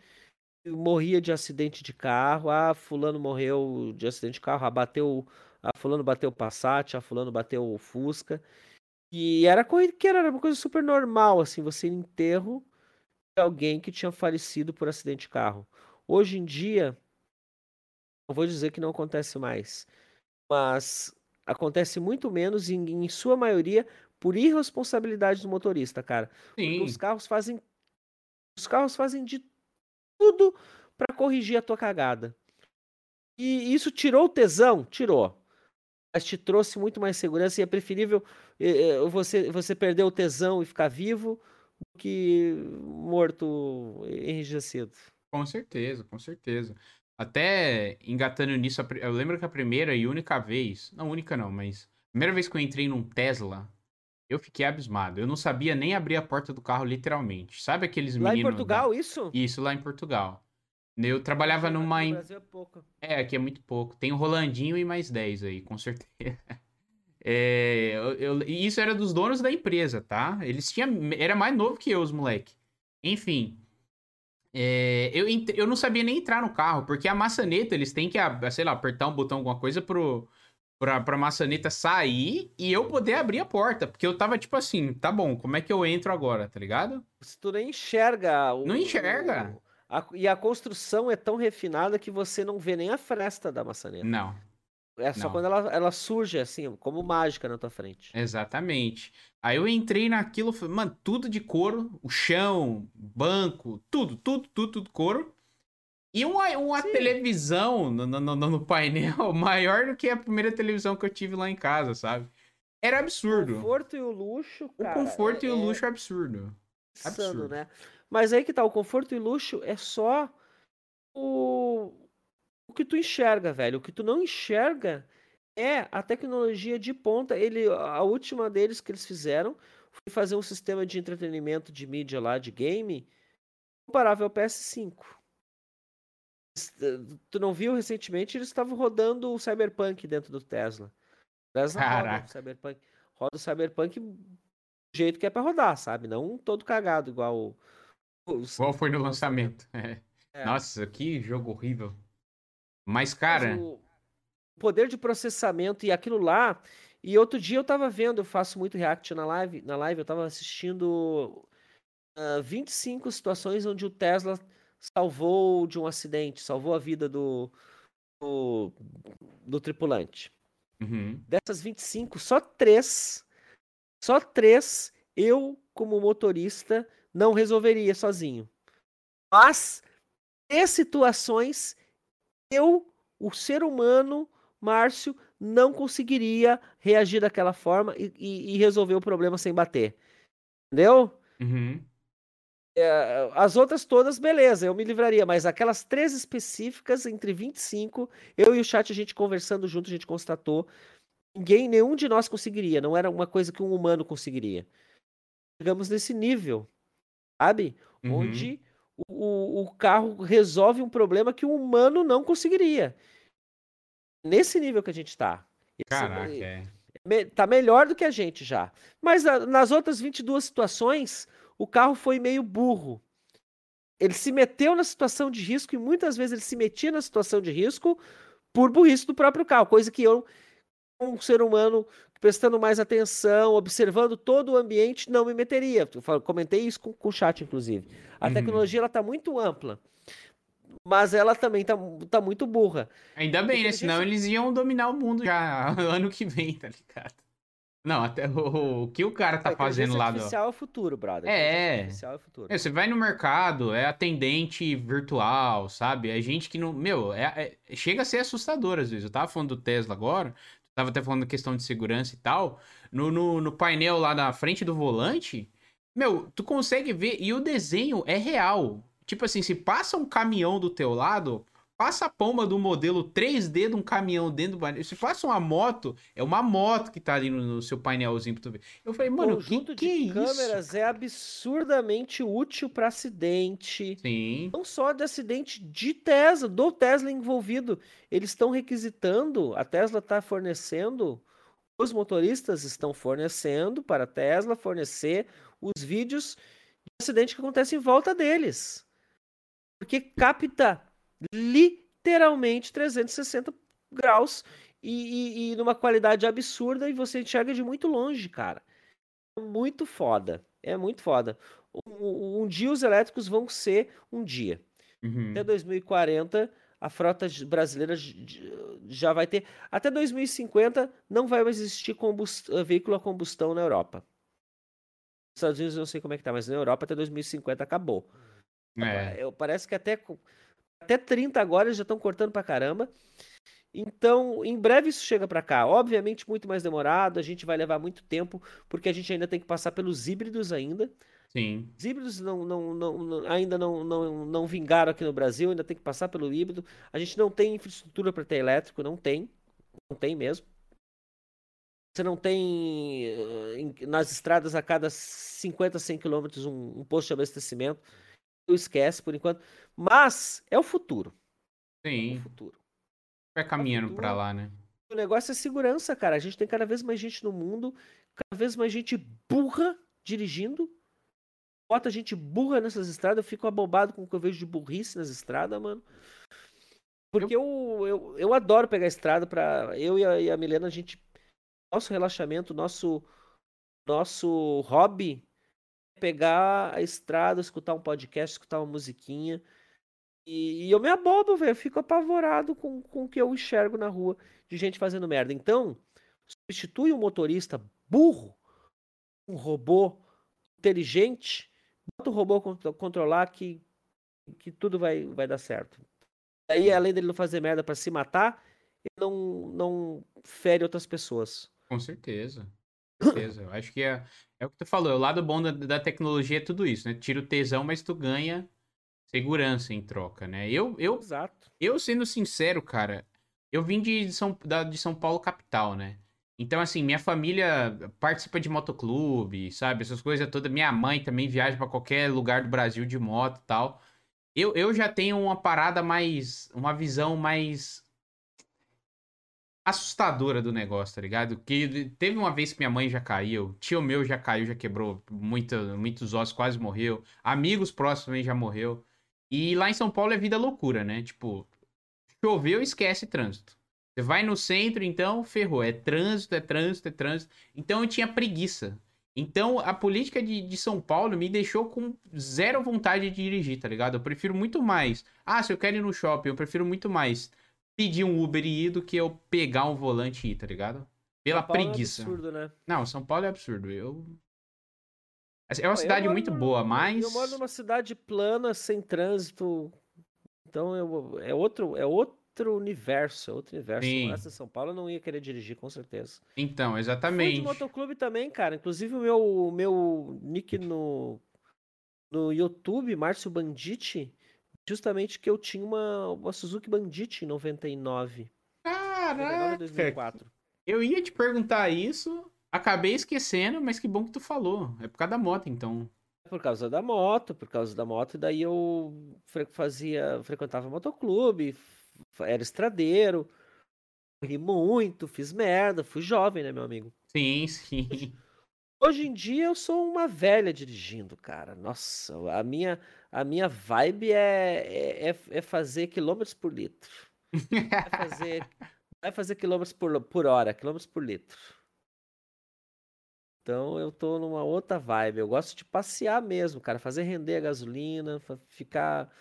que morria de acidente de carro. Ah, fulano morreu de acidente de carro. Ah, bateu. Ah, fulano bateu o Passat. Ah, fulano bateu o Fusca. E era corriqueira, era uma coisa super normal, assim, você enterro de alguém que tinha falecido por acidente de carro. Hoje em dia, não vou dizer que não acontece mais, mas acontece muito menos, em, em sua maioria, por irresponsabilidade do motorista, cara. Porque Sim. os carros fazem. Os carros fazem de tudo para corrigir a tua cagada. E isso tirou o tesão? Tirou. Mas te trouxe muito mais segurança e é preferível eh, eh, você, você perder o tesão e ficar vivo do que morto enrijecido. Com certeza, com certeza. Até engatando nisso, eu lembro que a primeira e única vez, não única não, mas a primeira vez que eu entrei num Tesla, eu fiquei abismado. Eu não sabia nem abrir a porta do carro, literalmente. Sabe aqueles Lá em meninos. da- Portugal, isso? Isso, lá em Portugal. Eu trabalhava Aqui numa. no Brasil é pouco. É, aqui é muito pouco. Tem o Rolandinho e mais 10 aí, com certeza. É, eu- eu- isso era dos donos da empresa, tá? Eles tinham. Era mais novo que eu, os moleque. Enfim. É, eu, eu não sabia nem entrar no carro, porque a maçaneta, eles têm que, sei lá, apertar um botão, alguma coisa pro, pra, pra maçaneta sair e eu poder abrir a porta. Porque eu tava tipo assim, tá bom, como é que eu entro agora, tá ligado? Se tu nem enxerga. o- Não enxerga. o- a- e a construção é tão refinada que você não vê nem a fresta da maçaneta. Não. É só não. quando ela, ela surge assim, como mágica na tua frente. Exatamente. Aí eu entrei naquilo, mano, tudo de couro, o chão, banco, tudo, tudo, tudo, tudo couro. E uma, uma Sim. televisão no, no, no- painel maior do que a primeira televisão que eu tive lá em casa, sabe? Era O absurdo. conforto e o luxo, O cara. conforto é, e o é luxo é absurdo. insano, absurdo. né? Mas aí que tá, o conforto e luxo é só o, o que tu enxerga, velho. O que tu não enxerga é a tecnologia de ponta. Ele, a última deles que eles fizeram foi fazer um sistema de entretenimento de mídia lá, de game, comparável ao PS5. Es- eh, Tu não viu recentemente? Eles estavam rodando o Cyberpunk dentro do Tesla. Tesla roda Caraca. o Cyberpunk. Roda o Cyberpunk do jeito que é pra rodar, sabe? Não todo cagado, igual o- Igual foi no lançamento. É. É. Nossa, que jogo horrível. Mas, Mas cara, o poder de processamento e aquilo lá. E outro dia eu tava vendo, eu faço muito react na live, na live eu tava assistindo ah, 25 situações onde o Tesla salvou de um acidente, salvou a vida do, do, do tripulante. uhum, Dessas 25, só três, só três eu, como motorista, não resolveria sozinho. Mas Três situações eu, o ser humano, Márcio, não conseguiria reagir daquela forma e, e, e resolver o problema sem bater. Entendeu? Uhum. É, as outras todas, beleza, eu me livraria, mas aquelas três específicas, entre 25, eu e o chat, a gente conversando junto, a gente constatou, ninguém, nenhum de nós conseguiria, não era uma coisa que um humano conseguiria. Chegamos nesse nível, sabe? Uhum. Onde o, o carro resolve um problema que um humano não conseguiria. Nesse nível que a gente está. Caraca, é. Tá melhor do que a gente já. Mas nas outras 22 situações, o carro foi meio burro. Ele se meteu na situação de risco e muitas vezes ele se metia na situação de risco por burrice do próprio carro, coisa que eu, um ser humano prestando mais atenção, observando todo o ambiente, não me meteria. Eu comentei isso com, com o chat, inclusive. A uhum. tecnologia ela está muito ampla, mas ela também está tá muito burra. Ainda bem, né? Senão gente... eles iam dominar o mundo já ano que vem, tá ligado? Não, até o, o que o cara tá fazendo lá. Artificial do... é o futuro, brother. É. Artificial é o futuro. É, você vai no mercado, é atendente virtual, sabe? É gente que não. Meu, é, é, chega a ser assustador às vezes. Eu tava falando do Tesla agora tava até falando questão de segurança e tal, no, no, no, painel lá na frente do volante, meu, tu consegue ver, e o desenho é real. Tipo assim, se passa um caminhão do teu lado, passa a pomba do modelo 3D de um caminhão dentro do painel. Se passa uma moto, é uma moto que tá ali no, no seu painelzinho pra tu ver. Eu falei, mano, o conjunto que, que de é câmeras isso? é absurdamente útil para acidente. Sim. Não só de acidente de Tesla, do Tesla envolvido. Eles estão requisitando, a Tesla está fornecendo, os motoristas estão fornecendo para a Tesla fornecer os vídeos de acidente que acontece em volta deles. Porque capta literalmente 360 graus e, e, e, numa qualidade absurda e você enxerga de muito longe, cara. É muito foda. É muito foda. Um, um dia os elétricos vão ser um dia. Uhum. Até 2040 a frota brasileira já vai ter. Até 2050 não vai mais existir combust... veículo a combustão na Europa. Nos Estados Unidos eu não sei como é que tá, mas na Europa até 2050 acabou. É. Eu, parece que até até 30 agora eles já estão cortando pra caramba. Então, em breve isso chega para cá. Obviamente, muito mais demorado, a gente vai levar muito tempo, porque a gente ainda tem que passar pelos híbridos ainda. Sim. Os híbridos não, não, não, não ainda não, não, não vingaram aqui no Brasil, ainda tem que passar pelo híbrido. A gente não tem infraestrutura para ter elétrico, não tem. Não tem mesmo. Você não tem eh, nas estradas a cada 50, 100 quilômetros um, um posto de abastecimento esquece por enquanto. Mas é o futuro. Sim. É o futuro. Vai caminhando é para lá, né? O negócio é segurança, cara. A gente tem cada vez mais gente no mundo, cada vez mais gente burra dirigindo. Bota gente burra nessas estradas. Eu fico abobado com o que eu vejo de burrice nas estradas, mano. Porque eu, eu, eu adoro pegar a estrada para Eu e a, e a Milena, a gente. Nosso relaxamento, nosso, nosso hobby pegar a estrada, escutar um podcast, escutar uma musiquinha. E, e eu me abobo, velho. Fico apavorado com, com o que eu enxergo na rua de gente fazendo merda. Então, substitui um motorista burro, um robô inteligente, bota o robô controlar que, que tudo vai, vai dar certo. Aí, além dele não fazer merda para se matar, ele não, não fere outras pessoas. Com certeza certeza. Eu acho que é, é o que tu falou. O lado bom da, da tecnologia é tudo isso, né? Tira o tesão, mas tu ganha segurança em troca, né? Eu, eu, Exato. eu sendo sincero, cara, eu vim de São, da, de São Paulo capital, né? Então, assim, minha família participa de motoclube, sabe? Essas coisas todas. Minha mãe também viaja para qualquer lugar do Brasil de moto e tal. Eu, eu já tenho uma parada mais. Uma visão mais assustadora do negócio, tá ligado? Que teve uma vez que minha mãe já caiu, tio meu já caiu, já quebrou muita, muitos ossos, quase morreu. Amigos próximos também já morreu. E lá em São Paulo é vida loucura, né? Tipo, choveu, esquece trânsito. Você vai no centro, então, ferrou. É trânsito, é trânsito, é trânsito. Então eu tinha preguiça. Então a política de, de São Paulo me deixou com zero vontade de dirigir, tá ligado? Eu prefiro muito mais. Ah, se eu quero ir no shopping, eu prefiro muito mais pedir um Uber e ir do que eu pegar um volante e ir, tá ligado? Pela é preguiça. É absurdo, né? Não, São Paulo é absurdo. Eu. É uma cidade muito boa, mas. Eu moro numa cidade plana, sem trânsito. Então eu, é outro, é outro universo, é outro universo. Morasse em São Paulo, eu não ia querer dirigir, com certeza. Então, Fui de exatamente. motoclube também, cara. Inclusive o meu, meu nick no, no YouTube, Márcio Banditi, justamente que eu tinha uma, uma Suzuki Bandit em 99. 99 Caraca, 2004. eu ia te perguntar isso, acabei esquecendo, mas que bom que tu falou. É por causa da moto, então. Por causa da moto, por causa da moto, e daí eu fazia, frequentava motoclube, era estradeiro, corri muito, fiz merda, fui jovem, né, meu amigo? Sim, sim. Hoje em dia eu sou uma velha dirigindo, cara. Nossa, a minha, a minha vibe é, é, é- é fazer quilômetros por litro. Vai fazer, vai fazer quilômetros por, por hora, quilômetros por litro. Então eu tô numa outra vibe. Eu gosto de passear mesmo, cara, fazer render a gasolina, ficar.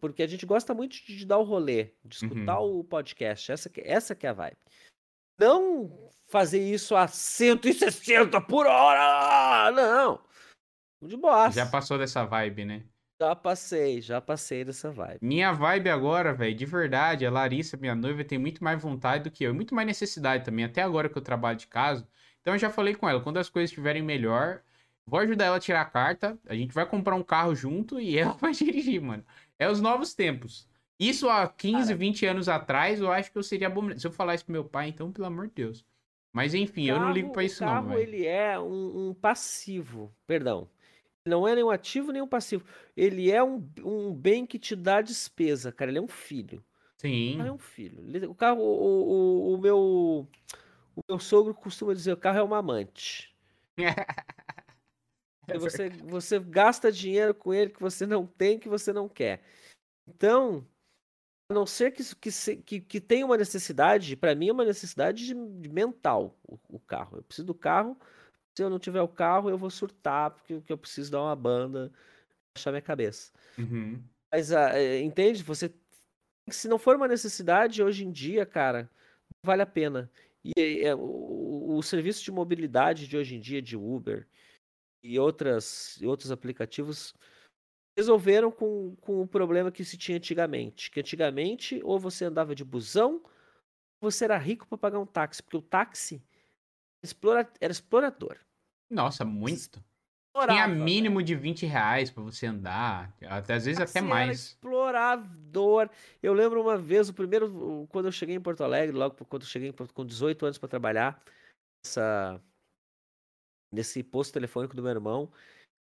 Porque a gente gosta muito de dar o rolê, de escutar o podcast. Essa que, essa que é a vibe. Não fazer isso a 160 por hora! Não! De boa. Já passou dessa vibe, né? Já passei, já passei dessa vibe. Minha vibe agora, velho, de verdade, a Larissa, minha noiva, tem muito mais vontade do que eu, e muito mais necessidade também, até agora que eu trabalho de casa. Então eu já falei com ela, quando as coisas estiverem melhor, vou ajudar ela a tirar a carta, a gente vai comprar um carro junto e ela vai dirigir, mano. É os novos tempos. Isso há 15, Cara. 20 anos atrás, eu acho que eu seria abominável. Se eu falar isso pro meu pai, então, pelo amor de Deus. Mas enfim, eu não ligo carro- pra isso o não, carro, velho. ele é um, um passivo, perdão. Não é nem um ativo nem um passivo. Ele é um, um bem que te dá despesa, cara. Ele é um filho. O Sim. carro é um filho. O carro, o, o, o meu, o meu sogro costuma dizer, o carro é uma amante. É você, você gasta dinheiro com ele que você não tem, que você não quer. Então, a não ser que, isso- que, que, que tenha uma necessidade, para mim é uma necessidade de, de mental o, o carro. Eu preciso do carro. Se eu não tiver o carro, eu vou surtar, porque, porque eu preciso dar uma banda, achar minha cabeça. Uhum. Mas, ah, eh, entende? Você, se não for uma necessidade, hoje em dia, cara, não vale a pena. E eh, o, o serviço de mobilidade de hoje em dia, de Uber e outras, e outros aplicativos, resolveram com, com o problema que se tinha antigamente. Que antigamente, ou você andava de busão, ou você era rico para pagar um táxi, porque o táxi explora, era explorador. Nossa, muito. Explorava, Tinha mínimo de 20 reais pra você andar, até, às vezes até Táxi era mais. explorador. Eu lembro uma vez, o primeiro, quando eu cheguei em Porto Alegre, logo quando eu cheguei em Porto- com 18 anos para trabalhar, nessa, nesse posto telefônico do meu irmão,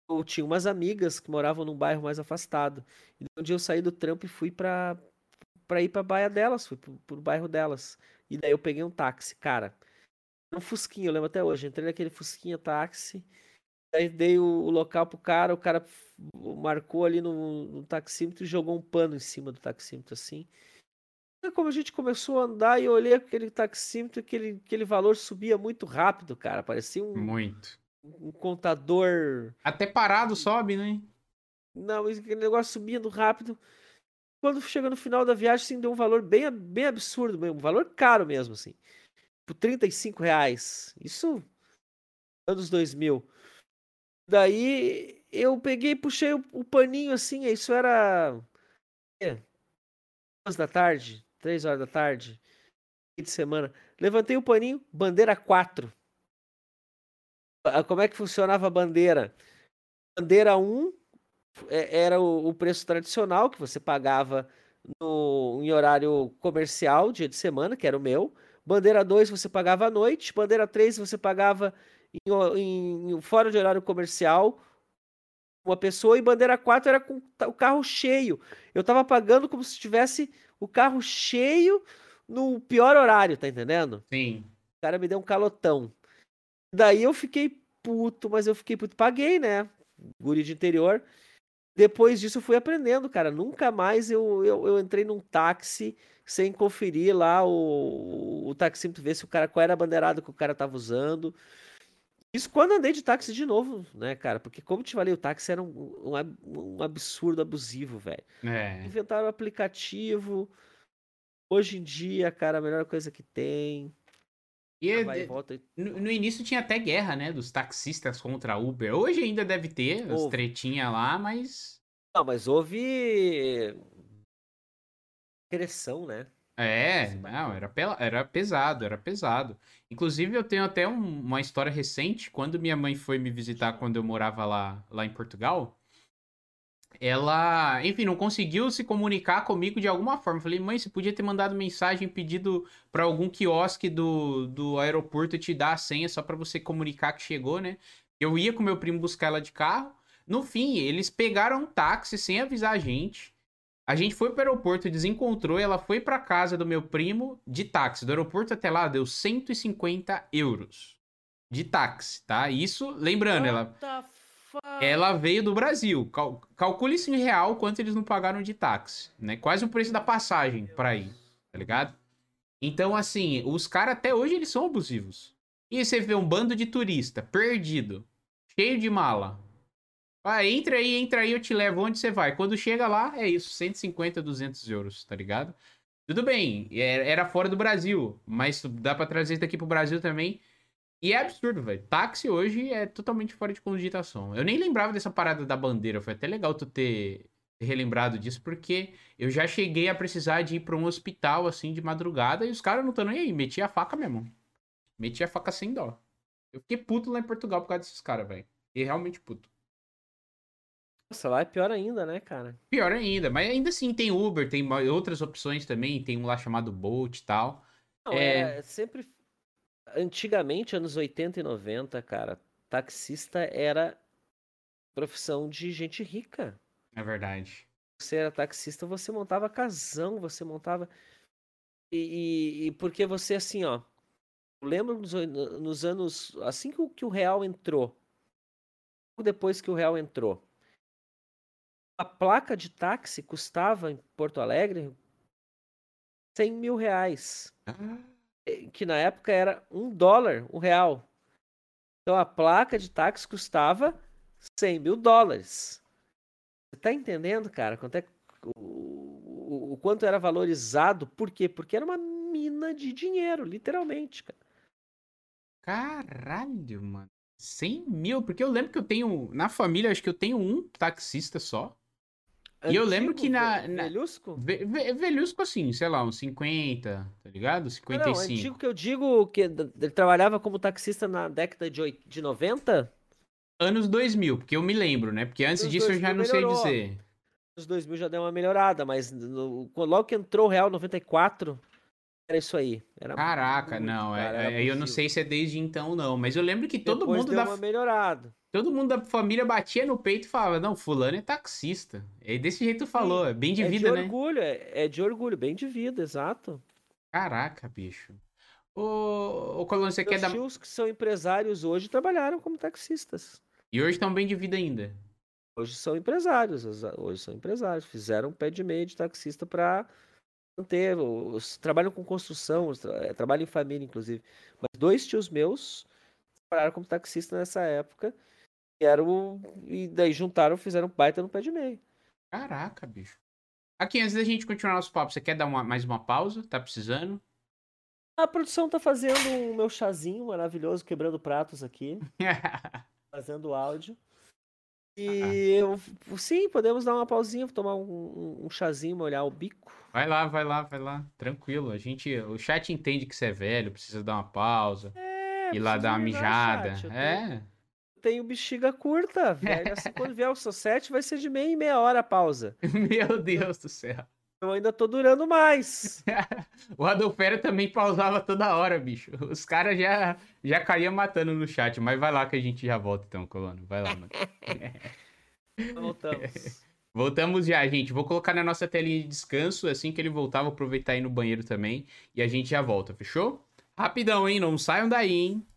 eu tinha umas amigas que moravam num bairro mais afastado. E um dia eu saí do trampo e fui para para ir para baia delas, fui pro, pro bairro delas. E daí eu peguei um táxi, cara. Um fusquinha, eu lembro até hoje. Entrei naquele fusquinha táxi. Aí dei o, o local pro cara, o cara marcou ali no, no taxímetro e jogou um pano em cima do taxímetro assim. E como a gente começou a andar e eu olhei aquele taxímetro, aquele, aquele valor subia muito rápido, cara. Parecia um, Muito. Um contador. Até parado sobe, né? Não, aquele negócio subindo rápido. Quando chega no final da viagem, assim, deu um valor bem, bem absurdo mesmo, um valor caro mesmo, assim. Por 35 reais. Isso anos 2000. Daí eu peguei e puxei o, o paninho assim, isso era. É, duas da tarde, três horas da tarde, fim de semana. Levantei o paninho, bandeira 4. Ah, Como é que funcionava a bandeira? Bandeira 1 é- era o, preço tradicional que você pagava no, em horário comercial, dia de semana, que era o meu. Bandeira 2 você pagava à noite. Bandeira 3 você pagava em, em- fora de horário comercial uma pessoa. E bandeira 4 era com o carro cheio. Eu tava pagando como se tivesse o carro cheio no pior horário, tá entendendo? Sim. O cara me deu um calotão. Daí eu fiquei puto, mas eu fiquei puto. Paguei, né? Guri de interior. Depois disso eu fui aprendendo, cara. Nunca mais eu, eu, eu entrei num táxi sem conferir lá o, o taxímetro, ver se o cara, qual era a bandeirada que o cara tava usando. Isso quando andei de táxi de novo, né, cara? Porque como te falei, o táxi era um, um, um absurdo abusivo, velho. É. Inventaram o aplicativo. Hoje em dia, cara, a melhor coisa que tem. E Vai no, no início tinha até guerra, né? Dos taxistas contra a Uber. Hoje ainda deve ter as Houve. tretinhas lá, mas. Não, mas houve Agressão, né? É, não, era, pela, era pesado, era pesado. Inclusive, eu tenho até um- uma história recente. Quando minha mãe foi me visitar quando eu morava lá, lá em Portugal, ela, enfim, não conseguiu se comunicar comigo de alguma forma. Falei, mãe, você podia ter mandado mensagem pedido pra algum quiosque do, do aeroporto te dar a senha só pra você comunicar que chegou, né? Eu ia com meu primo buscar ela de carro. No fim, eles pegaram um táxi sem avisar a gente. A gente foi pro aeroporto, desencontrou, ela foi pra casa do meu primo de táxi. Do aeroporto até lá deu 150 euros de táxi, tá? Isso, lembrando, ela, What fuck? Ela veio do Brasil. Cal- calcule isso em real quanto eles não pagaram de táxi, né? Quase o preço da passagem pra ir, tá ligado? Então, assim, os caras até hoje eles são abusivos. E você vê um bando de turista perdido, cheio de mala. Ah, entra aí, entra aí, eu te levo onde você vai. Quando chega lá, é isso, 150, 200 euros, tá ligado? Tudo bem, é- era fora do Brasil, mas dá pra trazer isso daqui pro Brasil também. E é absurdo, velho. Táxi hoje é totalmente fora de cogitação. Eu nem lembrava dessa parada da bandeira. Foi até legal tu ter relembrado disso, porque eu já cheguei a precisar de ir pra um hospital, assim, de madrugada, e os caras não estão nem aí. Meti a faca mesmo. Meti a faca sem dó. Eu fiquei puto lá em Portugal por causa desses caras, velho. E realmente puto. Nossa, lá é pior ainda, né, cara? Pior ainda, mas ainda assim tem Uber, tem outras opções também, tem um lá chamado Bolt e tal. Não, É. é... sempre. Antigamente, anos 80 e 90, cara, taxista era profissão de gente rica. É verdade. Você era taxista, você montava casão, você montava. E, e- e porque você, assim, ó. Eu lembro nos, nos anos. Assim que o, que o real entrou, depois que o real entrou, a placa de táxi custava em Porto Alegre 100 mil reais. eh, que na época era um dólar, um real. Então a placa de táxi custava 100 mil dólares. Você tá entendendo, cara? Quanto é, o, o quanto era valorizado? Por quê? Porque era uma mina de dinheiro, literalmente, cara. Caralho, mano. 100 mil? Porque eu lembro que eu tenho. Na família, acho que eu tenho um taxista só. E eu lembro que na- na- Velhusco? Ve- ve- Velhusco assim, sei lá, uns 50, tá ligado? Não, 55. antigo que eu digo que ele trabalhava como taxista na década de, oit- de 90, Anos 2000, porque eu me lembro, né? Porque antes Anos disso eu já 2000 não sei melhorou. dizer. nos 2000 já deu uma melhorada, mas no- logo que entrou o Real 94, era isso aí. Era Caraca, muito, não. é- cara, era é- eu não sei se é desde então, não. Mas eu lembro que todo Depois mundo deu da. uma melhorada. Todo mundo da família batia no peito e falava, não, fulano é taxista. É desse jeito falou, é bem de é vida, de né? orgulho, é, é de orgulho, bem de vida, exato. Caraca, bicho. Ô, ô Colônia, você quer Meus dar. tios que são empresários hoje trabalharam como taxistas. E hoje estão bem de vida ainda. Hoje são empresários, hoje são empresários. Fizeram um pé de meia de taxista para manter. Os, trabalham com construção, os eh, trabalham em família, inclusive. Mas dois tios meus trabalharam como taxista nessa época. E, era o- e daí juntaram, fizeram baita no pé de meia. Caraca, bicho. Aqui, antes da gente continuar nosso papo, você quer dar uma- mais uma pausa? Tá precisando? A produção tá fazendo o meu chazinho maravilhoso, quebrando pratos aqui, fazendo áudio. E eu, sim, podemos dar uma pausinha, tomar um, um- um chazinho, molhar o bico. Vai lá, vai lá, vai lá. Tranquilo. A gente, o chat entende que você é velho, precisa dar uma pausa, É, ir lá dar uma mijada. chat, É. tenho bexiga curta, velho. Assim, quando vier o seu set, vai ser de meia em meia hora a pausa. Meu Deus do céu. Eu ainda tô durando mais. O Adolfero também pausava toda hora, bicho. Os caras já, já caíam matando no chat. Mas vai lá que a gente já volta então, Colono. Vai lá, mano. Voltamos. Voltamos já, gente. Vou colocar na nossa telinha de descanso. Assim que ele voltar, vou aproveitar ir no banheiro também. E a gente já volta, fechou? Rapidão, hein? Não saiam daí, hein?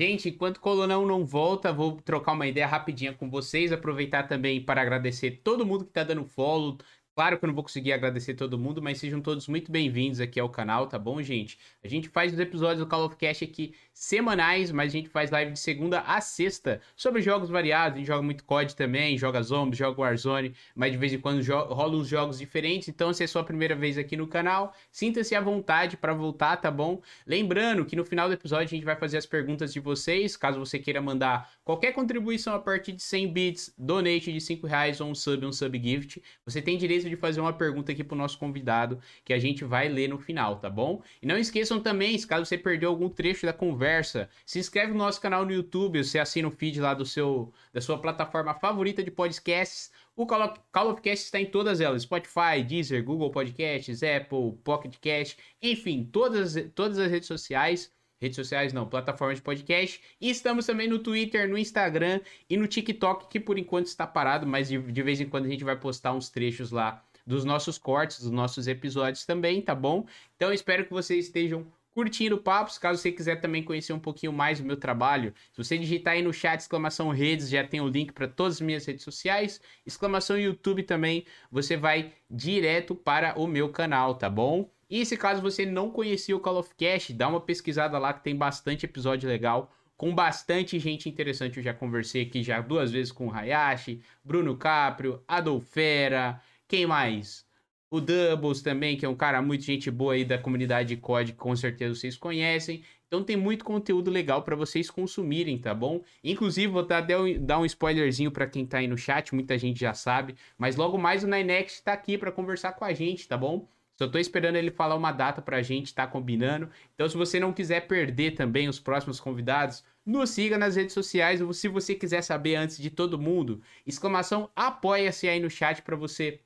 Gente, enquanto o Colonão não volta, vou trocar uma ideia rapidinha com vocês. Aproveitar também para agradecer todo mundo que tá dando follow. Claro que eu não vou conseguir agradecer todo mundo, mas sejam todos muito bem-vindos aqui ao canal, tá bom, gente? A gente faz os episódios do Call of Cast aqui semanais, mas a gente faz live de segunda a sexta sobre jogos variados. A gente joga muito COD também, joga Zombies, joga Warzone, mas de vez em quando jo rolam uns jogos diferentes. Então, se é sua primeira vez aqui no canal, sinta-se à vontade para voltar, tá bom? Lembrando que no final do episódio a gente vai fazer as perguntas de vocês, caso você queira mandar qualquer contribuição a partir de 100 bits, donate de 5 reais ou um sub, um sub gift. Você tem direito de fazer uma pergunta aqui pro nosso convidado, que a gente vai ler no final, tá bom? E não esqueçam também, caso você perdeu algum trecho da conversa, se inscreve no nosso canal no YouTube, você assina o feed lá do seu, da sua plataforma favorita de podcasts. O Call of, Call of Cast está em todas elas: Spotify, Deezer, Google Podcasts, Apple, Pocket Cast, enfim, todas, todas as redes sociais. Redes sociais não, plataformas de podcast. E estamos também no Twitter, no Instagram e no TikTok, que por enquanto está parado, mas de, de vez em quando a gente vai postar uns trechos lá dos nossos cortes, dos nossos episódios também, tá bom? Então espero que vocês estejam curtindo o papo. Caso você quiser também conhecer um pouquinho mais do meu trabalho, se você digitar aí no chat exclamação redes, já tem o link para todas as minhas redes sociais. Exclamação YouTube também, você vai direto para o meu canal, tá bom? E se caso você não conhecia o Call of Cash, dá uma pesquisada lá que tem bastante episódio legal, com bastante gente interessante. Eu já conversei aqui já duas vezes com o Hayashi, Bruno Caprio, Adolfera, quem mais? O Doubles também, que é um cara muito gente boa aí da comunidade de COD, com certeza vocês conhecem. Então tem muito conteúdo legal para vocês consumirem, tá bom? Inclusive, vou dar, dar um spoilerzinho para quem tá aí no chat, muita gente já sabe. Mas logo mais o Ninext tá aqui para conversar com a gente, tá bom? Só tô esperando ele falar uma data pra gente, tá combinando. Então, se você não quiser perder também os próximos convidados, nos siga nas redes sociais. Ou se você quiser saber antes de todo mundo, exclamação apoia-se aí no chat para você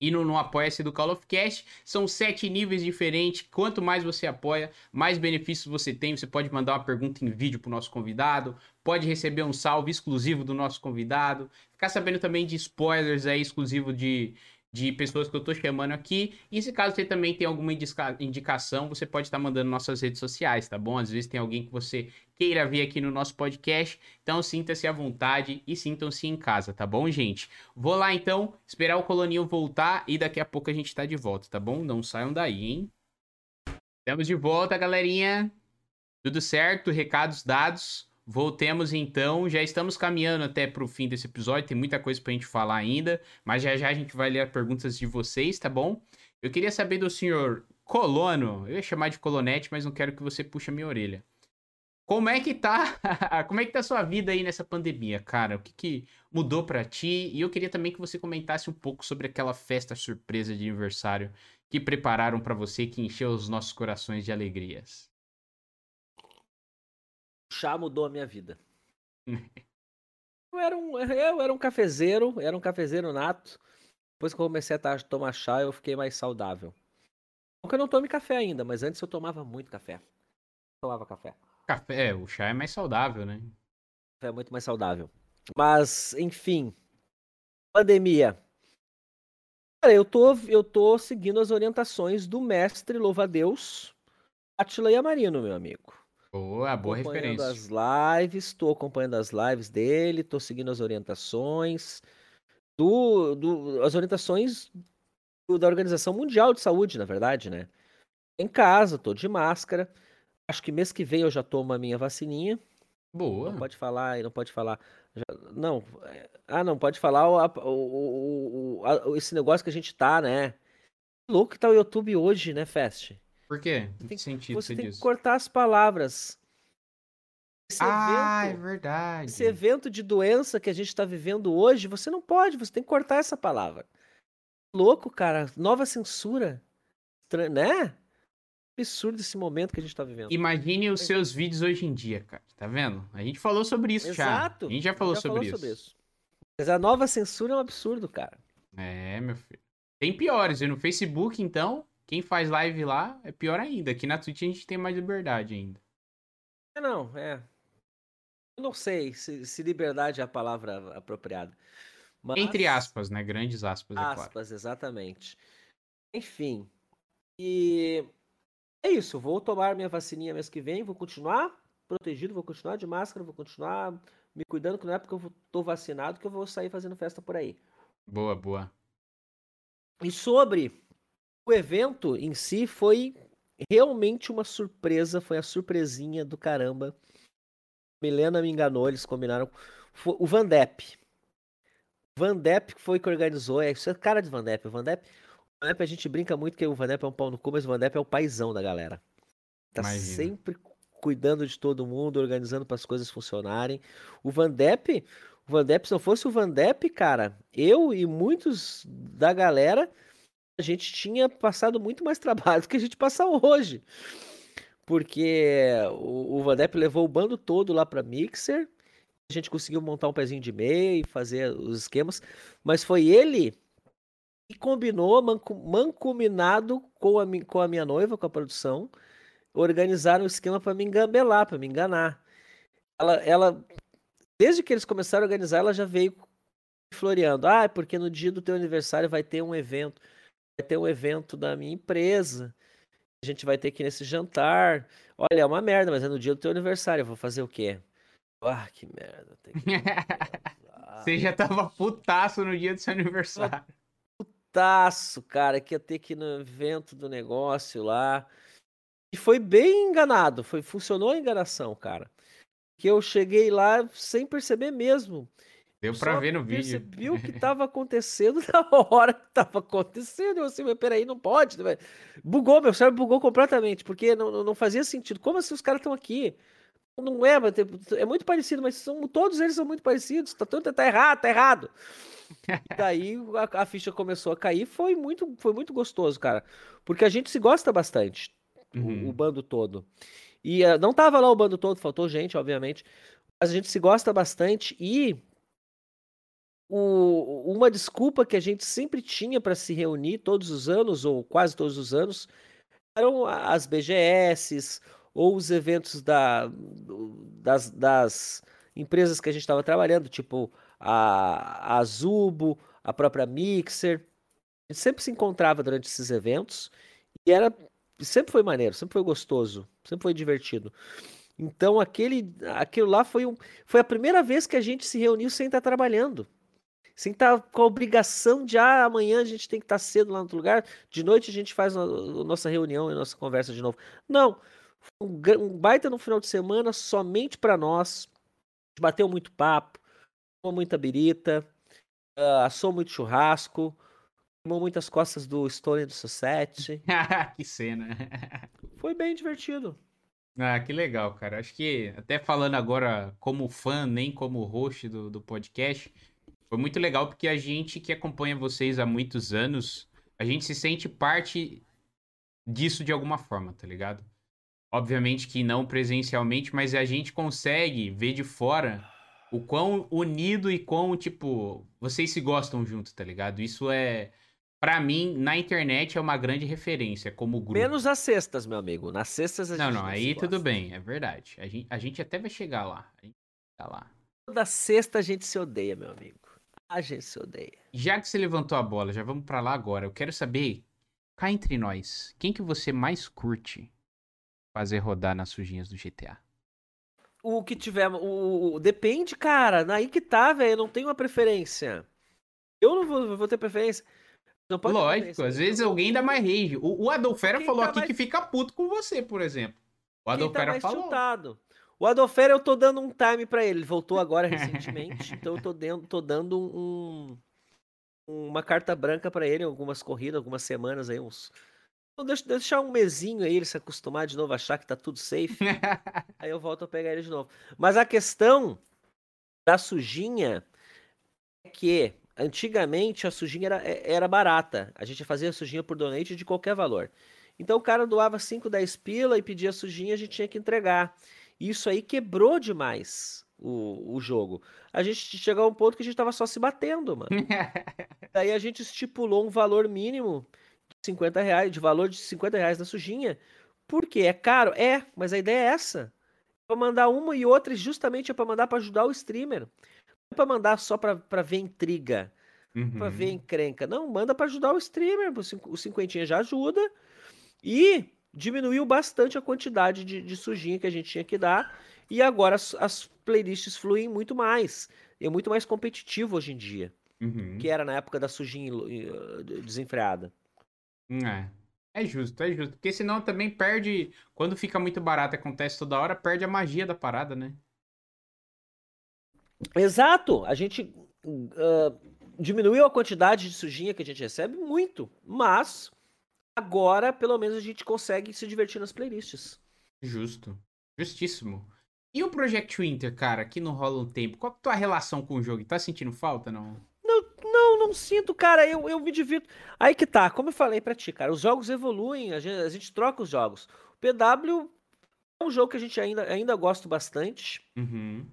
e no, no Apoia-se do Call of Cast. São sete níveis diferentes. Quanto mais você apoia, mais benefícios você tem. Você pode mandar uma pergunta em vídeo pro nosso convidado, pode receber um salve exclusivo do nosso convidado, ficar sabendo também de spoilers aí exclusivo de, de pessoas que eu tô chamando aqui. E se caso você também tem alguma indica indicação, você pode estar tá mandando nossas redes sociais, tá bom? Às vezes tem alguém que você queira vir aqui no nosso podcast. Então sinta-se à vontade e sintam-se em casa, tá bom, gente? Vou lá então, esperar o Coloninho voltar e daqui a pouco a gente tá de volta, tá bom? Não saiam daí, hein? Estamos de volta, galerinha. Tudo certo? Recados dados. Voltemos então, já estamos caminhando até para o fim desse episódio, tem muita coisa para a gente falar ainda, mas já já a gente vai ler as perguntas de vocês, tá bom? Eu queria saber do senhor Colono, eu ia chamar de Colonete, mas não quero que você puxe a minha orelha. Como é que tá? Como é que tá a sua vida aí nessa pandemia, cara? O que, que mudou para ti? E eu queria também que você comentasse um pouco sobre aquela festa surpresa de aniversário que prepararam para você que encheu os nossos corações de alegrias chá mudou a minha vida. eu, era um, eu era um cafezeiro, era um cafezeiro nato. Depois que eu comecei a tomar chá, eu fiquei mais saudável. Porque eu não tome café ainda, mas antes eu tomava muito café. tomava café. Café, é, o chá é mais saudável, né? É muito mais saudável. Mas, enfim. Pandemia. Cara, eu tô, eu tô seguindo as orientações do mestre louva-a-Deus, Atila Yamarino, meu amigo. Boa, boa referência. as lives, estou acompanhando as lives dele, estou seguindo as orientações do, do as orientações do, da Organização Mundial de Saúde, na verdade, né? Em casa, tô de máscara. Acho que mês que vem eu já tomo a minha vacininha. Boa. Não pode falar, não pode falar. Já, não, é, ah, não pode falar o, o, o, a, esse negócio que a gente tá, né? Que louco que tá o YouTube hoje, né, Fest? Por quê? Em que sentido você, você tem diz? que cortar as palavras. Esse ah, evento, é verdade. Esse evento de doença que a gente está vivendo hoje, você não pode, você tem que cortar essa palavra. Louco, cara. Nova censura. Né? Absurdo esse momento que a gente está vivendo. Imagine os seus vídeos hoje em dia, cara. Tá vendo? A gente falou sobre isso Exato. já. A gente já falou, já sobre, falou isso. sobre isso. Mas a nova censura é um absurdo, cara. É, meu filho. Tem piores. E no Facebook, então, quem faz live lá é pior ainda. Aqui na Twitch a gente tem mais liberdade ainda. É, não, é. Eu não sei se, se liberdade é a palavra apropriada. Mas... Entre aspas, né? Grandes aspas, aspas, é claro. exatamente. Enfim. E é isso. Vou tomar minha vacininha mês que vem. Vou continuar protegido, vou continuar de máscara, vou continuar me cuidando, que não é porque eu tô vacinado que eu vou sair fazendo festa por aí. Boa, boa. E sobre o evento em si foi realmente uma surpresa, foi a surpresinha do caramba. Milena me enganou, eles combinaram. O Van Depp. Van Depp foi que organizou, é isso é cara de Van Depp. O Van Depp, o Van Depp a gente brinca muito que o Van Depp é um pau no cu, mas o Van Depp é o paizão da galera. Tá Imagina. sempre cuidando de todo mundo, organizando para as coisas funcionarem. O Van Depp, O Van Depp, se não fosse o Van Depp, cara, eu e muitos da galera, a gente tinha passado muito mais trabalho do que a gente passa hoje. Porque o, o levou o bando todo lá para Mixer, a gente conseguiu montar um pezinho de meia e fazer os esquemas, mas foi ele que combinou, mancomunado com a, com a minha noiva, com a produção, organizaram o esquema para me engambelar, para me enganar. Ela, ela, desde que eles começaram a organizar, ela já veio floreando. Ah, porque no dia do teu aniversário vai ter um evento, vai ter um evento da minha empresa. A gente vai ter que ir nesse jantar. Olha, é uma merda, mas é no dia do teu aniversário. Eu vou fazer o quê? Ah, que merda. Que... Você já tava putaço no dia do seu aniversário. Putaço, cara, que ia ter que ir no evento do negócio lá. E foi bem enganado, foi funcionou a enganação, cara. Que eu cheguei lá sem perceber mesmo. Deu pra ver no vídeo. Percebi o que tava acontecendo na hora que tava acontecendo. Eu assim, mas peraí, não pode. Bugou, meu cérebro bugou completamente, porque não, não fazia sentido. Como assim os caras estão aqui? Não é, mas é muito parecido, mas são, todos eles são muito parecidos. Tá, tudo, tá errado, tá errado. Daí a, a, ficha começou a cair, foi muito, foi muito gostoso, cara. Porque a gente se gosta bastante, uhum. o, o, bando todo. E uh, não tava lá o bando todo, faltou gente, obviamente. Mas a gente se gosta bastante e o, uma desculpa que a gente sempre tinha para se reunir todos os anos, ou quase todos os anos, eram as BGS ou os eventos da, das, das empresas que a gente estava trabalhando, tipo a, a Zubo, a própria Mixer. A gente sempre se encontrava durante esses eventos e era sempre foi maneiro, sempre foi gostoso, sempre foi divertido. Então aquele, aquilo lá foi, um, foi a primeira vez que a gente se reuniu sem estar trabalhando. Sem estar com a obrigação de ah, amanhã a gente tem que estar cedo lá no outro lugar, de noite a gente faz a, nossa reunião e a nossa conversa de novo. Não, um, um baita no final de semana somente para nós. A gente bateu muito papo, tomou muita birita, uh, assou muito churrasco, tomou muitas costas do Stone do Society. que cena. Foi bem divertido. Ah, que legal, cara. Acho que até falando agora como fã, nem como host do, do podcast, foi muito legal porque a gente que acompanha vocês há muitos anos, a gente se sente parte disso de alguma forma, tá ligado? Obviamente que não presencialmente, mas a gente consegue ver de fora o quão unido e quão, tipo, vocês se gostam junto, tá ligado? Isso é, para mim, na internet é uma grande referência como grupo. Menos nas cestas, meu amigo. Nas cestas a não, gente não, não aí tudo bem, é verdade. A gente, a gente até vai chegar lá. A gente tá lá. Toda sexta a gente se odeia, meu amigo. A gente se odeia. Já que você levantou a bola, já vamos para lá agora. Eu quero saber, cá entre nós, quem que você mais curte fazer rodar nas sujinhas do GTA? O que tiver. O, o depende, cara. Aí que tá, velho. Eu não tenho uma preferência. Eu não vou, vou ter preferência. Não pode Lógico, às vezes alguém dá mais rage. O, o Adolfera Quem falou tá aqui mais... que fica puto com você, por exemplo. O Adolfera tá falou. Chutado? O Adolfera eu tô dando um time para ele. Ele voltou agora recentemente. então eu tô, dando, tô dando um, uma carta branca para ele, algumas corridas, algumas semanas aí, uns Vou deixar um mesinho aí, ele se acostumar de novo, achar que tá tudo safe. aí eu volto a pegar ele de novo. Mas a questão da sujinha é que antigamente a sujinha era, é, era barata. A gente fazia a sujinha por donate de qualquer valor. Então o cara doava 5, 10 pila e pedia sujinha, a gente tinha que entregar. Isso aí quebrou demais o, o jogo. A gente chegou a um ponto que a gente tava só se batendo, mano. Daí a gente estipulou um valor mínimo 50 reais, de valor de 50 reais da sujinha. Por quê? É caro? É, mas a ideia é essa. É pra mandar uma e outra, justamente é para mandar para ajudar o streamer. Não é pra mandar só pra, pra ver intriga, uhum. pra ver encrenca. Não, manda para ajudar o streamer. O cinquentinha já ajuda. E diminuiu bastante a quantidade de, de sujinha que a gente tinha que dar. E agora as, as playlists fluem muito mais. É muito mais competitivo hoje em dia. Uhum. Que era na época da sujinha desenfreada. É. É justo, é justo. Porque senão também perde. Quando fica muito barato acontece toda hora, perde a magia da parada, né? Exato. A gente uh, diminuiu a quantidade de sujinha que a gente recebe muito. Mas agora, pelo menos, a gente consegue se divertir nas playlists. Justo. Justíssimo. E o Project Winter, cara, que não rola um tempo, qual é a tua relação com o jogo? Tá sentindo falta, não? Não, não, não sinto, cara, eu, eu me divirto. Aí que tá, como eu falei pra ti, cara, os jogos evoluem, a gente, a gente troca os jogos. O PW é um jogo que a gente ainda, ainda gosta bastante. Uhum.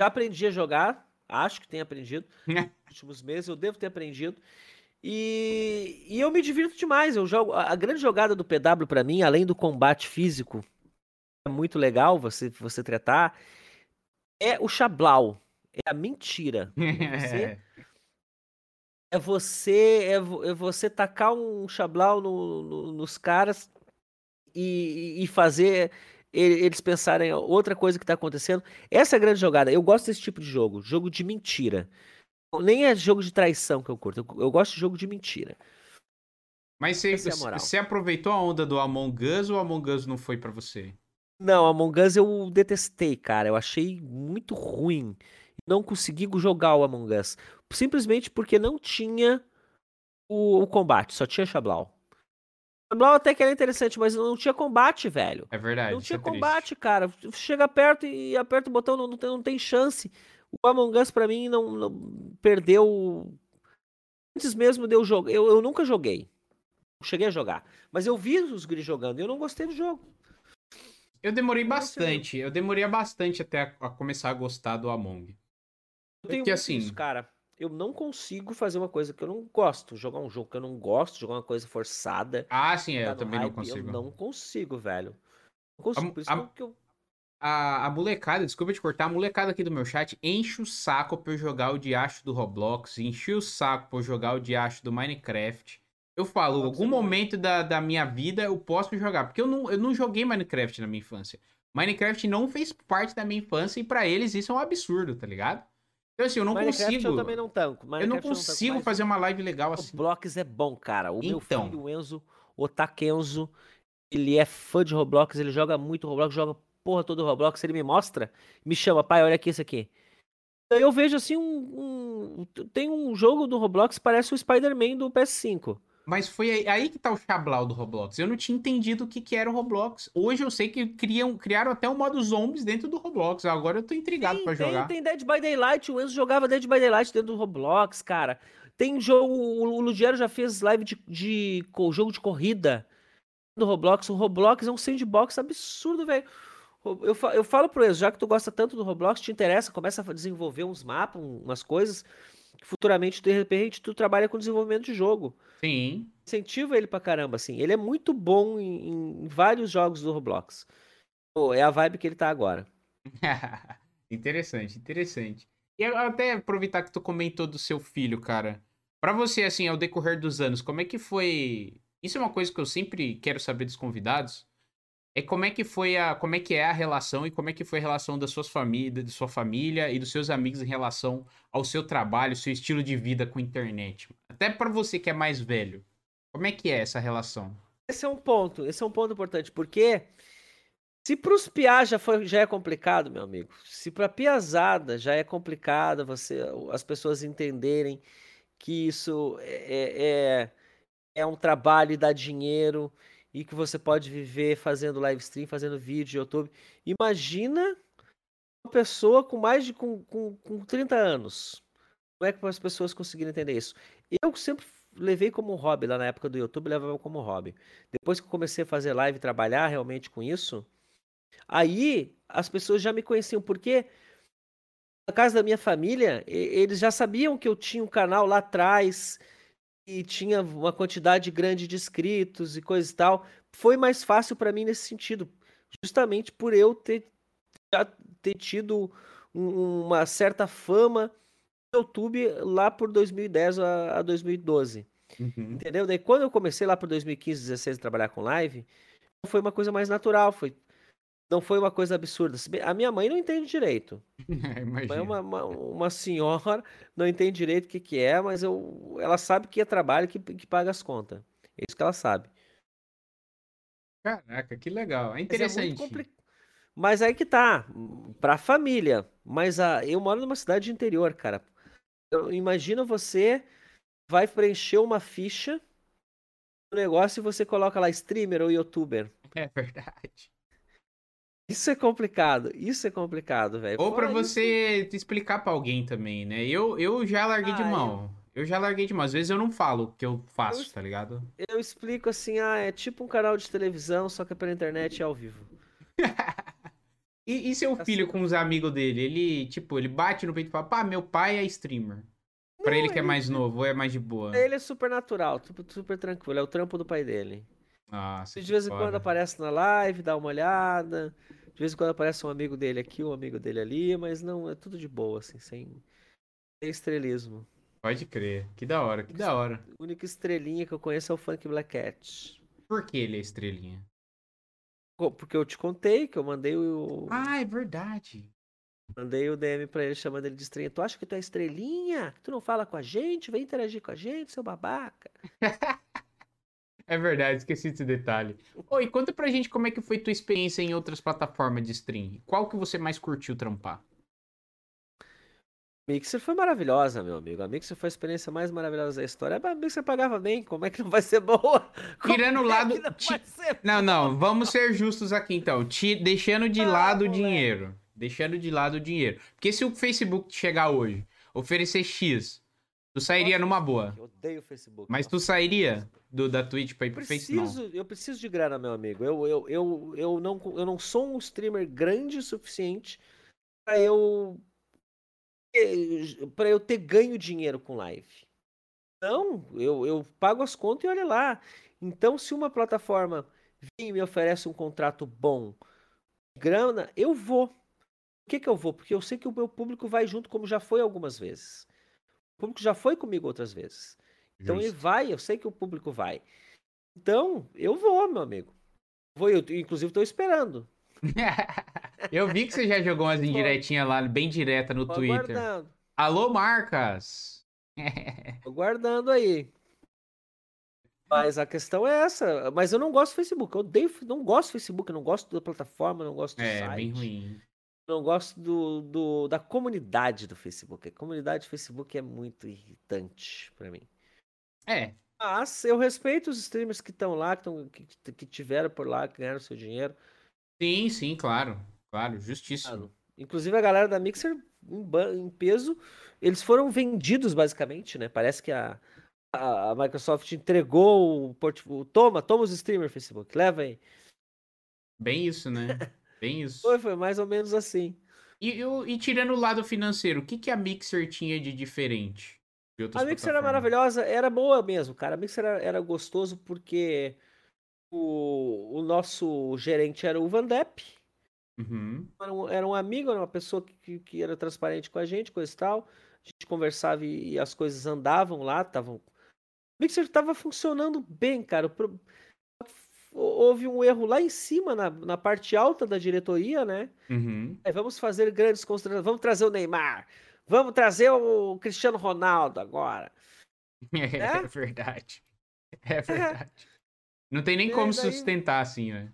Já aprendi a jogar, acho que tenho aprendido. Nos últimos meses eu devo ter aprendido. E, e eu me divirto demais. Eu jogo a, a grande jogada do PW para mim, além do combate físico, é muito legal você você tratar, é o Xablau, é a mentira. Você, é você é, é você tacar um Xablau no, no, nos caras e, e fazer eles pensarem outra coisa que tá acontecendo. Essa é a grande jogada. Eu gosto desse tipo de jogo, jogo de mentira. Nem é jogo de traição que eu curto. Eu, eu gosto de jogo de mentira. Mas você, é você aproveitou a onda do Among Us ou Among Us não foi para você? Não, Among Us eu detestei, cara. Eu achei muito ruim. Não consegui jogar o Among Us. Simplesmente porque não tinha o, o combate, só tinha Xablau. Xablau até que era interessante, mas não tinha combate, velho. É verdade. Não tinha é combate, triste. cara. Chega perto e aperta o botão, não, não, tem, não tem chance. O Among Us pra mim não, não perdeu. Antes mesmo de eu jogar. Eu, eu nunca joguei. Cheguei a jogar. Mas eu vi os guris jogando e eu não gostei do jogo. Eu demorei bastante. Eu demorei bastante até a, a começar a gostar do Among. Eu tenho Porque, assim, isso, cara. Eu não consigo fazer uma coisa que eu não gosto. Jogar um jogo que eu não gosto, jogar uma coisa forçada. Ah, sim, é, eu também hype, não consigo. Eu não consigo, velho. Não consigo. A, Por isso a, que eu. A, a molecada, desculpa te cortar, a molecada aqui do meu chat enche o saco pra eu jogar o diacho do Roblox, enche o saco pra eu jogar o diacho do Minecraft. Eu falo, em algum momento da, da minha vida eu posso jogar. Porque eu não, eu não joguei Minecraft na minha infância. Minecraft não fez parte da minha infância e para eles isso é um absurdo, tá ligado? Então, assim, eu não Minecraft consigo. Eu também não tanco. Minecraft eu não consigo eu não fazer uma live legal assim. Roblox é bom, cara. O então. meu filho, o Enzo, o Takenzo, ele é fã de Roblox, ele joga muito Roblox, joga porra todo Roblox. Ele me mostra, me chama, pai, olha aqui isso aqui. Eu vejo assim um, um. Tem um jogo do Roblox parece o Spider-Man do PS5. Mas foi aí, aí, que tá o chablau do Roblox. Eu não tinha entendido o que, que era o Roblox. Hoje eu sei que criam, criaram até o modo zombies dentro do Roblox. Agora eu tô intrigado para jogar. Tem Dead by Daylight. O Enzo jogava Dead by Daylight dentro do Roblox, cara. Tem jogo. O Ludiero já fez live de, de, de jogo de corrida do Roblox. O Roblox é um sandbox absurdo, velho. Eu, eu falo pro Enzo, já que tu gosta tanto do Roblox, te interessa, começa a desenvolver uns mapas, umas coisas futuramente, de repente, tu trabalha com desenvolvimento de jogo. Sim. Incentiva ele pra caramba, assim. Ele é muito bom em, em vários jogos do Roblox. Pô, é a vibe que ele tá agora. interessante, interessante. E até aproveitar que tu comentou do seu filho, cara. Para você, assim, ao decorrer dos anos, como é que foi? Isso é uma coisa que eu sempre quero saber dos convidados é como é que foi a como é que é a relação e como é que foi a relação das suas famílias, de sua família e dos seus amigos em relação ao seu trabalho, seu estilo de vida com a internet. Até para você que é mais velho. Como é que é essa relação? Esse é um ponto, esse é um ponto importante, porque se pros piá já, foi, já é complicado, meu amigo, se pra piazada já é complicado você as pessoas entenderem que isso é, é, é um trabalho e dá dinheiro, e que você pode viver fazendo live stream, fazendo vídeo, YouTube. Imagina uma pessoa com mais de com, com, com 30 anos. Como é que as pessoas conseguiram entender isso? Eu sempre levei como hobby lá na época do YouTube, levava como hobby. Depois que eu comecei a fazer live e trabalhar realmente com isso, aí as pessoas já me conheciam, porque na casa da minha família, eles já sabiam que eu tinha um canal lá atrás, e tinha uma quantidade grande de inscritos e coisa e tal, foi mais fácil para mim nesse sentido, justamente por eu ter, já ter tido um, uma certa fama no YouTube lá por 2010 a, a 2012. Uhum. Entendeu? Daí quando eu comecei lá por 2015, 2016 a trabalhar com live, foi uma coisa mais natural, foi não foi uma coisa absurda. A minha mãe não entende direito. É uma, uma, uma, senhora, não entende direito o que, que é, mas eu, ela sabe que é trabalho que, que paga as contas. É isso que ela sabe. Caraca, que legal. É interessante. Mas, é compli... mas aí que tá, pra família. Mas a, eu moro numa cidade interior, cara. Eu, imagina você vai preencher uma ficha no negócio e você coloca lá streamer ou youtuber. É verdade. Isso é complicado, isso é complicado, velho. Ou para você isso... explicar para alguém também, né? Eu, eu já larguei ah, de mão. Eu... eu... já larguei de mão. Às vezes eu não falo o que eu faço, eu... tá ligado? Eu explico assim, ah, é tipo um canal de televisão, só que é pela internet e ao vivo. e, e, seu assim, filho com os amigos dele? Ele, tipo, ele bate no peito e fala, pá, meu pai é streamer. Pra não, ele que é mais novo, ou é mais de boa? Ele é super natural, super, super tranquilo. É o trampo do pai dele. Ah, de vez em quando aparece na live, dá uma olhada. De vez em quando aparece um amigo dele aqui, um amigo dele ali, mas não, é tudo de boa, assim, sem, sem estrelismo. Pode crer. Que da hora, que da hora. A única estrelinha que eu conheço é o Funk Black Cat. Por que ele é estrelinha? Porque eu te contei que eu mandei o. Ah, é verdade. Mandei o DM pra ele chamando ele de estrelinha. Tu acha que tu é estrelinha? Tu não fala com a gente? Vem interagir com a gente, seu babaca. É verdade, esqueci desse detalhe. Oi, conta pra gente como é que foi tua experiência em outras plataformas de stream. Qual que você mais curtiu trampar? Mixer foi maravilhosa, meu amigo. A Mixer foi a experiência mais maravilhosa da história. A Mixer pagava bem, como é que não vai ser boa? Tirando o é lado. Não, ti... não, não, vamos ser justos aqui então. Ti... Deixando de ah, lado o dinheiro. Deixando de lado o dinheiro. Porque se o Facebook chegar hoje, oferecer X, tu sairia Nossa, numa boa. Eu odeio o Facebook. Mas tu sairia? Do, da Twitch pra ir pro Facebook? Eu preciso de grana, meu amigo. Eu, eu, eu, eu, não, eu não sou um streamer grande o suficiente para eu para eu ter ganho dinheiro com live. Não, eu, eu pago as contas e olha lá. Então, se uma plataforma vem e me oferece um contrato bom, grana, eu vou. Por que, que eu vou? Porque eu sei que o meu público vai junto, como já foi algumas vezes. O público já foi comigo outras vezes. Então Justo. ele vai, eu sei que o público vai. Então, eu vou, meu amigo. Vou, eu, inclusive, estou esperando. eu vi que você já jogou umas indiretinhas lá, bem direta no Tô Twitter. Guardando. Alô, marcas! Tô guardando aí. Mas a questão é essa. Mas eu não gosto do Facebook. Eu odeio, não gosto do Facebook, não gosto da plataforma, não gosto do é, site. É, bem ruim. Não gosto do, do, da comunidade do Facebook. A comunidade do Facebook é muito irritante para mim. É. Mas eu respeito os streamers que estão lá, que, tão, que, que tiveram por lá, que ganharam seu dinheiro. Sim, sim, claro. Claro, justíssimo. Claro. Inclusive a galera da Mixer, em, em, peso, eles foram vendidos basicamente, né? Parece que a, a, a Microsoft entregou o portfólio. Toma, toma os streamers, Facebook, leva aí. Bem isso, né? Bem isso. Foi, foi mais ou menos assim. E, e, e tirando o lado financeiro, o que, que a Mixer tinha de diferente? A Mixer era maravilhosa, era boa mesmo, cara. A Mixer era, era gostoso porque o, o nosso gerente era o Van Depp. Uhum. Era, um, era, um, amigo, era uma pessoa que, que era transparente com a gente, coisa e tal. A gente conversava e, e as coisas andavam lá, estavam. O Mixer estava funcionando bem, cara. Pro... Houve um erro lá em cima, na, na parte alta da diretoria, né? Uhum. É, vamos fazer grandes considerações. Vamos trazer o Neymar Vamos trazer o Cristiano Ronaldo agora. É, é? verdade. É verdade. Não tem nem é, como daí... sustentar assim, né?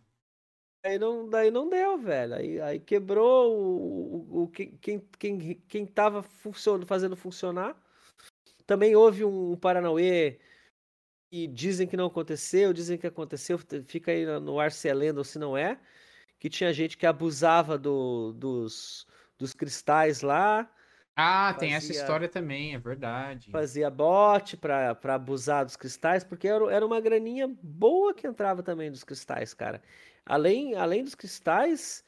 Aí não, daí não deu, velho. Aí, aí quebrou o, o, o quem, quem, quem tava funcionando, fazendo funcionar. Também houve um Paranauê e dizem que não aconteceu, dizem que aconteceu, fica aí no ar se é lenda ou se não é. Que tinha gente que abusava do, dos, dos cristais lá ah, fazia, tem essa história também, é verdade. Fazia bot para abusar dos cristais, porque era, era uma graninha boa que entrava também dos cristais, cara. Além, além dos cristais,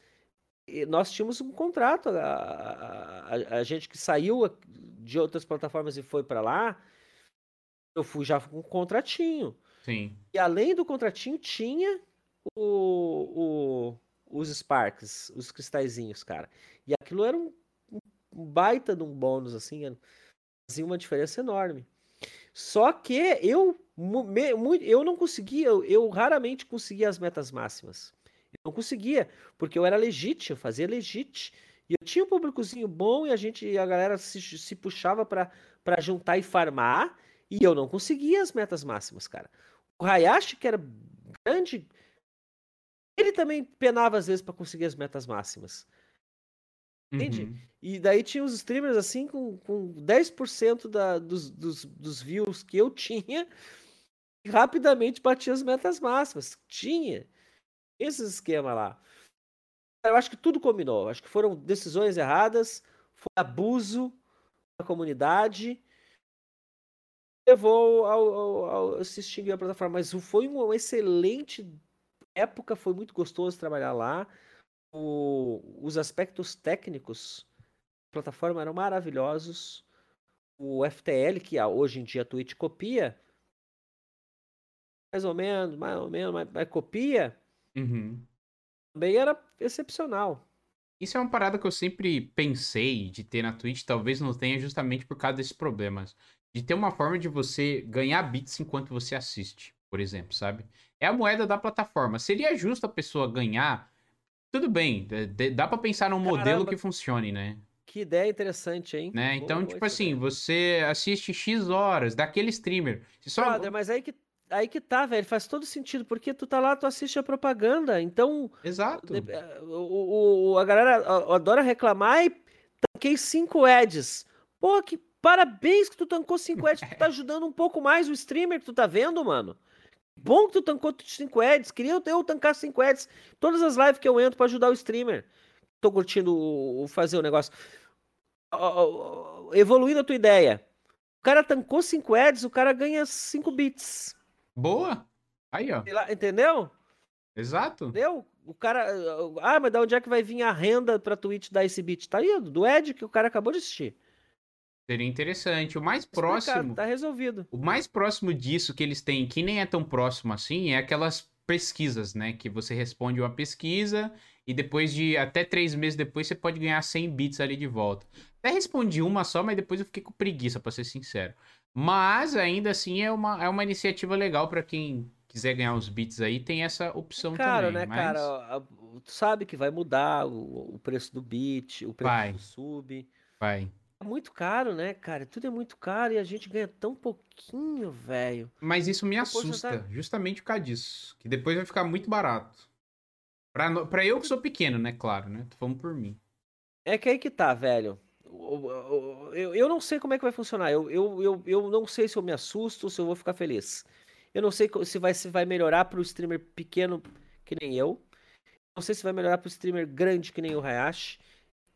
nós tínhamos um contrato. A, a, a gente que saiu de outras plataformas e foi para lá, eu fui já com um contratinho. Sim. E além do contratinho, tinha o, o, os Sparks, os cristalzinhos, cara. E aquilo era um baita de um bônus, assim, fazia uma diferença enorme. Só que eu, eu não conseguia, eu, raramente conseguia as metas máximas. Eu não conseguia, porque eu era legit, eu fazia legit. E eu tinha um públicozinho bom e a gente, a galera se, se puxava para juntar e farmar, e eu não conseguia as metas máximas, cara. O Hayashi, que era grande, ele também penava às vezes para conseguir as metas máximas. Entende? Uhum. E daí tinha os streamers assim com, com 10% da, dos, dos, dos views que eu tinha e rapidamente batia as metas máximas. Tinha esse esquema lá. Eu acho que tudo combinou. Acho que foram decisões erradas, foi abuso da comunidade, levou ao, ao, ao assistir a plataforma. Mas foi uma excelente época, foi muito gostoso trabalhar lá. O, os aspectos técnicos da plataforma eram maravilhosos. O FTL, que hoje em dia a Twitch copia, mais ou menos, mais ou menos, mas, mas copia, Uhum. também era excepcional. Isso é uma parada que eu sempre pensei de ter na Twitch, talvez não tenha justamente por causa desses problemas. De ter uma forma de você ganhar bits enquanto você assiste, por exemplo, sabe? É a moeda da plataforma. Seria justo a pessoa ganhar. Tudo bem, d- dá pra pensar num modelo Caramba. que funcione, né? Que ideia interessante, hein? né? Então, boa tipo assim, ideia. você assiste X horas daquele streamer. Você só... Brother, mas aí que, aí que tá, velho. Faz todo sentido, porque tu tá lá, tu assiste a propaganda. Então, Exato. eh, o, o- a galera adora reclamar e tanquei 5 ads. Pô, que parabéns que tu tancou 5 ads. Tu tá ajudando um pouco mais o streamer que tu tá vendo, mano. Bom que tu tancou 5 ads. Queria eu- eu tancar 5 ads. Todas as lives que eu entro pra ajudar o streamer. Tô curtindo o- o fazer o negócio. Evoluindo a tua ideia. O cara tancou 5 ads, o cara ganha 5 bits. Boa. Aí, ó. Lá, Entendeu? Exato. Entendeu? O cara. Ah, mas da onde é que vai vir a renda pra Twitch dar esse bit? Tá aí, do Ed que o cara acabou de assistir. Seria interessante. O mais próximo. Tá resolvido. O mais próximo disso que eles têm, que nem é tão próximo assim, é aquelas pesquisas, né? Que você responde uma pesquisa e depois de até três meses depois você pode ganhar 100 bits ali de volta. Até respondi uma só, mas depois eu fiquei com preguiça, pra ser sincero. Mas ainda assim é uma, é uma iniciativa legal pra quem quiser ganhar os bits aí, tem essa opção Cara, também. né, mas cara? Tu sabe que vai mudar o, o preço do bit, o preço Vai. do sub. Vai. É muito caro, né, cara? Tudo é muito caro e a gente ganha tão pouquinho, velho. Mas isso me assusta, porcentagem- justamente por causa disso. Que depois vai ficar muito barato. Pra, no- pra eu que sou pequeno, né? Claro, né? Tô falando por mim. É que aí que tá, velho. Eu, eu não sei como é que vai funcionar. Eu, eu, eu, eu não sei se eu me assusto ou se eu vou ficar feliz. Eu não sei se vai, se vai melhorar pro streamer pequeno que nem eu. Não sei se vai melhorar pro streamer grande que nem o Hayashi.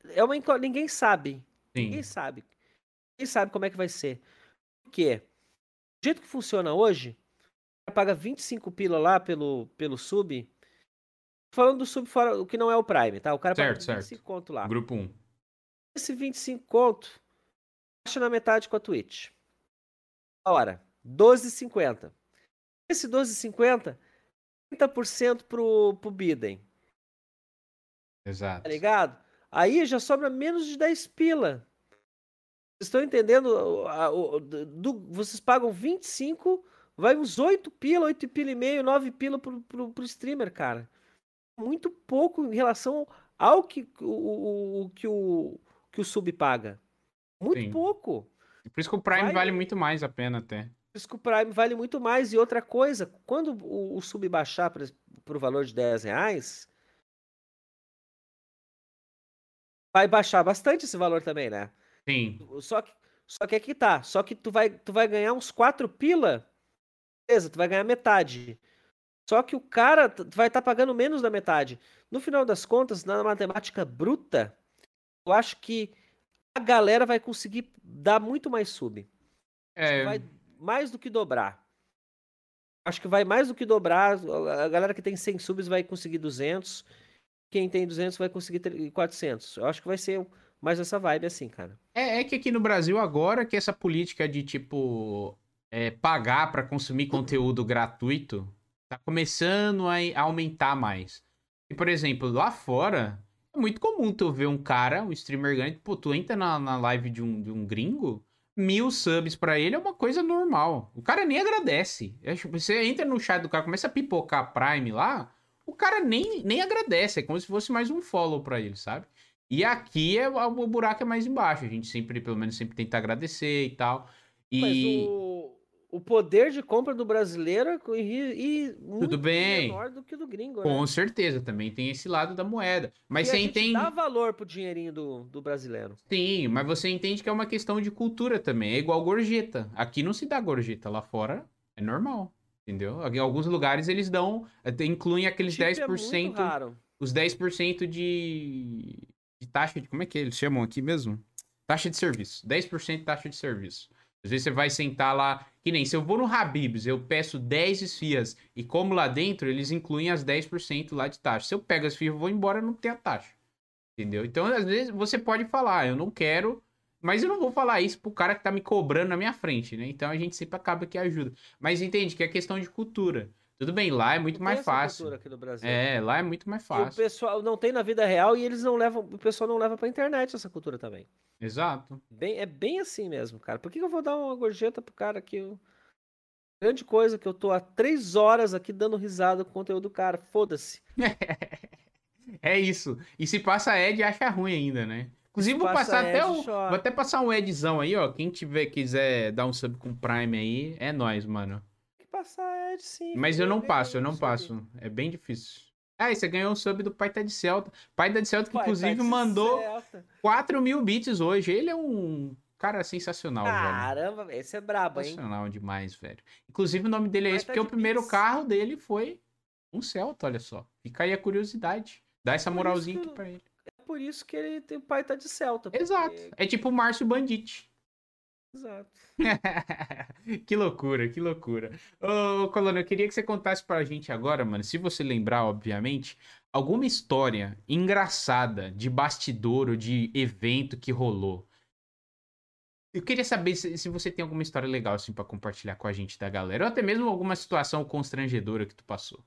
É uma incó- Ninguém sabe. Ninguém Sim. sabe. Ninguém sabe como é que vai ser. Por quê? Do jeito que funciona hoje, você paga 25 pila lá pelo, pelo sub. Falando do sub fora, o que não é o Prime, tá? O cara Certo, paga certo. 25 conto lá. Grupo 1. Esse 25 conto, baixa na metade com a Twitch. A hora, 12,50. Esse 12,50, 30% pro, pro Biden, Exato. tá ligado? Aí já sobra menos de 10 pila. Vocês estão entendendo? A- do- vocês pagam 25, vai uns 8 pila, 8 pila e meio, 9 pila pro, pro, pro streamer, cara. Muito pouco em relação ao que o, o, que o, que o sub paga. Muito Sim. pouco. Por isso que o Prime Vai- vale muito mais a pena até. Por isso que o Prime vale muito mais. E outra coisa, quando o, o sub baixar para o valor de 10 reais, vai baixar bastante esse valor também, né? Sim. Só que, só que aqui tá. Só que tu vai, tu vai ganhar uns 4 pila. Beleza, tu vai ganhar metade. Só que o cara vai estar pagando menos da metade. No final das contas, na matemática bruta, eu acho que a galera vai conseguir dar muito mais sub. É, Vai mais do que dobrar. Acho que vai mais do que dobrar. A galera que tem 100 subs vai conseguir 200. Quem tem 200 vai conseguir tre- 400. Eu acho que vai ser mais essa vibe assim, cara. é, é que aqui no Brasil agora que essa política de tipo é, pagar pra consumir conteúdo gratuito tá começando a aumentar mais. E por exemplo, lá fora é muito comum tu ver um cara, um streamer grande, pô, tu entra na, na live de um, de um gringo, mil subs pra ele é uma coisa normal. O cara nem agradece. Você entra no chat do cara, começa a pipocar Prime lá, o cara nem, nem agradece. É como se fosse mais um follow pra ele, sabe? E aqui é, o buraco é mais embaixo. A gente sempre, pelo menos, sempre tenta agradecer e tal. E Mas o, o poder de compra do brasileiro é e, e muito bem. menor do que o do gringo, né? com certeza também tem esse lado da moeda. Mas E você entende. dá valor pro dinheirinho do, do brasileiro. Sim, mas você entende que é uma questão de cultura também. É igual gorjeta. Aqui não se dá gorjeta, lá fora é normal. Entendeu? Em alguns lugares eles dão, até incluem aqueles Tip 10%. É muito raro. os 10% de, de taxa de. Como é que eles chamam aqui mesmo? Taxa de serviço. 10% de taxa de serviço. Às vezes você vai sentar lá, que nem se eu vou no Habibs, eu peço 10 esfias e como lá dentro, eles incluem as 10% lá de taxa. Se eu pego as esfias e vou embora, não tem a taxa. Entendeu? Então, às vezes, você pode falar, eu não quero, mas eu não vou falar isso pro cara que tá me cobrando na minha frente, né? Então a gente sempre acaba que ajuda. Mas entende que é questão de cultura. Tudo bem, lá é muito mais fácil. Aqui no Brasil. É, lá é muito mais fácil. E o pessoal não tem na vida real e eles não levam, o pessoal não leva pra internet essa cultura também. Exato. Bem, é bem assim mesmo, cara. Por que, eu vou dar uma gorjeta pro cara que grande coisa que eu tô há três horas aqui dando risada com o conteúdo do cara. Foda-se. é isso. E se passa Ed, acha ruim ainda, né? Inclusive, vou passar até o. Vou até passar um Edzão aí, ó. Quem tiver, quiser dar um sub com Prime aí, é nós, mano passar Ed, sim. Mas eu não passo, eu não passo. É bem difícil. Ah, e você ganhou o sub do Pai Tá de Celta. Pai Tá de Celta, que Pai, inclusive mandou Celta. 4 mil bits hoje. Ele é um cara sensacional, Caramba, velho. esse é brabo, hein? Sensacional demais, velho. Inclusive o nome dele é esse, tá porque o primeiro bits. carro dele foi um Celta, olha só. Fica aí a curiosidade. Dá essa moralzinha aqui pra ele. É por isso que ele tem o pai tá de Celta. Porque... Exato. É tipo o Márcio Bandit. Exato. que loucura, que loucura. Ô, Colônia, eu queria que você contasse pra gente agora, mano, se você lembrar, obviamente, alguma história engraçada de bastidor ou de evento que rolou. Eu queria saber se, se você tem alguma história legal, assim, para compartilhar com a gente da galera. Ou até mesmo alguma situação constrangedora que tu passou.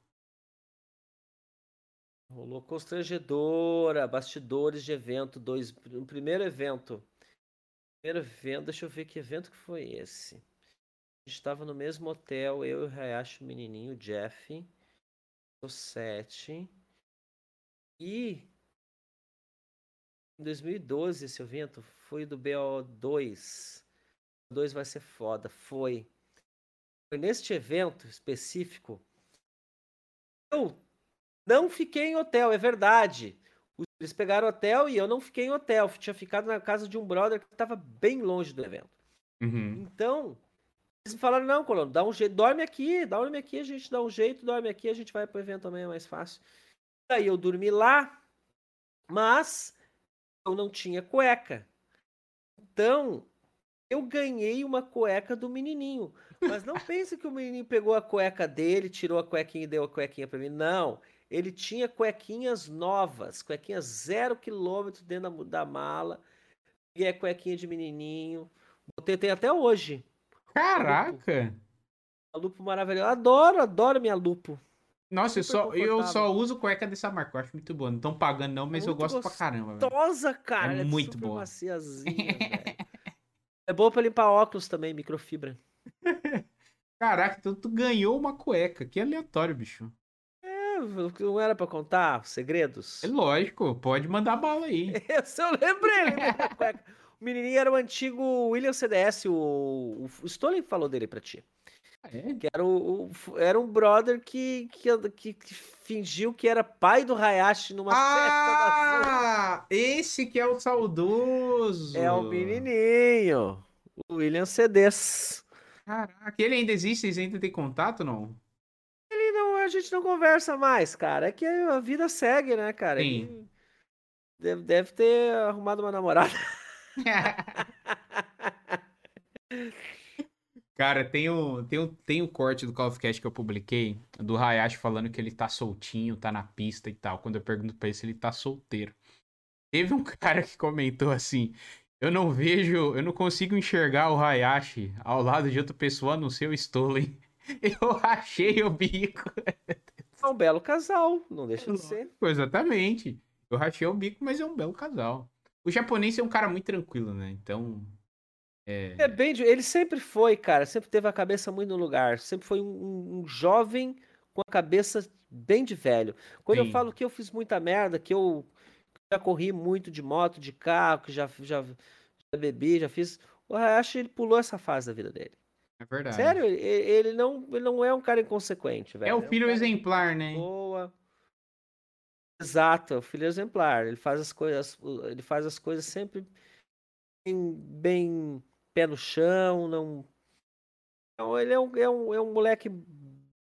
Rolou constrangedora, bastidores de evento, dois, no primeiro evento Primeiro evento, deixa eu ver que evento que foi esse. A gente estava no mesmo hotel, eu e o Hayashi, o menininho, o Jeff, o 7. E em 2012 esse evento foi do BO2. O 2 vai ser foda, foi. Foi neste evento específico. Eu não fiquei em hotel, é verdade. Eles pegaram hotel e eu não fiquei em hotel. Tinha ficado na casa de um brother que estava bem longe do evento. Uhum. Então, eles falaram: não, Colono, dá um jeito, dorme aqui, dorme aqui, a gente dá um jeito, dorme aqui, a gente vai pro evento também, é mais fácil. Aí eu dormi lá, mas eu não tinha cueca. Então, eu ganhei uma cueca do menininho. Mas não pense que o menininho pegou a cueca dele, tirou a cuequinha e deu a cuequinha para mim. Não ele tinha cuequinhas novas, cuequinhas zero quilômetro dentro da, da mala. E é cuequinha de menininho. Botei tem até hoje. Caraca! A lupo maravilhosa. Adoro, adoro minha lupo. Nossa, eu só, eu só uso cueca dessa marca. Eu acho muito boa. Não estão pagando, não, mas muito eu gosto pra caramba. Gostosa, cara. É, é muito boa. é boa pra limpar óculos também, microfibra. Caraca, então tu ganhou uma cueca. Que aleatório, bicho. Não era pra contar segredos? É lógico, pode mandar bala aí. Esse eu lembrei. o menininho era o antigo William CDS, o, o Stolen falou dele pra ti. Ah, é? Que era, o, o, era um brother que, que, que, que, fingiu que era pai do Hayashi numa ah, festa da Ah, esse que é o saudoso. É o menininho. O William CDS. Caraca, ele ainda existe? Vocês ainda têm contato, não? A gente não conversa mais, cara. É que a vida segue, né, cara? Sim. Deve, deve ter arrumado uma namorada. Cara, tem o, tem, o, tem o corte do Call of Cast que eu publiquei, do Hayashi falando que ele tá soltinho, tá na pista e tal. Quando eu pergunto pra ele se ele tá solteiro. Teve um cara que comentou assim: Eu não vejo, eu não consigo enxergar o Hayashi ao lado de outra pessoa a não ser o Stolen. Eu rachei o bico. É um belo casal, não deixa de ser. Exatamente. Eu rachei o bico, mas é um belo casal. O japonês é um cara muito tranquilo, né? Então. É... é bem. Ele sempre foi, cara. Sempre teve a cabeça muito no lugar. Sempre foi um, um jovem com a cabeça bem de velho. Quando Sim. eu falo que eu fiz muita merda, que eu já corri muito de moto, de carro, que já, já, já bebi, já fiz. O Hayashi, ele pulou essa fase da vida dele. É verdade. Sério, ele não, ele não é um cara inconsequente, velho. É o filho é um exemplar, né? Boa. Exato, é o filho exemplar. Ele faz as coisas, ele faz as coisas sempre bem, bem pé no chão, não. Então, ele é um, é um, é um moleque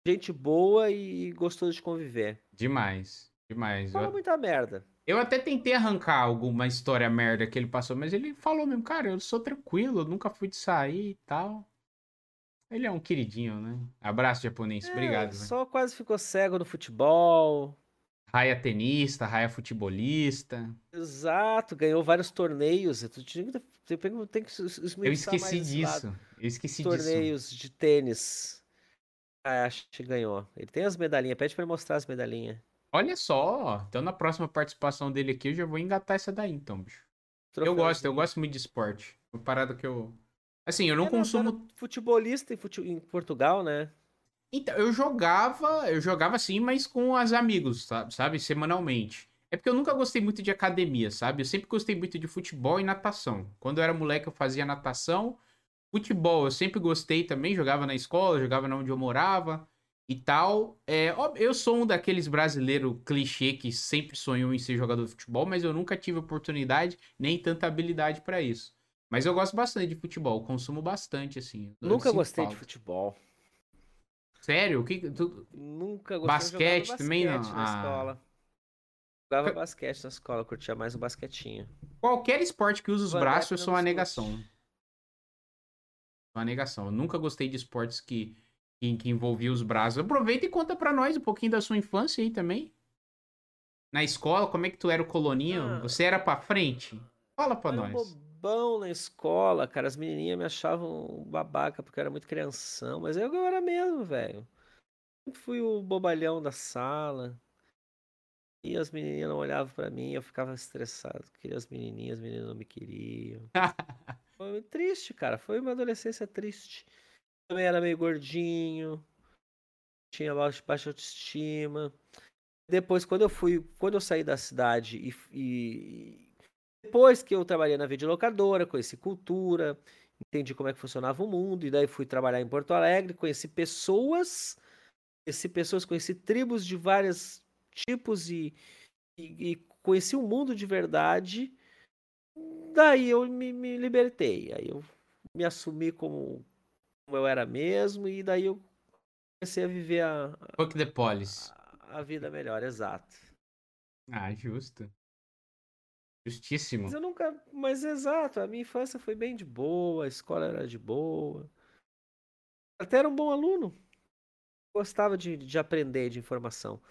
gente boa e gostoso de conviver. Demais. Demais. Fala Eu, muita merda. eu até tentei arrancar alguma história merda que ele passou, mas ele falou mesmo, cara, eu sou tranquilo, eu nunca fui de sair e tal. Ele é um queridinho, né? Abraço, japonês. É, Obrigado. Só quase ficou cego no futebol. Raia tenista, raia futebolista. Exato, ganhou vários torneios. Tu tinha que, tem, tem- tem que Eu esqueci lado. disso. Eu esqueci disso. Torneios de tênis. Ah, acho que ganhou. Ele tem as medalhinhas. Pede pra ele mostrar as medalhinhas. Olha só, então na próxima participação dele aqui eu já vou engatar essa daí, então, bicho. Eu gosto, eu gosto muito de esporte. Uma parada que eu. Assim, eu não É, consumo. futebolista em, fute- em Portugal, né? Então, eu jogava, eu jogava assim, mas com os amigos, sabe? sabe? Semanalmente. É porque eu nunca gostei muito de academia, sabe? Eu sempre gostei muito de futebol e natação. Quando eu era moleque, eu fazia natação. Futebol, eu sempre gostei também, jogava na escola, jogava na onde eu morava e tal. É, eu sou um daqueles brasileiros clichê que sempre sonhou em ser jogador de futebol, mas eu nunca tive oportunidade nem tanta habilidade pra isso. Mas eu gosto bastante de futebol, consumo bastante, assim. Nunca gostei de futebol. Sério? O que, tu, Nunca gostei Basquete eu jogava também não? basquete na Ah. escola. Jogava basquete na escola, curtia mais o basquetinho. Qualquer esporte que usa os braços, eu sou uma negação. Uma negação. Eu nunca gostei de esportes que, que, que envolviam os braços. Aproveita e conta pra nós um pouquinho da sua infância aí também. Na escola, como é que tu era o coloninho? Ah. Você era pra frente? Fala pra Eu nós. Bobão na escola, cara. As menininhas me achavam babaca porque eu era muito crianção. Mas eu, era mesmo, velho. Fui o bobalhão da sala. E as menininhas não olhavam pra mim, eu ficava estressado. Queria as menininhas, as meninas não me queriam. Foi triste, cara. Foi uma adolescência triste. Também era meio gordinho. Tinha baixa, baixa autoestima. Depois, quando eu fui, quando eu saí da cidade e, e- depois que eu trabalhei na videolocadora, conheci cultura, entendi como é que funcionava o mundo, e daí fui trabalhar em Porto Alegre, conheci pessoas, conheci pessoas, conheci tribos de vários tipos e, e, e conheci o mundo de verdade. Daí eu me, me libertei, aí eu me assumi como, como eu era mesmo, e daí eu comecei a viver a, Fuck the police. a, a vida melhor, exato. Ah, justo. Justíssimo. Mas eu nunca. Mas exato, a minha infância foi bem de boa, a escola era de boa. Até era um bom aluno. Gostava de, de aprender de informação.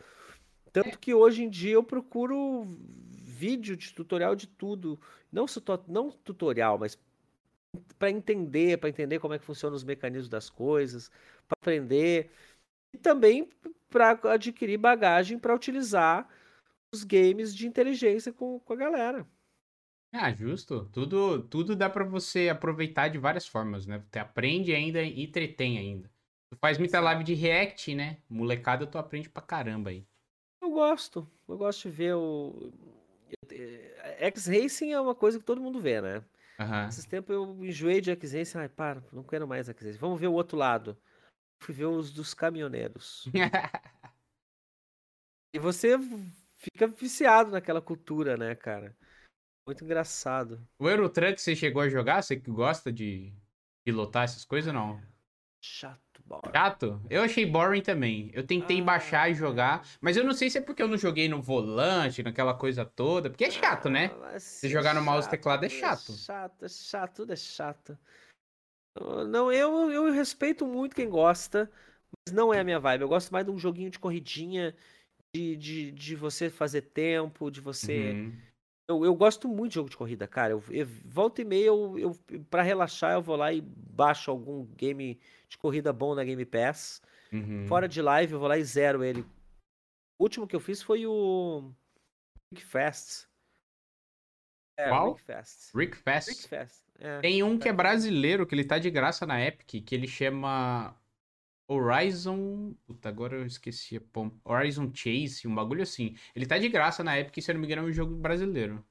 Tanto que hoje em dia eu procuro vídeo de tutorial de tudo. Não, não tutorial, mas para entender, para entender como é que funcionam os mecanismos das coisas, para aprender. E também para adquirir bagagem para utilizar os games de inteligência com, com a galera. Ah, justo. Tudo, tudo dá pra você aproveitar de várias formas, né? Você aprende ainda e entretém ainda. Tu faz muita live de react, né? Molecada, tu aprende pra caramba aí. Eu gosto. Eu gosto de ver o. X-Racing é uma coisa que todo mundo vê, né? Aham. Esses tempos eu enjoei de X-Racing. Ai, para, não quero mais X-Racing. Vamos ver o outro lado. Fui ver os dos caminhoneiros. E você fica viciado naquela cultura, né, cara? Muito engraçado. o Eurotruck você chegou a jogar? Você que gosta de pilotar essas coisas ou não? Chato, bora. Chato? Eu achei boring também. Eu tentei Ah, baixar e jogar, mas eu não sei se é porque eu não joguei no volante, naquela coisa toda, porque é chato, né? Ah, Se jogar no mouse e teclado é tudo chato. É chato, é chato, tudo é chato. Não, eu, eu respeito muito quem gosta, mas não é a minha vibe. Eu gosto mais de um joguinho de corridinha, de, de, de você fazer tempo, de você. Uhum. Eu, eu gosto muito de jogo de corrida, cara. Eu, eu- volta e meia, eu, eu, pra relaxar, eu vou lá e baixo algum game de corrida bom na Game Pass. Uhum. Fora de live, eu vou lá e zero ele. O último que eu fiz foi o Rick Fest. É, Qual? Rick Fest. Rick Fast. Rick Fest. É. Tem um que é Tá. brasileiro, que ele tá de graça na Epic, que ele chama Horizon. Puta, agora eu esqueci. Horizon Chase, um bagulho assim. Ele tá de graça na Epic, se eu não me engano, é um jogo brasileiro.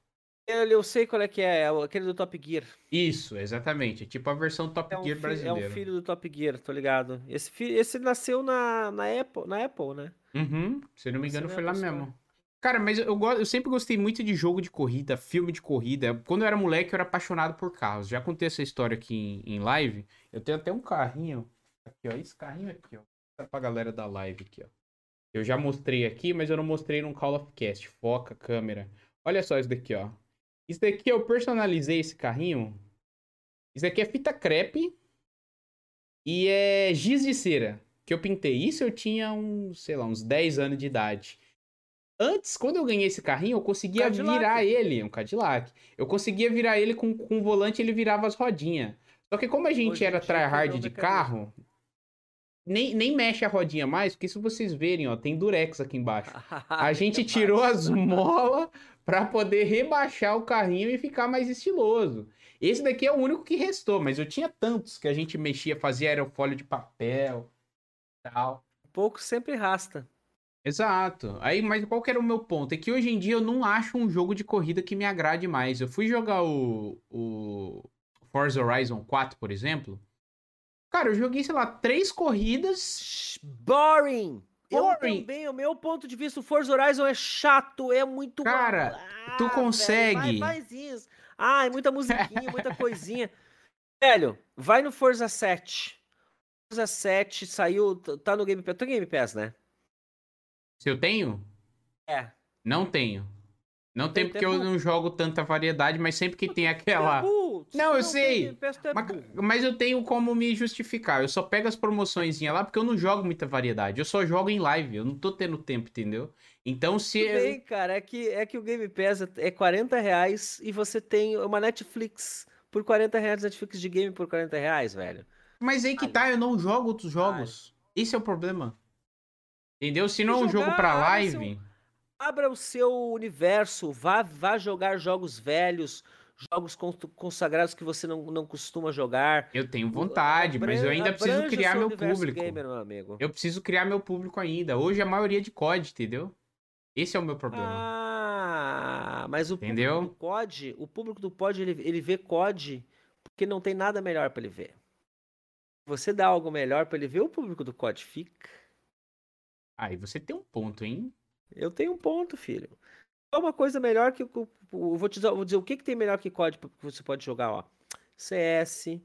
Ele, eu sei qual é que é, é aquele do Top Gear. Isso, exatamente. É tipo a versão Top É um, Gear fi- é um filho do Top Gear, tô ligado. Esse, fi- esse nasceu na, na, Apple, na Apple, né? Uhum, se eu não me engano, não é foi lá Apple Store. mesmo. Cara, mas eu, eu sempre gostei muito de jogo de corrida, filme de corrida. Quando eu era moleque, eu era apaixonado por carros. Já contei essa história aqui em, em live. Eu tenho até um carrinho. Aqui, ó. Esse carrinho aqui, ó. Tá pra galera da live aqui, ó. Eu já mostrei aqui, mas eu não mostrei no Call of Cast. Foca, câmera. Olha só isso daqui, ó. Isso daqui eu personalizei esse carrinho. Isso aqui é fita crepe e é giz de cera que eu pintei. Isso eu tinha uns, sei lá, uns 10 anos de idade. Antes, quando eu ganhei esse carrinho, eu conseguia Cadillac. virar ele, um Cadillac. Eu conseguia virar ele com, com o volante, ele virava as rodinhas. Só que como a gente Hoje era tryhard de carro, nem, nem mexe a rodinha mais, porque se vocês verem, ó, tem durex aqui embaixo. A gente tirou as molas para poder rebaixar o carrinho e ficar mais estiloso. Esse daqui é o único que restou, mas eu tinha tantos que a gente mexia, fazia aerofólio de papel, tal. Pouco sempre rasta. Exato. Aí, mas qual que era o meu ponto? É que hoje em dia eu não acho um jogo de corrida que me agrade mais. Eu fui jogar o, o Forza Horizon 4, por exemplo. Cara, eu joguei, sei lá, três corridas. Boring! Eu também, o meu ponto de vista, o Forza Horizon é chato, é muito. Cara, ah, tu consegue. Velho, vai, faz isso. Ai, muita musiquinha, muita coisinha. Velho, vai no Forza 7. Forza 7 saiu, tá no Game Pass. Tem Game Pass, né? Se eu tenho? É. Não tenho. Não tem, porque eu não jogo tanta variedade, mas sempre que tem aquela. Não, eu sei. Mas, mas, eu tenho como me justificar. Eu só pego as promoções lá porque eu não jogo muita variedade. Eu só jogo em live. Eu não tô tendo tempo, entendeu? Então se. Tudo bem, cara. É que, é que o Game Pass é 40 reais e você tem uma Netflix por 40 reais, Netflix de game por 40 reais, velho. Mas aí que tá, eu não jogo outros jogos. Esse é o problema. Entendeu? Se não é um jogo pra live. Abra o seu universo, vá, vá jogar jogos velhos, jogos consagrados que você não, não costuma jogar. Eu tenho vontade, mas eu ainda preciso criar meu público. Gamer, meu. Eu preciso criar meu público ainda. Hoje a maioria é de COD, entendeu? Esse é o meu problema. Ah, mas o entendeu? público do COD, o público do COD, ele, ele vê COD porque não tem nada melhor para ele ver. Você dá algo melhor para ele ver, o público do COD fica. Aí você tem um ponto, hein? Eu tenho um ponto, filho. É uma coisa melhor que. Eu vou, te dizer, vou dizer o que, que tem melhor que COD que você pode jogar, ó. CS,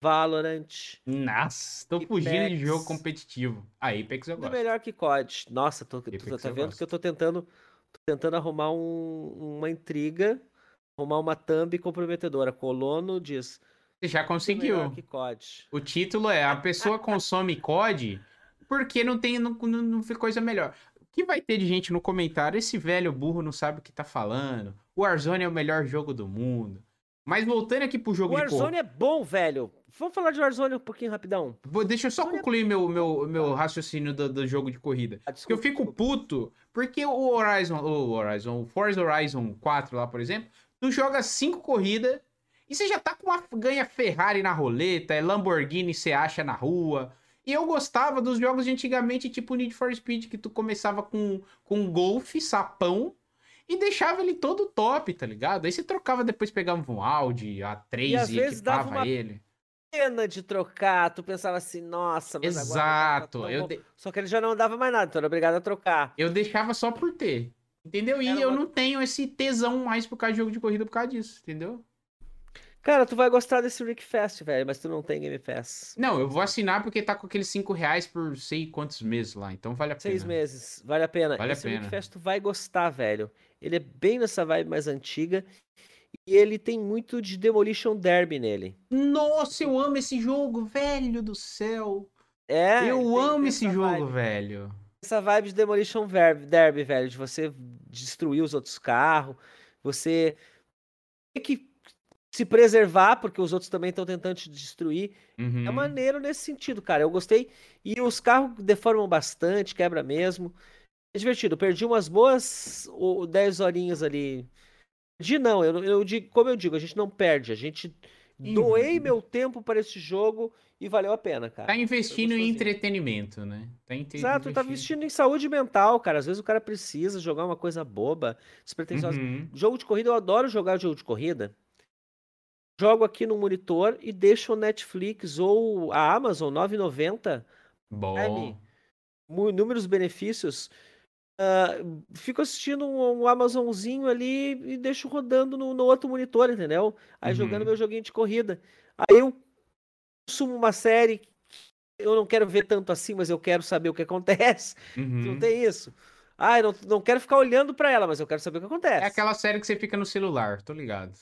Valorant. Nossa, tô Apex. fugindo de jogo competitivo. A Apex eu gosto. Tudo melhor que COD. Nossa, tô, tô tá vendo gosto. que eu tô tentando, tô tentando arrumar um, uma intriga, arrumar uma thumb comprometedora. Colono diz. Você já conseguiu. O título é A pessoa consome COD porque não tem não, não, não coisa melhor que vai ter de gente no comentário? Esse velho burro não sabe o que tá falando. O Warzone é o melhor jogo do mundo. Mas voltando aqui pro jogo o Warzone de é bom, velho. Vamos falar de Warzone um pouquinho rapidão. Vou, deixa eu só Warzone é concluir é... meu, meu, meu raciocínio do, do jogo de corrida. Ah, desculpa, porque eu fico puto, porque o Horizon, o Horizon, o Forza Horizon 4 lá, por exemplo, tu joga cinco corridas e você já tá com uma ganha Ferrari na roleta, é Lamborghini você acha na rua. E eu gostava dos jogos de antigamente, tipo Need for Speed, que tu começava com, com Golf, sapão, e deixava ele todo top, tá ligado? Aí você trocava, depois pegava um Audi, A3 e, e equipava uma... ele pena de trocar, tu pensava assim, nossa, mas Exato. agora... Eu de... Só que ele já não dava mais nada, então era obrigado a trocar. Eu deixava só por ter, entendeu? E era eu uma... não tenho esse tesão mais por causa de jogo de corrida por causa disso, entendeu? Cara, tu vai gostar desse Rick Fest, velho, mas tu não tem Game Pass. Não, eu vou assinar porque tá com aqueles 5 reais por sei quantos meses lá, então vale a pena. Seis meses, vale a pena. Vale esse a pena. Rick Fest tu vai gostar, velho. Ele é bem nessa vibe mais antiga e ele tem muito de Demolition Derby nele. Nossa, eu amo esse jogo, velho do céu. É, eu amo esse jogo, vibe. velho. Essa vibe de Demolition Derby, velho, de você destruir os outros carros, você que se preservar, porque os outros também estão tentando te destruir. É uhum. É maneiro nesse sentido, cara. Eu gostei. E os carros deformam bastante, quebra mesmo. É divertido. Perdi umas boas 10 horinhas ali. Perdi não, eu, eu digo, como eu digo, a gente não perde. A gente uhum. doei meu tempo para esse jogo e valeu a pena, cara. Tá investindo em entretenimento, né? Tá Exato, tá investindo em saúde mental, cara. Às vezes o cara precisa jogar uma coisa boba, despretensiosa. Uhum. Jogo de corrida, eu adoro jogar jogo de corrida jogo aqui no monitor e deixo o Netflix ou a Amazon 9,90. Bom. Inúmeros benefícios. Uh, fico assistindo um, um, Amazonzinho ali e deixo rodando no, no outro monitor, entendeu? Aí uhum. jogando meu joguinho de corrida. Aí eu consumo uma série eu não quero ver tanto assim, mas eu quero saber o que acontece. Uhum. Não tem isso. Ah, eu não, não quero ficar olhando para ela, mas eu quero saber o que acontece. É aquela série que você fica no celular, tô ligado.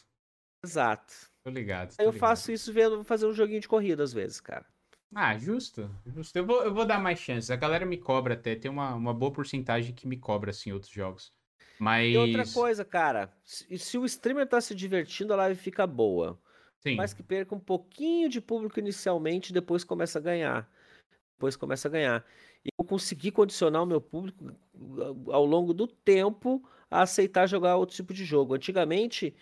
Exato. Tô ligado. Tô eu ligado. faço isso vendo fazer um joguinho de corrida às vezes, cara. Ah, justo. justo. Eu, vou, eu vou dar mais chances. A galera me cobra até. Tem uma, uma boa porcentagem que me cobra, assim, outros jogos. Mas. E outra coisa, cara. Se, se o streamer tá se divertindo, a live fica boa. Sim. Mas que perca um pouquinho de público inicialmente, depois começa a ganhar. Depois começa a ganhar. E eu consegui condicionar o meu público ao longo do tempo a aceitar jogar outro tipo de jogo. Antigamente,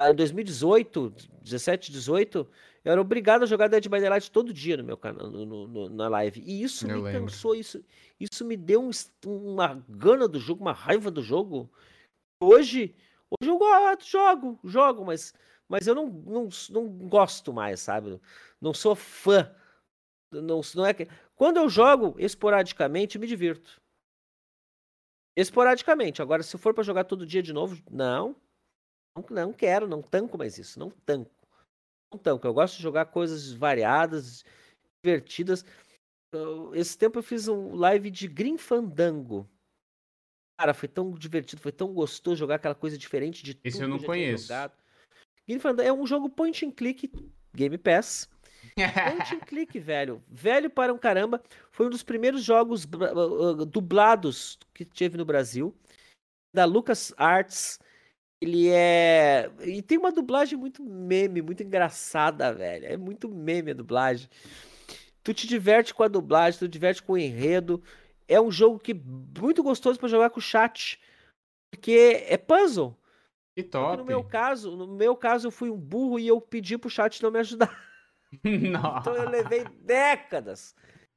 em 2018, 17, 18, eu era obrigado a jogar Dead by Daylight todo dia no meu canal, no, no, na live. E isso eu me lembro. cansou, isso, isso me deu um, uma gana do jogo, uma raiva do jogo. Hoje, hoje eu gosto, jogo, jogo, mas, mas eu não, não, não gosto mais, sabe? Não sou fã. Não, não é que... Quando eu jogo esporadicamente, me divirto. Esporadicamente. Agora, se for para jogar todo dia de novo, não. Não, não quero, não tanco mais isso. Não tanco. Não tanco. Eu gosto de jogar coisas variadas, divertidas. Esse tempo eu fiz um live de Green Fandango. Cara, foi tão divertido, foi tão gostoso jogar aquela coisa diferente de tudo Esse eu não conheço. Green Fandango é um jogo point and click, Game Pass. point and click, velho. Velho para um caramba. Foi um dos primeiros jogos uh, dublados que teve no Brasil. Da Lucas Arts. Ele é. E tem uma dublagem muito meme, muito engraçada, velho. É muito meme a dublagem. Tu te diverte com a dublagem, tu te diverte com o enredo. É um jogo que muito gostoso para jogar com o chat. Porque é puzzle. Que top. no meu caso, no meu caso, eu fui um burro e eu pedi pro chat não me ajudar. então eu levei décadas.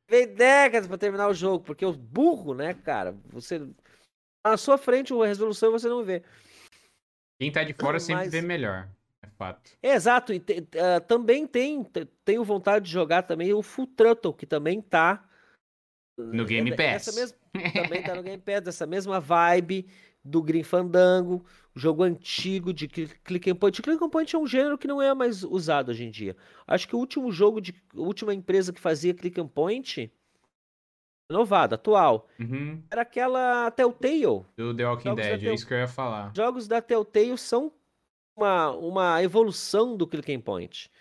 Levei décadas para terminar o jogo, porque o burro, né, cara? Você na sua frente a resolução você não vê. Quem tá de fora sempre vê melhor. É fato. É, exato. E te, uh, também tem, tenho vontade de jogar também o Full Throttle, que também tá. No Game é, Pass. Mesma, também tá no Game Pass, dessa mesma vibe do Green Fandango, jogo antigo de click and point. Click and point é um gênero que não é mais usado hoje em dia. Acho que o último jogo de a última empresa que fazia click and point Renovado, atual. Uhum. Era aquela Telltale. Do The Walking Jogos Dead, é isso que eu ia falar. Jogos da Telltale são uma, uma evolução do Click and Point.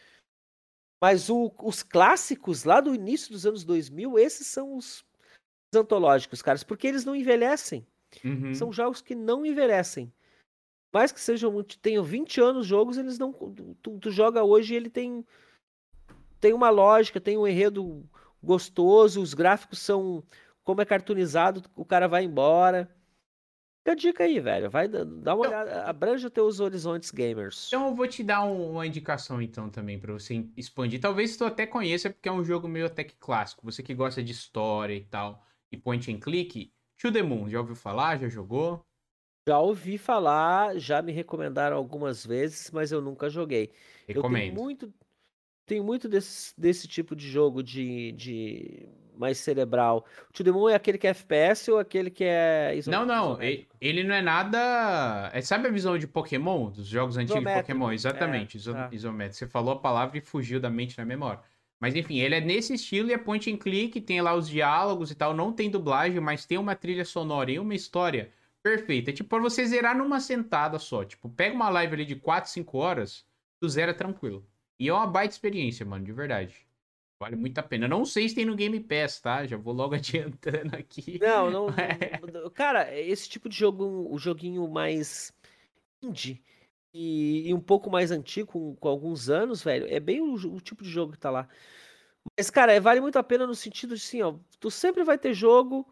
Mas o, os clássicos lá do início dos anos 2000, esses são os, os antológicos, caras, porque eles não envelhecem. Uhum. São jogos que não envelhecem. Mais que sejam, tenham 20 anos jogos, eles não. Tu, tu joga hoje e ele tem, tem uma lógica, tem um enredo gostoso, os gráficos são como é cartoonizado, o cara vai embora. Fica a dica aí, velho. Vai dar uma então, olhada, abranja teus horizontes gamers. Então eu vou te dar um, uma indicação então também para você expandir. Talvez tu até conheça porque é um jogo meio até que clássico. Você que gosta de história e tal, e point and click, To the Moon, já ouviu falar? Já jogou? Já ouvi falar, já me recomendaram algumas vezes, mas eu nunca joguei. Recomendo. Eu tenho muito, tenho muito desse, desse tipo de jogo de, de mais cerebral. O To The Moon é aquele que é FPS ou aquele que é Não, não, ele não é nada... É, sabe a visão de Pokémon? Dos jogos antigos isométrico. de Pokémon? Exatamente, é, iso... tá. isométrico. Você falou a palavra e fugiu da mente na memória. Mas enfim, ele é nesse estilo e é point and click, tem lá os diálogos e tal, não tem dublagem, mas tem uma trilha sonora e uma história perfeita. É tipo pra você zerar numa sentada só. Tipo, pega uma live ali de 4, 5 horas, tu zera tranquilo. E é uma baita experiência, mano, de verdade. Vale muito a pena. Não sei se tem no Game Pass, tá? Já vou logo adiantando aqui. Não, não. É. Cara, esse tipo de jogo, o joguinho mais indie e, e um pouco mais antigo, com, com, alguns anos, velho, é bem o, o, tipo de jogo que tá lá. Mas, cara, vale muito a pena no sentido de assim, ó, tu sempre vai ter jogo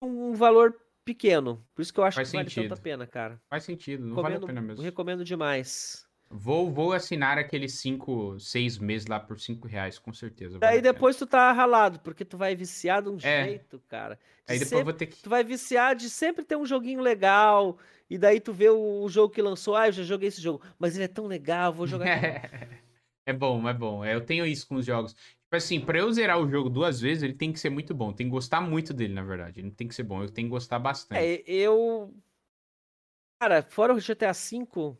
com um valor pequeno. Por isso que eu acho Faz que sentido. vale tanta pena, cara. Faz sentido, não recomendo, vale a pena mesmo. Recomendo demais. Vou, vou assinar aqueles 5, 6 meses lá por 5 reais, com certeza. Aí depois tu tá ralado, porque tu vai viciar de um é. jeito, cara. De aí depois sempre, vou ter que. Tu vai viciar de sempre ter um joguinho legal. E daí tu vê o, o jogo que lançou. Ah, eu já joguei esse jogo. Mas ele é tão legal, vou jogar. é bom, é bom. É, eu tenho isso com os jogos. Tipo assim, pra eu zerar o jogo duas vezes, ele tem que ser muito bom. Tem que gostar muito dele, na verdade. Ele tem que ser bom. Eu tenho que gostar bastante. É, eu. Cara, fora o GTA V,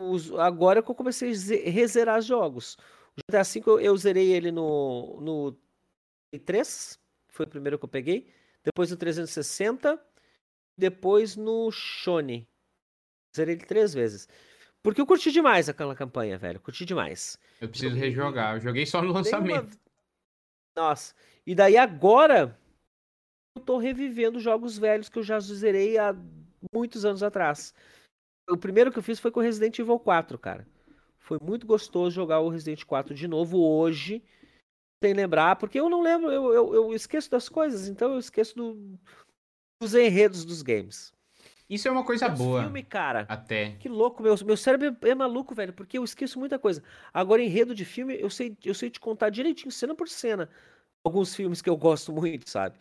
os, agora que eu comecei a rezerar jogos. O GTA V eu, eu zerei ele no, no 3, foi o primeiro que eu peguei. Depois no 360, depois no Shone. Zerei ele três vezes. Porque eu curti demais aquela campanha, velho. Curti demais. Eu preciso eu, rejogar. Eu joguei só no lançamento. Uma... Nossa. E daí agora eu tô revivendo jogos velhos que eu já zerei há muitos anos atrás. O primeiro que eu fiz foi com Resident Evil 4, cara. Foi muito gostoso jogar o Resident 4 de novo hoje, sem lembrar, porque eu não lembro, eu, eu, eu esqueço das coisas, então eu esqueço do, dos enredos dos games. Isso é uma coisa Mas boa. filme, cara. Até. Que louco, meu, meu cérebro é maluco, velho, porque eu esqueço muita coisa. Agora, enredo de filme, eu sei, eu sei te contar direitinho, cena por cena, alguns filmes que eu gosto muito, sabe?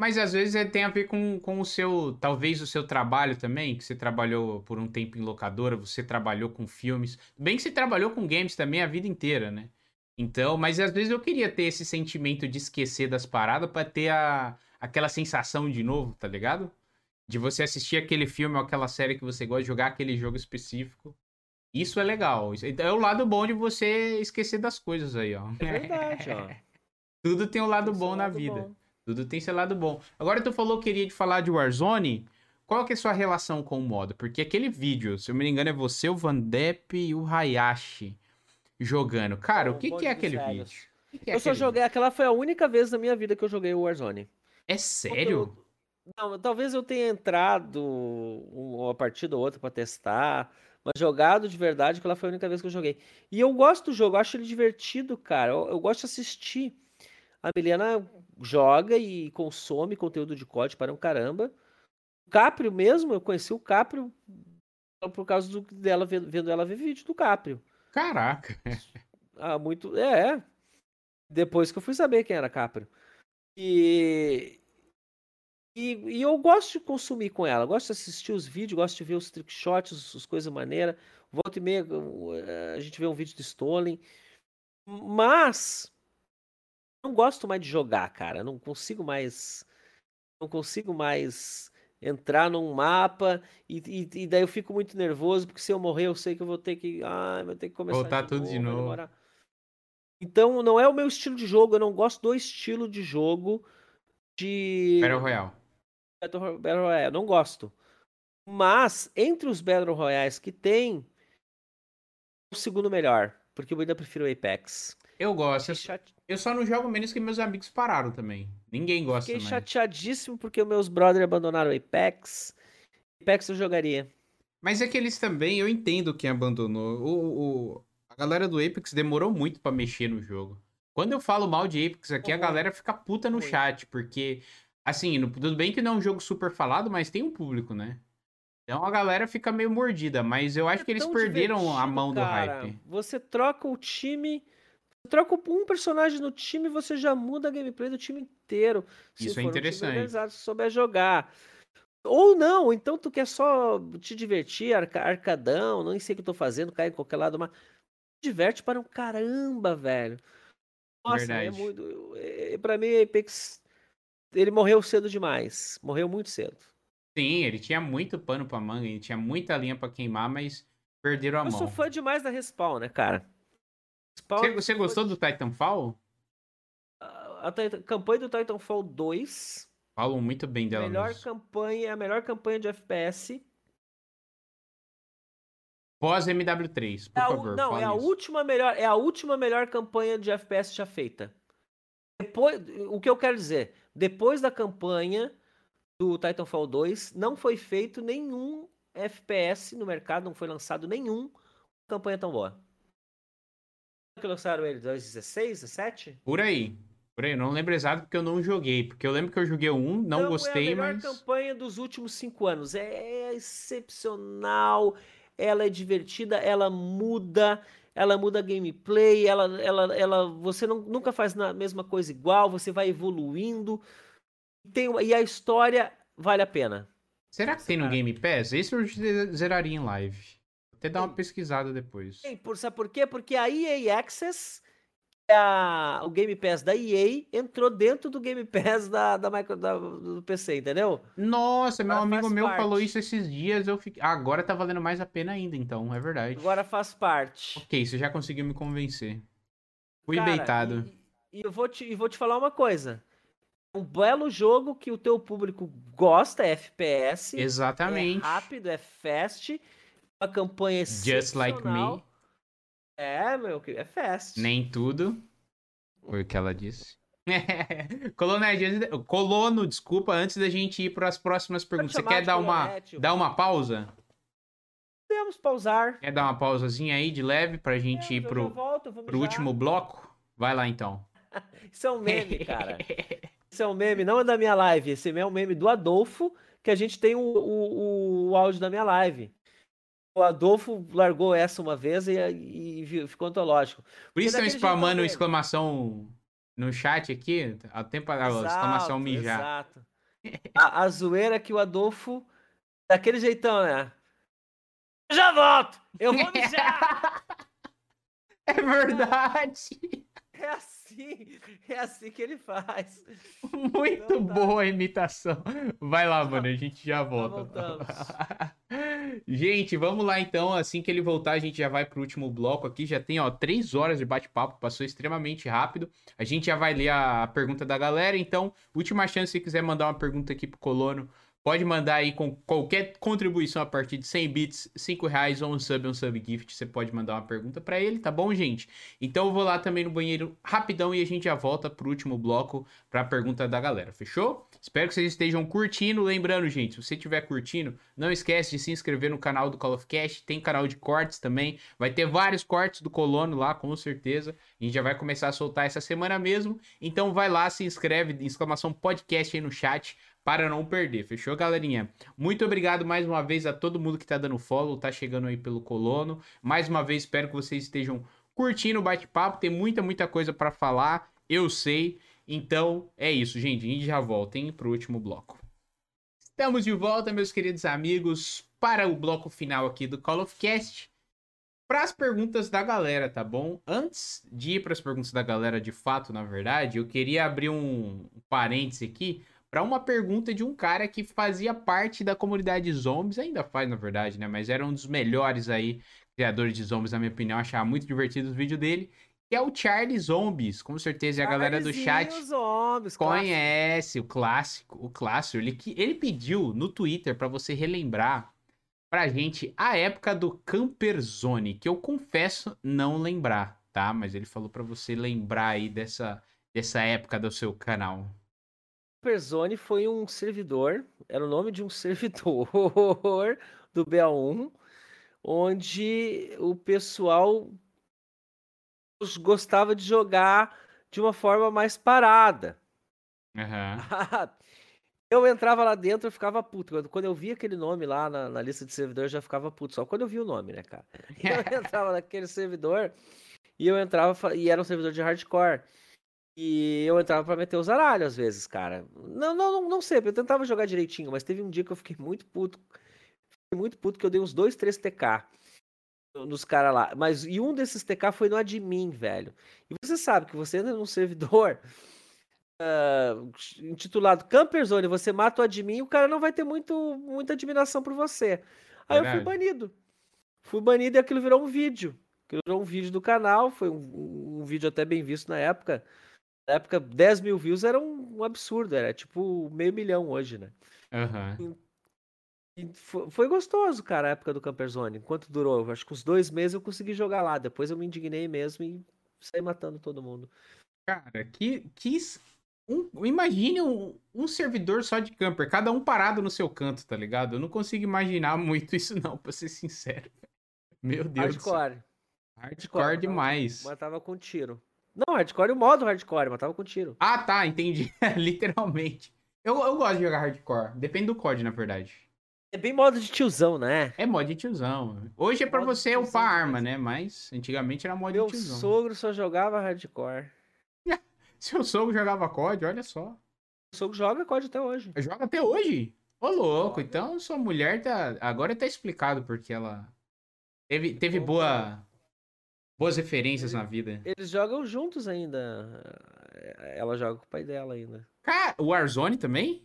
Mas às vezes é, tem a ver com, com o seu, talvez o seu trabalho também, que você trabalhou por um tempo em locadora, você trabalhou com filmes. Bem que você trabalhou com games também a vida inteira, né? Então, mas às vezes eu queria ter esse sentimento de esquecer das paradas para ter a, aquela sensação de novo, tá ligado? De você assistir aquele filme ou aquela série que você gosta jogar aquele jogo específico. Isso é legal. Então é o lado bom de você esquecer das coisas aí, ó. É verdade, ó. Tudo tem um lado bom na vida. Bom. Tudo tem seu lado bom. Agora tu falou que queria te falar de Warzone. Qual que é a sua relação com o modo? Porque aquele vídeo, se eu me engano, é você, o Van Depp e o Hayashi jogando. Cara, o que, que é aquele vídeo? Que que é eu só joguei, vídeo? aquela foi a única vez na minha vida que eu joguei o Warzone. É sério? Não, talvez eu tenha entrado uma partida ou outra para testar, mas jogado de verdade, aquela foi a única vez que eu joguei. E eu gosto do jogo, eu acho ele divertido, cara. Eu, eu gosto de assistir. A Milena joga e consome conteúdo de COD para um caramba. O Caprio mesmo, eu conheci o Caprio por causa do, dela vendo ela ver vídeo do Caprio. Caraca. Ah, muito. É. Depois que eu fui saber quem era Caprio. E, e, e, eu gosto de consumir com ela, gosto de assistir os vídeos, gosto de ver os trickshots, as coisas maneiras. Volta e meia a gente vê um vídeo do Stolen. Mas não gosto mais de jogar, cara. Não consigo mais. Não consigo mais entrar num mapa e, e, e, daí eu fico muito nervoso, porque se eu morrer, eu sei que eu vou ter que. Ah, vou ter que começar. Voltar tudo de novo. Então, não é o meu estilo de jogo, eu não gosto do estilo de jogo de. Battle Royale. Battle, Battle Royale, não gosto. Mas, entre os Battle Royales que tem, o segundo melhor, porque eu ainda prefiro o Apex. Eu gosto. Eu só não jogo menos que meus amigos pararam também. Ninguém gosta Fiquei mais. chateadíssimo porque meus brothers abandonaram o Apex. Apex eu jogaria. Mas é que eles também, eu entendo quem abandonou. O, o a galera do Apex demorou muito para mexer no jogo. Quando eu falo mal de Apex aqui, uhum. a galera fica puta no uhum. chat, porque, assim, no, tudo bem que não é um jogo super falado, mas tem um público, né? Então a galera fica meio mordida, mas eu acho é que eles perderam a mão cara. do hype. Você troca o time troca um personagem no time, você já muda a gameplay do time inteiro. Isso é interessante. Um se souber jogar. Ou não, então tu quer só te divertir, arca, arcadão, não sei o que eu tô fazendo, cai em qualquer lado, mas diverte para um caramba, velho. Nossa, é Verdade. é muito. É, pra mim, Apex. Ele morreu cedo demais. Morreu muito cedo. Sim, ele tinha muito pano pra manga, ele tinha muita linha para queimar, mas perderam a eu mão. Eu sou fã demais da Respawn, né, cara? Você, você gostou do Titanfall? A, a, campanha do Titanfall 2. Falam muito bem dela. Melhor mesmo. campanha, a melhor campanha de FPS. Pós MW3, por é a, favor. Não, é a isso. última melhor, é a última melhor campanha de FPS já feita. Depois, o que eu quero dizer, depois da campanha do Titanfall 2, não foi feito nenhum FPS no mercado, não foi lançado nenhum campanha tão boa que lançaram ele? 2016, 17? Por aí. Por aí, eu não lembro exato porque eu não joguei. Porque eu lembro que eu joguei um, não, não gostei, é a melhor mas. campanha dos últimos cinco anos. É excepcional, ela é divertida, ela muda, ela muda a gameplay, ela, ela, ela, você não, nunca faz a mesma coisa igual, você vai evoluindo. Tem, e a história vale a pena. Será que tem no Game Pass? Esse eu zeraria em live até dar uma pesquisada depois. Sim, por, sabe por quê? Porque a EA Access a, o Game Pass da EA entrou dentro do Game Pass da, da, micro, da do PC, entendeu? Nossa, meu amigo meu parte. falou isso esses dias. Eu fiquei... Agora tá valendo mais a pena ainda, então, é verdade. Agora faz parte. Ok, você já conseguiu me convencer. Fui Cara, beitado. E, e, eu vou te, e vou te falar uma coisa. Um belo jogo que o teu público gosta, é FPS. Exatamente. É rápido, é fast. Uma campanha Just like me. É, meu, é fast. Nem tudo. Foi o que ela disse. Colono, Colono, desculpa, antes da gente ir para as próximas perguntas. Você quer dar uma, dar uma pausa? Podemos pausar. Quer dar uma pausazinha aí de leve pra gente é, ir pro, volto, pro último bloco? Vai lá então. Isso é um meme, cara. Isso é um meme, não é da minha live. Esse é um meme do Adolfo, que a gente tem o, o, o áudio da minha live. O Adolfo largou essa uma vez e, e ficou antológico. Por isso estão spamando exclamação no chat aqui, a tempo, a exclamação mijar. Exato. A, a zoeira que o Adolfo, daquele jeitão, né? Eu já volto! Eu vou mijar! é verdade! É assim, é assim que ele faz. Muito então, tá. boa a imitação. Vai lá, mano, a gente já volta. gente, vamos lá então. Assim que ele voltar, a gente já vai pro último bloco aqui. Já tem, ó, três horas de bate-papo, passou extremamente rápido. A gente já vai ler a pergunta da galera. Então, última chance se quiser mandar uma pergunta aqui pro Colono Pode mandar aí com qualquer contribuição a partir de 100 bits, 5 reais ou um sub, um sub gift. Você pode mandar uma pergunta para ele, tá bom, gente? Então eu vou lá também no banheiro rapidão e a gente já volta pro último bloco para a pergunta da galera, fechou? Espero que vocês estejam curtindo. Lembrando, gente, se você estiver curtindo, não esquece de se inscrever no canal do Call of Cast. Tem canal de cortes também. Vai ter vários cortes do Colono lá, com certeza. A gente já vai começar a soltar essa semana mesmo. Então vai lá, se inscreve, exclamação podcast aí no chat para não perder. Fechou, galerinha? Muito obrigado mais uma vez a todo mundo que tá dando follow, tá chegando aí pelo colono. Mais uma vez, espero que vocês estejam curtindo o bate-papo. Tem muita, muita coisa para falar, eu sei. Então, é isso, gente. A gente já volta, hein, pro último bloco. Estamos de volta, meus queridos amigos, para o bloco final aqui do Call of Cast. Para as perguntas da galera, tá bom? Antes de ir para as perguntas da galera de fato, na verdade, eu queria abrir um parêntese aqui para uma pergunta de um cara que fazia parte da comunidade zombies, ainda faz na verdade, né? Mas era um dos melhores aí criadores de zombies, na minha opinião, achava muito divertido os vídeos dele. Que é o Charlie Zombies, com certeza a galera do chat zombies, conhece clássico. o clássico, o clássico. Ele, ele pediu no Twitter para você relembrar pra gente a época do Camper Zone, que eu confesso não lembrar, tá? Mas ele falou para você lembrar aí dessa, dessa época do seu canal. Superzone foi um servidor, era o nome de um servidor do BA1, onde o pessoal gostava de jogar de uma forma mais parada. Uhum. eu entrava lá dentro e ficava puto. Quando eu via aquele nome lá na, na lista de servidor, eu já ficava puto. Só quando eu vi o nome, né, cara? Eu entrava naquele servidor e eu entrava e era um servidor de hardcore. E eu entrava pra meter os aralhos às vezes, cara. Não, não, não, não sempre. Eu tentava jogar direitinho, mas teve um dia que eu fiquei muito puto. Fiquei muito puto que eu dei uns dois, três TK nos caras lá. Mas e um desses TK foi no admin, velho. E você sabe que você entra num servidor uh, intitulado Camper Zone, você mata o admin, o cara não vai ter muito, muita admiração por você. Aí Verdade. eu fui banido. Fui banido e aquilo virou um vídeo. Aquilo virou um vídeo do canal, foi um, um vídeo até bem visto na época. Na época, 10 mil views era um, um absurdo, era tipo meio milhão hoje, né? Uhum. E, e foi, foi, gostoso, cara, a época do Camperzone. Enquanto durou, acho que uns dois meses eu consegui jogar lá. Depois eu me indignei mesmo e saí matando todo mundo. Cara, que, que um, imagine um, um, servidor só de camper, cada um parado no seu canto, tá ligado? Eu não consigo imaginar muito isso, não, pra ser sincero. Meu Deus. Hardcore. Hardcore, Hardcore demais. Matava com tiro. Não, hardcore o modo hardcore, matava com tiro. Ah, tá, entendi. Literalmente. Eu, eu gosto de jogar hardcore. Depende do COD, na verdade. É bem modo de tiozão, né? É modo de tiozão. Hoje é pra você upar arma, né? Mas antigamente era modo Meu de tiozão. Meu sogro só jogava hardcore. Seu sogro jogava COD, olha só. O sogro joga COD até hoje. Joga até hoje? Ô, louco. Joga. Então sua mulher tá. Agora tá explicado porque ela. Teve, teve boa Boas referências na vida. Eles jogam juntos ainda. Ela joga com o pai dela ainda. Cara, o Warzone também?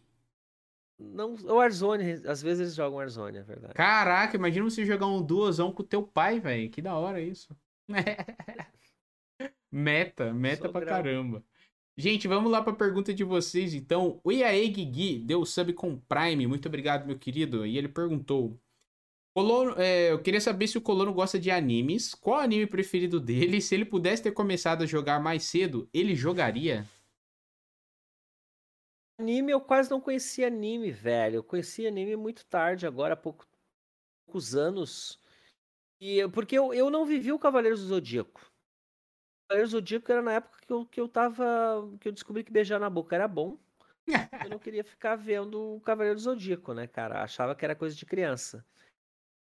Não, o Warzone, às vezes eles jogam Warzone, é verdade. Caraca, imagina você jogar um duosão com o teu pai, velho. Que da hora isso. meta, meta pra caramba. Gente, vamos lá pra pergunta de vocês, então. O Iaê Guigui deu sub com Prime. Muito obrigado, meu querido. E ele perguntou: Colono, é, eu queria saber se o Colono gosta de animes. Qual anime preferido dele? Se ele pudesse ter começado a jogar mais cedo, ele jogaria? Anime, eu quase não conhecia anime, velho. Eu conheci anime muito tarde, agora há pouco, poucos anos. E, porque eu, eu não vivi o Cavaleiros do Zodíaco. O Cavaleiros do Zodíaco era na época que eu, que eu tava. que eu descobri que beijar na boca era bom. eu não queria ficar vendo o Cavaleiro do Zodíaco, né, cara? Achava que era coisa de criança.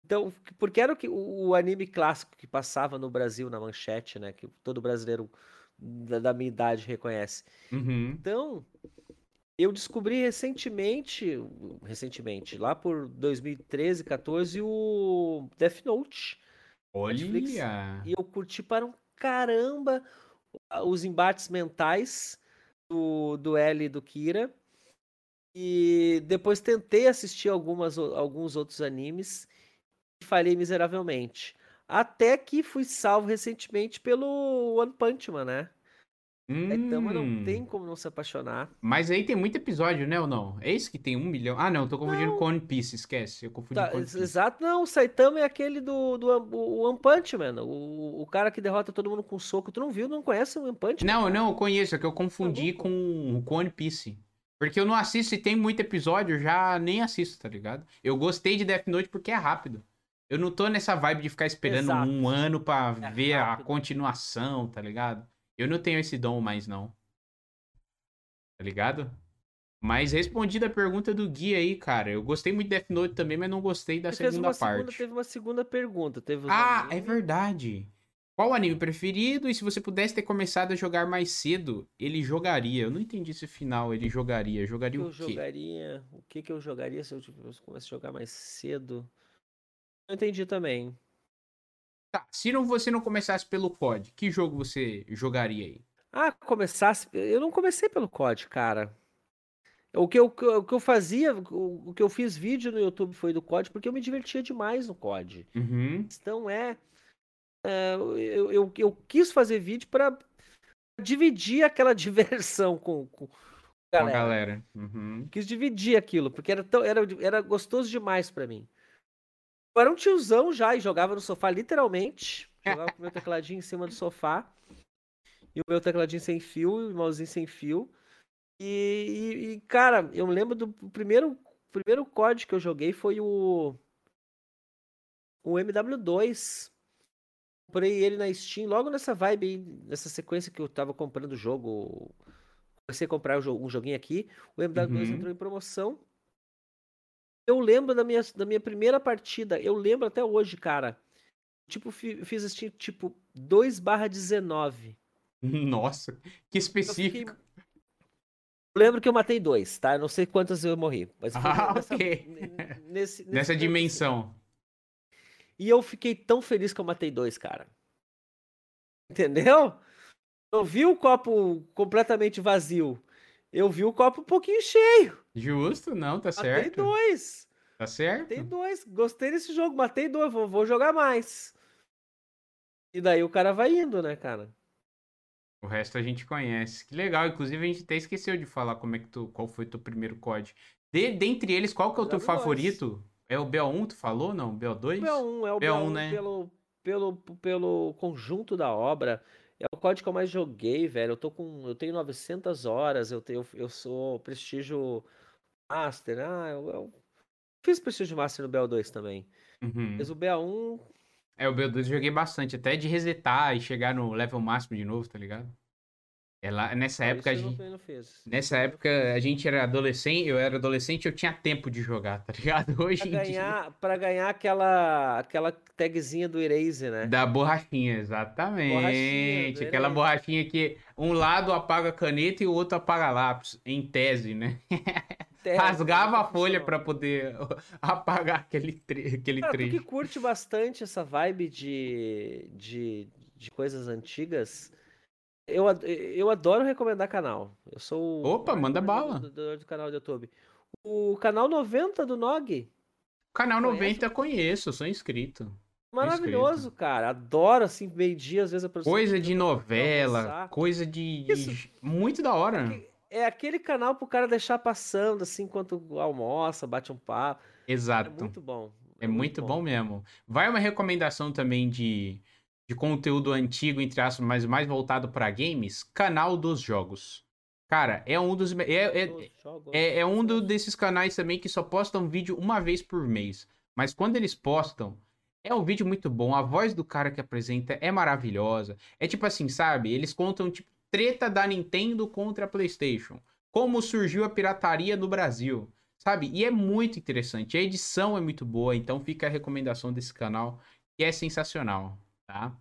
Então, porque era o, que, o, anime clássico que passava no Brasil na manchete, né? Que todo brasileiro da, da minha idade reconhece. Uhum. Então, eu descobri recentemente, recentemente, lá por 2013, 14, o Death Note. Olha! Netflix, e eu curti para um caramba os embates mentais do, do L e do Kira. E depois tentei assistir algumas, alguns outros animes falhei miseravelmente. Até que fui salvo recentemente pelo One Punch Man, né? Hum. Então não tem como não se apaixonar. Mas aí tem muito episódio, né, ou não? É esse que tem um milhão? Ah, não, tô confundindo não. com One Piece, esquece. Eu confundi tá, com One Piece. Exato, não, o Saitama é aquele do, do o One Punch Man, o, o cara que derrota todo mundo com soco. Tu não viu, não conhece o One Punch Man? Não, não, eu conheço, é que eu confundi tá com, com One Piece. Porque eu não assisto, e tem muito episódio, eu já nem assisto, tá ligado? Eu gostei de Death Note porque é rápido. Eu não tô nessa vibe de ficar esperando Exato. um ano pra é ver rápido. a continuação, tá ligado? Eu não tenho esse dom mais, não. Tá ligado? Mas respondida a pergunta do Gui aí, cara. Eu gostei muito de Death Note também, mas não gostei da segunda parte. Segunda, teve uma segunda pergunta. Teve ah, é verdade. Qual o anime preferido? E se você pudesse ter começado a jogar mais cedo, ele jogaria. Eu não entendi esse final. Ele jogaria. Jogaria o, o quê? Eu jogaria. O que, que eu jogaria se eu começasse a jogar mais cedo? Eu entendi também. Tá, se não, você não começasse pelo COD, que jogo você jogaria aí? Ah, começasse. Eu não comecei pelo COD, cara. O que eu, o que eu fazia, o que eu fiz vídeo no YouTube foi do COD, porque eu me divertia demais no COD. Uhum. Então é. é eu, eu, eu, quis fazer vídeo para dividir aquela diversão com, com, a galera. Com a galera. Uhum. Quis dividir aquilo, porque era, tão, era, era gostoso demais para mim. Eu era um tiozão já e jogava no sofá, literalmente. Jogava com o meu tecladinho em cima do sofá. E o meu tecladinho sem fio, e o mouse sem fio. E, e, cara, eu lembro do primeiro, primeiro código que eu joguei foi o. O MW2. Comprei ele na Steam, logo nessa vibe aí, nessa sequência que eu tava comprando o jogo. Comecei a comprar um joguinho aqui. O MW2 uhum. entrou em promoção. Eu lembro da minha, da minha primeira partida, eu lembro até hoje, cara. Tipo, fiz assim, tipo, 2 barra 19. Nossa, que específico. Eu, fiquei... eu, lembro que eu matei dois, tá? Eu não sei quantas eu morri. Mas ah, nessa, okay. nesse, nesse Nessa dimensão. E eu fiquei tão feliz que eu matei dois, cara. Entendeu? Eu vi o copo completamente vazio. Eu vi o copo um pouquinho cheio. Justo, não, tá certo. Matei dois. Tá certo. Matei dois. Gostei desse jogo, matei dois, vou, vou jogar mais. E daí o cara vai indo, né, cara? O resto a gente conhece. Que legal. Inclusive, a gente até esqueceu de falar como é que tu, qual foi teu primeiro código. De, dentre eles, qual que é o teu favorito? É o BO1, tu falou? Não, BO2? BO1, é o BO1, BO1 né? pelo, pelo, pelo conjunto da obra. É o código que eu mais joguei, velho. Eu tô com. Eu tenho 900 horas, eu, tenho, eu sou prestígio Master. Ah, eu, eu fiz prestígio Master no BO2 também. Uhum. Mas o BA1. É, o BO2 eu joguei bastante, até de resetar e chegar no level máximo de novo, tá ligado? É lá, nessa ah, época a gente, nessa época a gente era adolescente, eu era adolescente, eu tinha tempo de jogar, tá ligado? Hoje pra ganhar, dia... para ganhar aquela aquela tagzinha do Eraser, né? Da borrachinha, exatamente. Borrachinha aquela borrachinha que um lado apaga a caneta e o outro apaga lápis, em tese, né? Tese, Rasgava a folha para poder apagar aquele tre aquele Cara, trecho. Tu que curte bastante essa vibe de de de coisas antigas, eu, eu adoro recomendar canal. Eu sou. Opa, manda bala. Do, do, do, canal do YouTube. O canal 90 do Nog. Canal Conhece? 90 conheço, sou inscrito. Maravilhoso, cara. Adoro, assim, meio-dia, às vezes, a Coisa de novela, coisa de, de... Muito da hora. É, é aquele canal pro cara deixar passando, assim, enquanto almoça, bate um papo. Exato. É muito bom. É, é muito, muito bom. bom. mesmo. Vai uma recomendação também de, de conteúdo antigo, entre aspas, mas mais voltado para games. Canal dos Jogos. Cara, é um dos. É, é, é, é um do, desses canais também que só postam vídeo uma vez por mês. Mas quando eles postam, é um vídeo muito bom, a voz do cara que apresenta é maravilhosa. É tipo assim, sabe? Eles contam tipo treta da Nintendo contra a PlayStation. Como surgiu a pirataria no Brasil, sabe? E é muito interessante. A edição é muito boa, então fica a recomendação desse canal, que é sensacional, tá?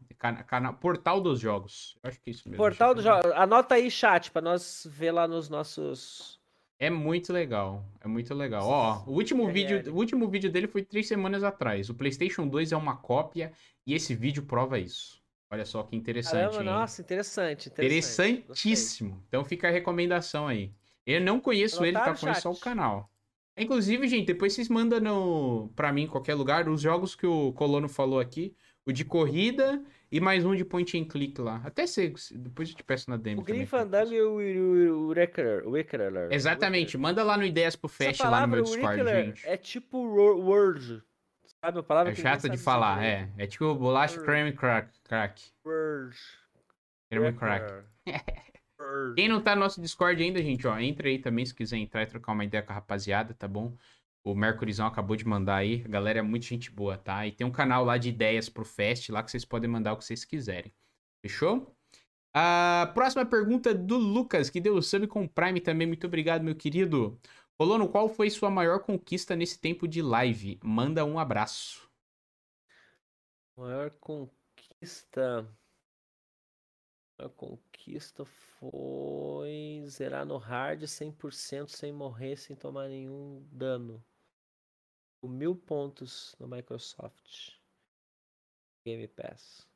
Canal Portal dos Jogos. Eu acho que é isso mesmo. Portal dos Jogos. Anota aí, chat, para nós ver lá nos nossos é muito legal. É muito legal. Ó, o último, é, vídeo, o último vídeo dele foi três semanas atrás. O PlayStation 2 é uma cópia e esse vídeo prova isso. Olha só que interessante. Caramba, nossa, interessante, interessante. Interessantíssimo. Gostei. Então fica a recomendação aí. Eu não conheço ele, tá? Conheço só o canal. Inclusive, gente, depois vocês mandam no... pra mim em qualquer lugar os jogos que o Colono falou aqui. O de corrida e mais um de point and click lá. Até se depois eu te peço na demo. O Green Fandango e o Wrecker. Exatamente. Manda lá no Ideias pro Fest lá no meu Discord, gente. É tipo Word. Sabe a palavra É chata de falar, é. É tipo bolacha creme crack. crack. Creme crack. Quem não tá no nosso Discord ainda, gente, ó, entra aí também se quiser entrar e trocar uma ideia com a rapaziada, tá bom? O Mercurizão acabou de mandar aí. A galera é muito gente boa, tá? E tem um canal lá de ideias pro Fest, lá que vocês podem mandar o que vocês quiserem. Fechou? A próxima pergunta do Lucas, que deu o sub com o Prime também. Muito obrigado, meu querido. Colono, qual foi sua maior conquista nesse tempo de live? Manda um abraço. Maior conquista. A conquista foi zerar no hard 100% sem morrer, sem tomar nenhum dano mil pontos no Microsoft Game Pass.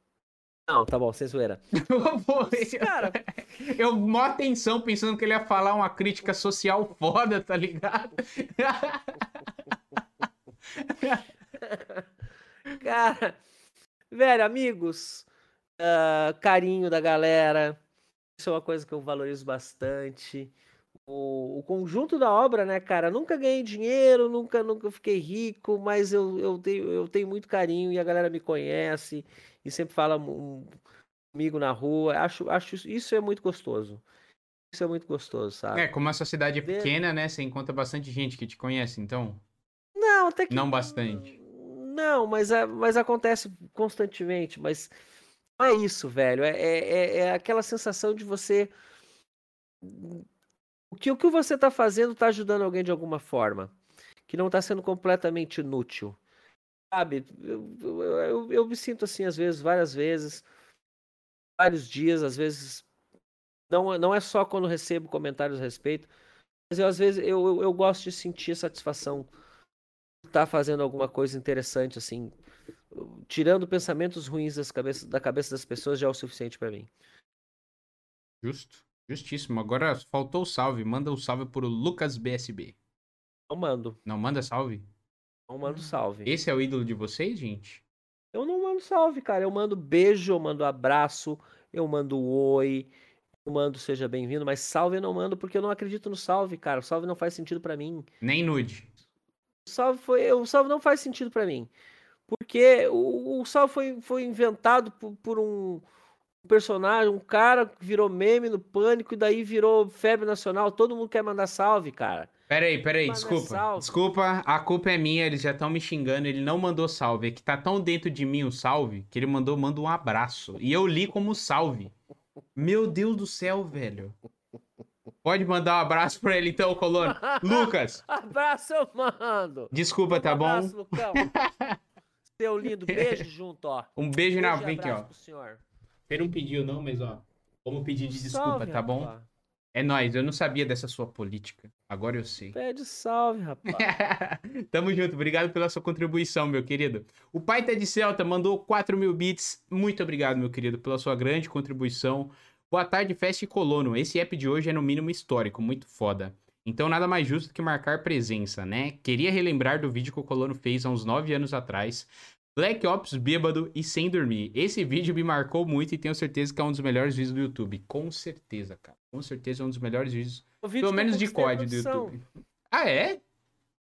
Não, tá bom, sem zoeira. Cara, eu mó atenção pensando que ele ia falar uma crítica social foda, tá ligado? Cara, velho, amigos, uh, carinho da galera, isso é uma coisa que eu valorizo bastante o, o, conjunto da obra, né, cara? Nunca ganhei dinheiro, nunca, nunca fiquei rico, mas eu, eu, tenho, eu tenho muito carinho e a galera me conhece e sempre fala comigo na rua. Acho, acho isso é muito gostoso. Isso é muito gostoso, sabe? É, como a sua cidade é pequena, né? Você encontra bastante gente que te conhece, então. Não, até que. Não bastante. Não, mas, mas acontece constantemente. Mas é isso, velho. É, é, é aquela sensação de você o que o que você está fazendo está ajudando alguém de alguma forma, que não está sendo completamente inútil. Sabe? Eu, eu, eu, me sinto assim, às vezes, várias vezes, vários dias, às vezes. Não, não é só quando recebo comentários a respeito, mas eu, às vezes eu, eu, eu gosto de sentir satisfação de estar tá fazendo alguma coisa interessante, assim. Tirando pensamentos ruins das cabeça, da cabeça das pessoas já é o suficiente para mim. Justo. Justíssimo. Agora faltou o salve. Manda o um salve pro Lucas BSB. Não mando. Não manda salve? Não mando salve. Esse é o ídolo de vocês, gente? Eu não mando salve, cara. Eu mando beijo, eu mando abraço, eu mando oi, eu mando seja bem-vindo, mas salve eu não mando porque eu não acredito no salve, cara. O salve não faz sentido para mim. Nem nude. O salve foi, o salve não faz sentido para mim. Porque o, o salve foi, foi inventado por, por um personagem, um cara que virou meme no pânico e daí virou febre nacional. Todo mundo quer mandar salve, cara. Peraí, peraí, desculpa. Desculpa, a culpa é minha, eles já estão me xingando, ele não mandou salve. É que tá tão dentro de mim o salve que ele mandou, manda um abraço. E eu li como salve. Meu Deus do céu, velho. Pode mandar um abraço pra ele então, Colono. Lucas. abraço, eu mando. Desculpa, um tá abraço, bom? Lucão. Seu lindo, beijo junto, ó. Um beijo, beijo na... Vem aqui, ó. Pro senhor. Ele não pediu, não, mas ó. Vamos pedir de desculpa, Salve, tá bom? É nóis, eu não sabia dessa sua política. Agora eu sei. Pede salve, rapaz. Tamo junto, obrigado pela sua contribuição, meu querido. O pai tá de Celta mandou 4 mil bits. Muito obrigado, meu querido, pela sua grande contribuição. Boa tarde, Fest Colono. Esse app de hoje é no mínimo histórico, muito foda. Então nada mais justo que marcar presença, né? Queria relembrar do vídeo que o Colono fez há uns 9 anos atrás. Black Ops bêbado e sem dormir. Esse vídeo me marcou muito e tenho certeza que é um dos melhores vídeos do YouTube. Com certeza, cara. Com certeza é um dos melhores vídeos. Pelo menos de código do YouTube. Ah, é?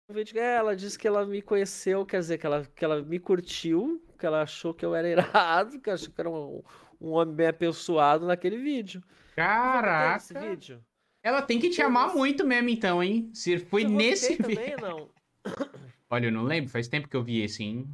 O vídeo ela disse que ela me conheceu, quer dizer, que ela, que ela me curtiu, que ela achou que eu era irado, que achou que era um, um homem bem apessoado naquele vídeo. Caraca! Esse vídeo. Ela tem que te amar muito mesmo, então, hein? Se foi nesse vídeo. também, não? Olha, eu não lembro, faz tempo que eu vi esse, hein?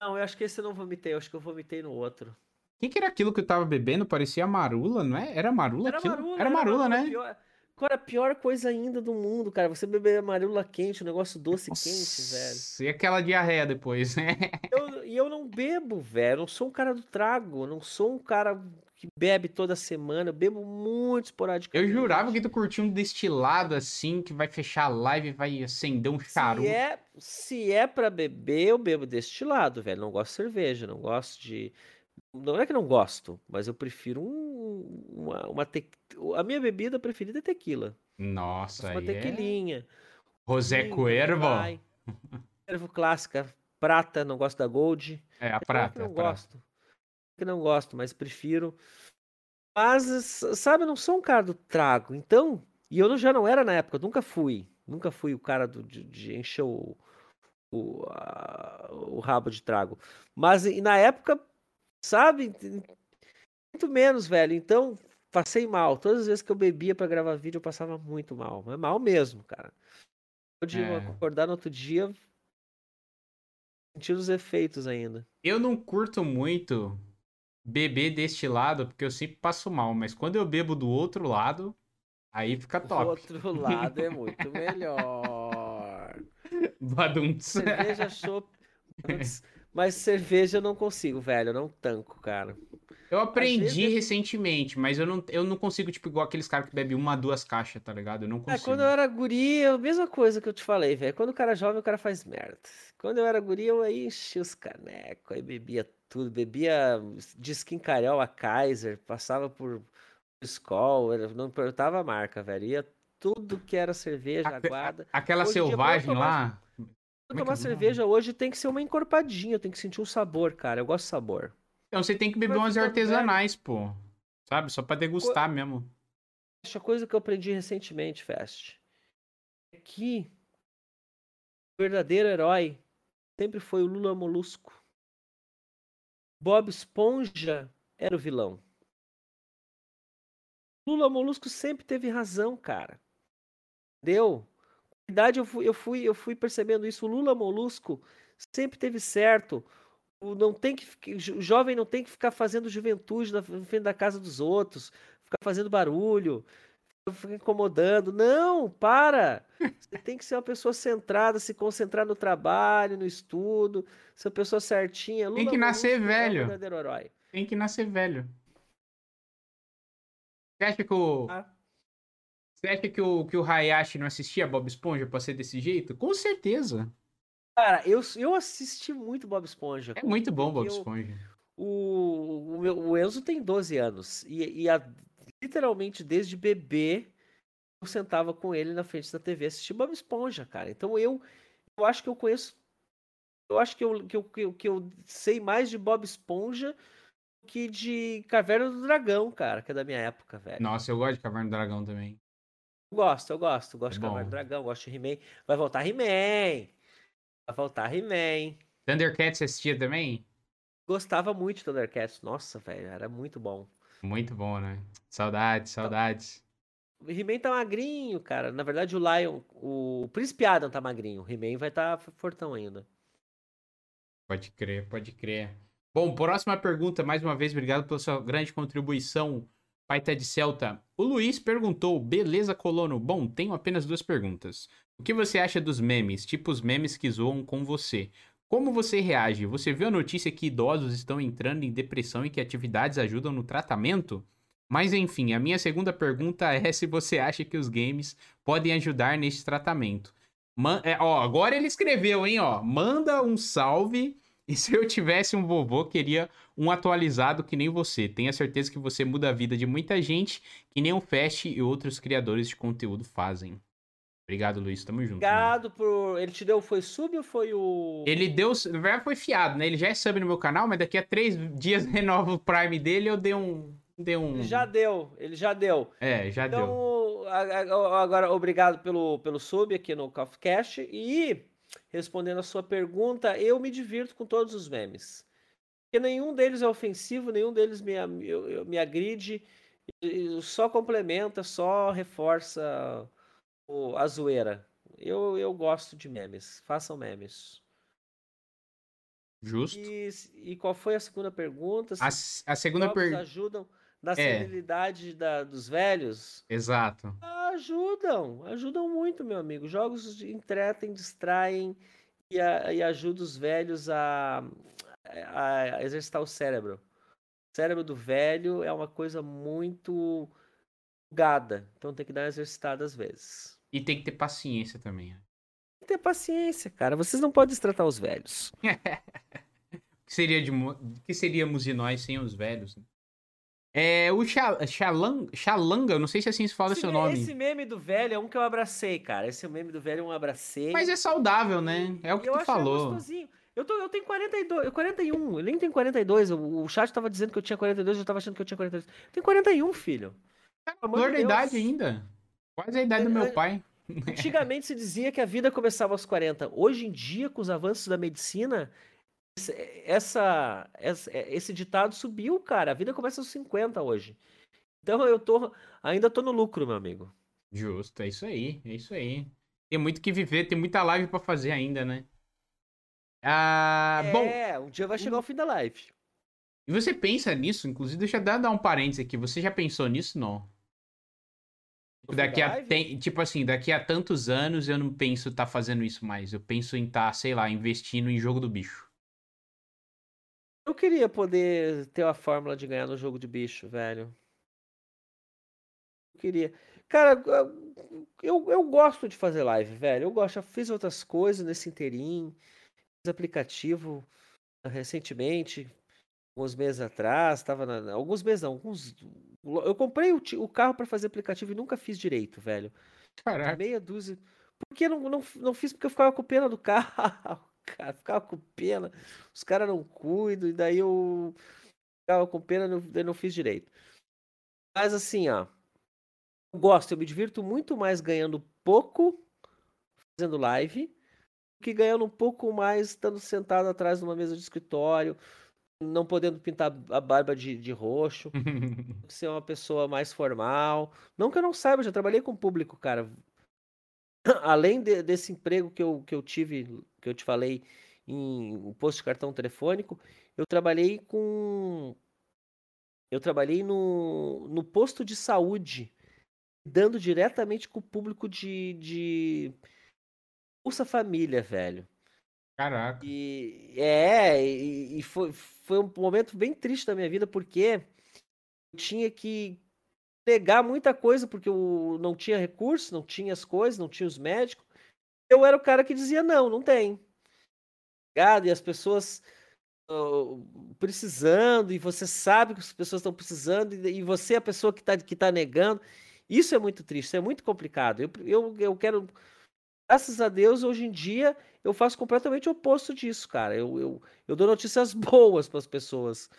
Não, eu acho que esse eu não vomitei, eu acho que eu vomitei no outro. O que, era aquilo que eu tava bebendo? Parecia marula, não é? Era marula era aquilo? Marula, era, era marula, né? Pior... Cara, a pior coisa ainda do mundo, cara. Você beber marula quente, um negócio doce Nossa, quente, velho. E aquela diarreia depois, né? Eu, e eu não bebo, velho. Eu não sou um cara do trago. não sou um cara que bebe toda semana. Eu bebo muito esporadicamente. Eu jurava que tu curtia um destilado assim, que vai fechar a live e vai acender um charuto. Se é, se é pra beber, eu bebo destilado, velho. Não gosto de cerveja, não gosto de não é que não gosto, mas eu prefiro um, uma, uma te... A minha bebida preferida é tequila. Nossa, Uma é tequilinha. É... José Cuervo. Cuervo clássica. Prata, não gosto da Gold. É, a é prata. Que não é gosto. Que não gosto, mas prefiro. Mas, sabe, eu não sou um cara do trago. Então, e eu já não era na época, nunca fui. Nunca fui o cara do, de, de encher o, o, a, o rabo de trago. Mas e na época Sabe? Muito menos, velho. Então, passei mal. Todas as vezes que eu bebia para gravar vídeo, eu passava muito mal. Mas mal mesmo, cara. De é. acordar no outro dia, sentir os efeitos ainda. Eu não curto muito beber deste lado, porque eu sempre passo mal. Mas quando eu bebo do outro lado, aí fica top. O outro lado é muito melhor. Badunts. Cerveja chopp. Mas cerveja eu não consigo, velho. Eu não tanco, cara. Eu aprendi vezes... recentemente, mas eu não, eu não consigo, tipo, igual aqueles caras que bebem uma, duas caixas, tá ligado? Eu não consigo. É, quando eu era guri, é a mesma coisa que eu te falei, velho. Quando o cara é jovem, o cara faz merda. Quando eu era guri, eu aí enchi os canecos, aí bebia tudo. Bebia de skin carel a Kaiser, passava por Skol, não importava a marca, velho. Ia tudo que era cerveja, aguada. Aquela Hoje selvagem lá? Pra tomar cerveja hoje tem que ser uma encorpadinha, tem que sentir o um sabor, cara. Eu gosto de sabor. Então você tem que beber umas artesanais, velho. pô. Sabe? Só pra degustar Co... mesmo. Essa coisa que eu aprendi recentemente, Fest. É que o verdadeiro herói sempre foi o Lula Molusco. Bob Esponja era o vilão. Lula Molusco sempre teve razão, cara. Entendeu? idade eu fui, eu fui, eu fui percebendo isso. O Lula Molusco sempre teve certo. O, não tem que, o jovem não tem que ficar fazendo juventude na frente da casa dos outros, ficar fazendo barulho, ficar incomodando. Não, para! Você tem que ser uma pessoa centrada, se concentrar no trabalho, no estudo, ser uma pessoa certinha. Lula tem que nascer Molusco velho. É tem que nascer velho. Você acha que o. Ah você acha que o, que o Hayashi não assistia Bob Esponja pra ser desse jeito? Com certeza. Cara, eu, eu assisti muito Bob Esponja. É muito bom Bob eu, Esponja. O, o, meu, o Enzo tem 12 anos. E, e a, literalmente, desde bebê, eu sentava com ele na frente da TV assistir Bob Esponja, cara. Então eu, eu acho que eu conheço. Eu acho que eu, que, eu, que, eu, que eu sei mais de Bob Esponja que de Caverna do Dragão, cara, que é da minha época, velho. Nossa, eu gosto de Caverna do Dragão também. Gosto, eu gosto. Gosto é de Cavalo do Dragão, gosto de He-Man. Vai voltar He-Man. Vai voltar He-Man. Thundercats assistia também? Gostava muito de Thundercats. Nossa, velho, era muito bom. Muito bom, né? Saudades, saudades. O He-Man tá magrinho, cara. Na verdade, o Lion, o Príncipe Adam tá magrinho. O He-Man vai estar tá fortão ainda. Pode crer, pode crer. Bom, próxima pergunta. Mais uma vez, obrigado pela sua grande contribuição. Pai Ted Celta. O Luiz perguntou: beleza, colono? Bom, tenho apenas duas perguntas. O que você acha dos memes, tipo os memes que zoam com você? Como você reage? Você viu a notícia que idosos estão entrando em depressão e que atividades ajudam no tratamento? Mas enfim, a minha segunda pergunta é se você acha que os games podem ajudar neste tratamento. Man é, ó, agora ele escreveu, hein, ó. Manda um salve. E se eu tivesse um vovô, queria um atualizado que nem você. Tenha certeza que você muda a vida de muita gente, que nem o Fast e outros criadores de conteúdo fazem. Obrigado, Luiz. Tamo junto. Obrigado mano. por. Ele te deu. Foi sub ou foi o. Ele deu. Na verdade, foi fiado, né? Ele já é sub no meu canal, mas daqui a três dias renova o Prime dele eu dei um. Dei um... Ele já deu, ele já deu. É, já então, deu. Então, agora, obrigado pelo, pelo sub aqui no Coffee Cash. E, respondendo a sua pergunta, eu me divirto com todos os memes. Porque nenhum deles é ofensivo, nenhum deles me, me, me agride, só complementa, só reforça a zoeira. Eu, eu gosto de memes. Façam memes. Justo. E, e qual foi a segunda pergunta? A, a segunda pergunta. ajudam na é. senilidade da, dos velhos? Exato. Ajudam, ajudam muito, meu amigo. Jogos entretem, distraem e, a, e ajudam os velhos a, a, a exercitar o cérebro. O cérebro do velho é uma coisa muito gada, então tem que dar uma exercitada às vezes. E tem que ter paciência também. Né? Tem que ter paciência, cara. Vocês não podem destratar os velhos. que, seria de, que seríamos de nós sem os velhos? Né? É, o Xalanga, eu não sei se assim se fala esse seu nome. Esse meme do velho é um que eu abracei, cara. Esse meme do velho é um abracei. Mas é saudável, né? É o que eu tu falou. Gostosinho. Eu, tô, eu tenho 42, 41, eu nem tenho 42. O, o chat tava dizendo que eu tinha 42, eu tava achando que eu tinha 42. Eu tenho 41, filho. Tá flor da idade ainda. Quase a idade do meu pai. Antigamente se dizia que a vida começava aos 40. Hoje em dia, com os avanços da medicina, essa, essa, esse ditado subiu, cara. A vida começa aos 50 hoje. Então eu tô ainda tô no lucro, meu amigo. Justo, é isso aí, é isso aí. Tem muito que viver, tem muita live para fazer ainda, né? Ah, é, bom, um dia vai chegar o fim da live. E você pensa nisso? Inclusive, deixa eu dar um parênteses aqui. Você já pensou nisso? Não. Daqui a tem, tipo assim, daqui a tantos anos eu não penso estar tá fazendo isso mais. Eu penso em estar, tá, sei lá, investindo em jogo do bicho. Eu queria poder ter a fórmula de ganhar no jogo de bicho, velho. Eu queria. Cara, eu, eu gosto de fazer live, velho. Eu gosto, já fiz outras coisas nesse interim. Fiz aplicativo recentemente, alguns meses atrás, estava alguns meses não, alguns eu comprei o, o carro para fazer aplicativo e nunca fiz direito, velho. Caraca. Meia dúzia. Por que não, não, não fiz? Porque eu ficava com pena do carro, cara. Ficava com pena. Os caras não cuidam, e daí eu ficava com pena e não, fiz direito. Mas assim, ó. Eu gosto, eu me divirto muito mais ganhando pouco fazendo live que ganhando um pouco mais estando sentado atrás de uma mesa de escritório, não podendo pintar a barba de, de roxo, ser uma pessoa mais formal. Não que eu não saiba, já trabalhei com público, cara. Além de, desse emprego que eu, que eu tive, que eu te falei, em um posto de cartão telefônico, eu trabalhei com. Eu trabalhei no, no posto de saúde, dando diretamente com o público de, de Bolsa Família, velho. Caraca. E é, e, e foi, foi um momento bem triste da minha vida, porque eu tinha que pegar muita coisa, porque eu não tinha recurso, não tinha as coisas, não tinha os médicos. Eu era o cara que dizia, não, não tem. E as pessoas uh, precisando, e você sabe que as pessoas estão precisando, e, e você é a pessoa que está que tá negando. Isso é muito triste, é muito complicado. Eu, eu, eu quero graças a Deus, hoje em dia, eu faço completamente o oposto disso, cara. Eu, eu, eu dou notícias boas para as pessoas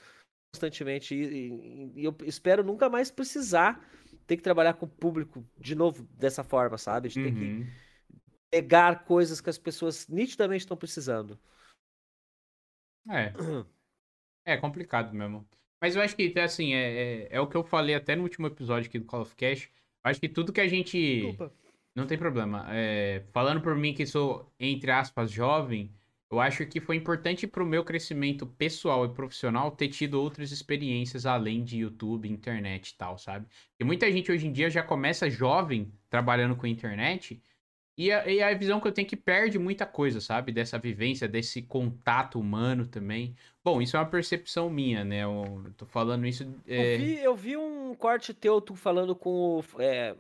constantemente. E, e, e, eu espero nunca mais precisar ter que trabalhar com o público de novo dessa forma, sabe? De ter uhum. que pegar coisas que as pessoas nitidamente estão precisando. É. É complicado mesmo. Mas eu acho que, assim, é, é, é, o que eu falei até no último episódio aqui do Call of Cash. Acho que tudo que a gente. Desculpa não tem problema. É, falando por mim que sou, entre aspas, jovem, eu acho que foi importante para o meu crescimento pessoal e profissional ter tido outras experiências além de YouTube, internet e tal, sabe? Porque muita gente hoje em dia já começa jovem trabalhando com internet E a, e a visão que eu tenho é que perde muita coisa, sabe? Dessa vivência, desse contato humano também. Bom, isso é uma percepção minha, né? Eu tô falando isso. É... Eu, vi, eu vi um corte teu, tu falando com o. É,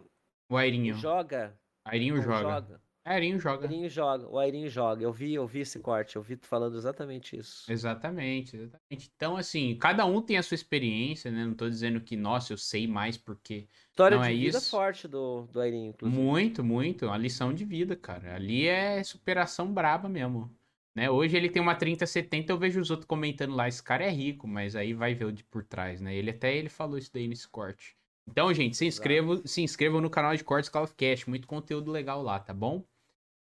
o Airinho. Joga. Airinho joga. joga. Airinho joga. Airinho joga. O Airinho joga. Eu vi, eu vi esse corte, eu vi tu falando exatamente isso. Exatamente, exatamente. Então, assim, cada um tem a sua experiência, né? Não tô dizendo que, nossa, eu sei mais porque. História não de é vida isso. forte do, do Airinho, inclusive. Muito, muito. Uma lição de vida, cara. Ali é superação braba mesmo. Né? Hoje ele tem uma 3070, eu vejo os outros comentando lá, esse cara é rico, mas aí vai ver o de por trás, né? Ele até ele falou isso daí nesse corte. Então, gente, se inscrevam, se inscrevam no canal de Cortes Call of Cast, muito conteúdo legal lá, tá bom?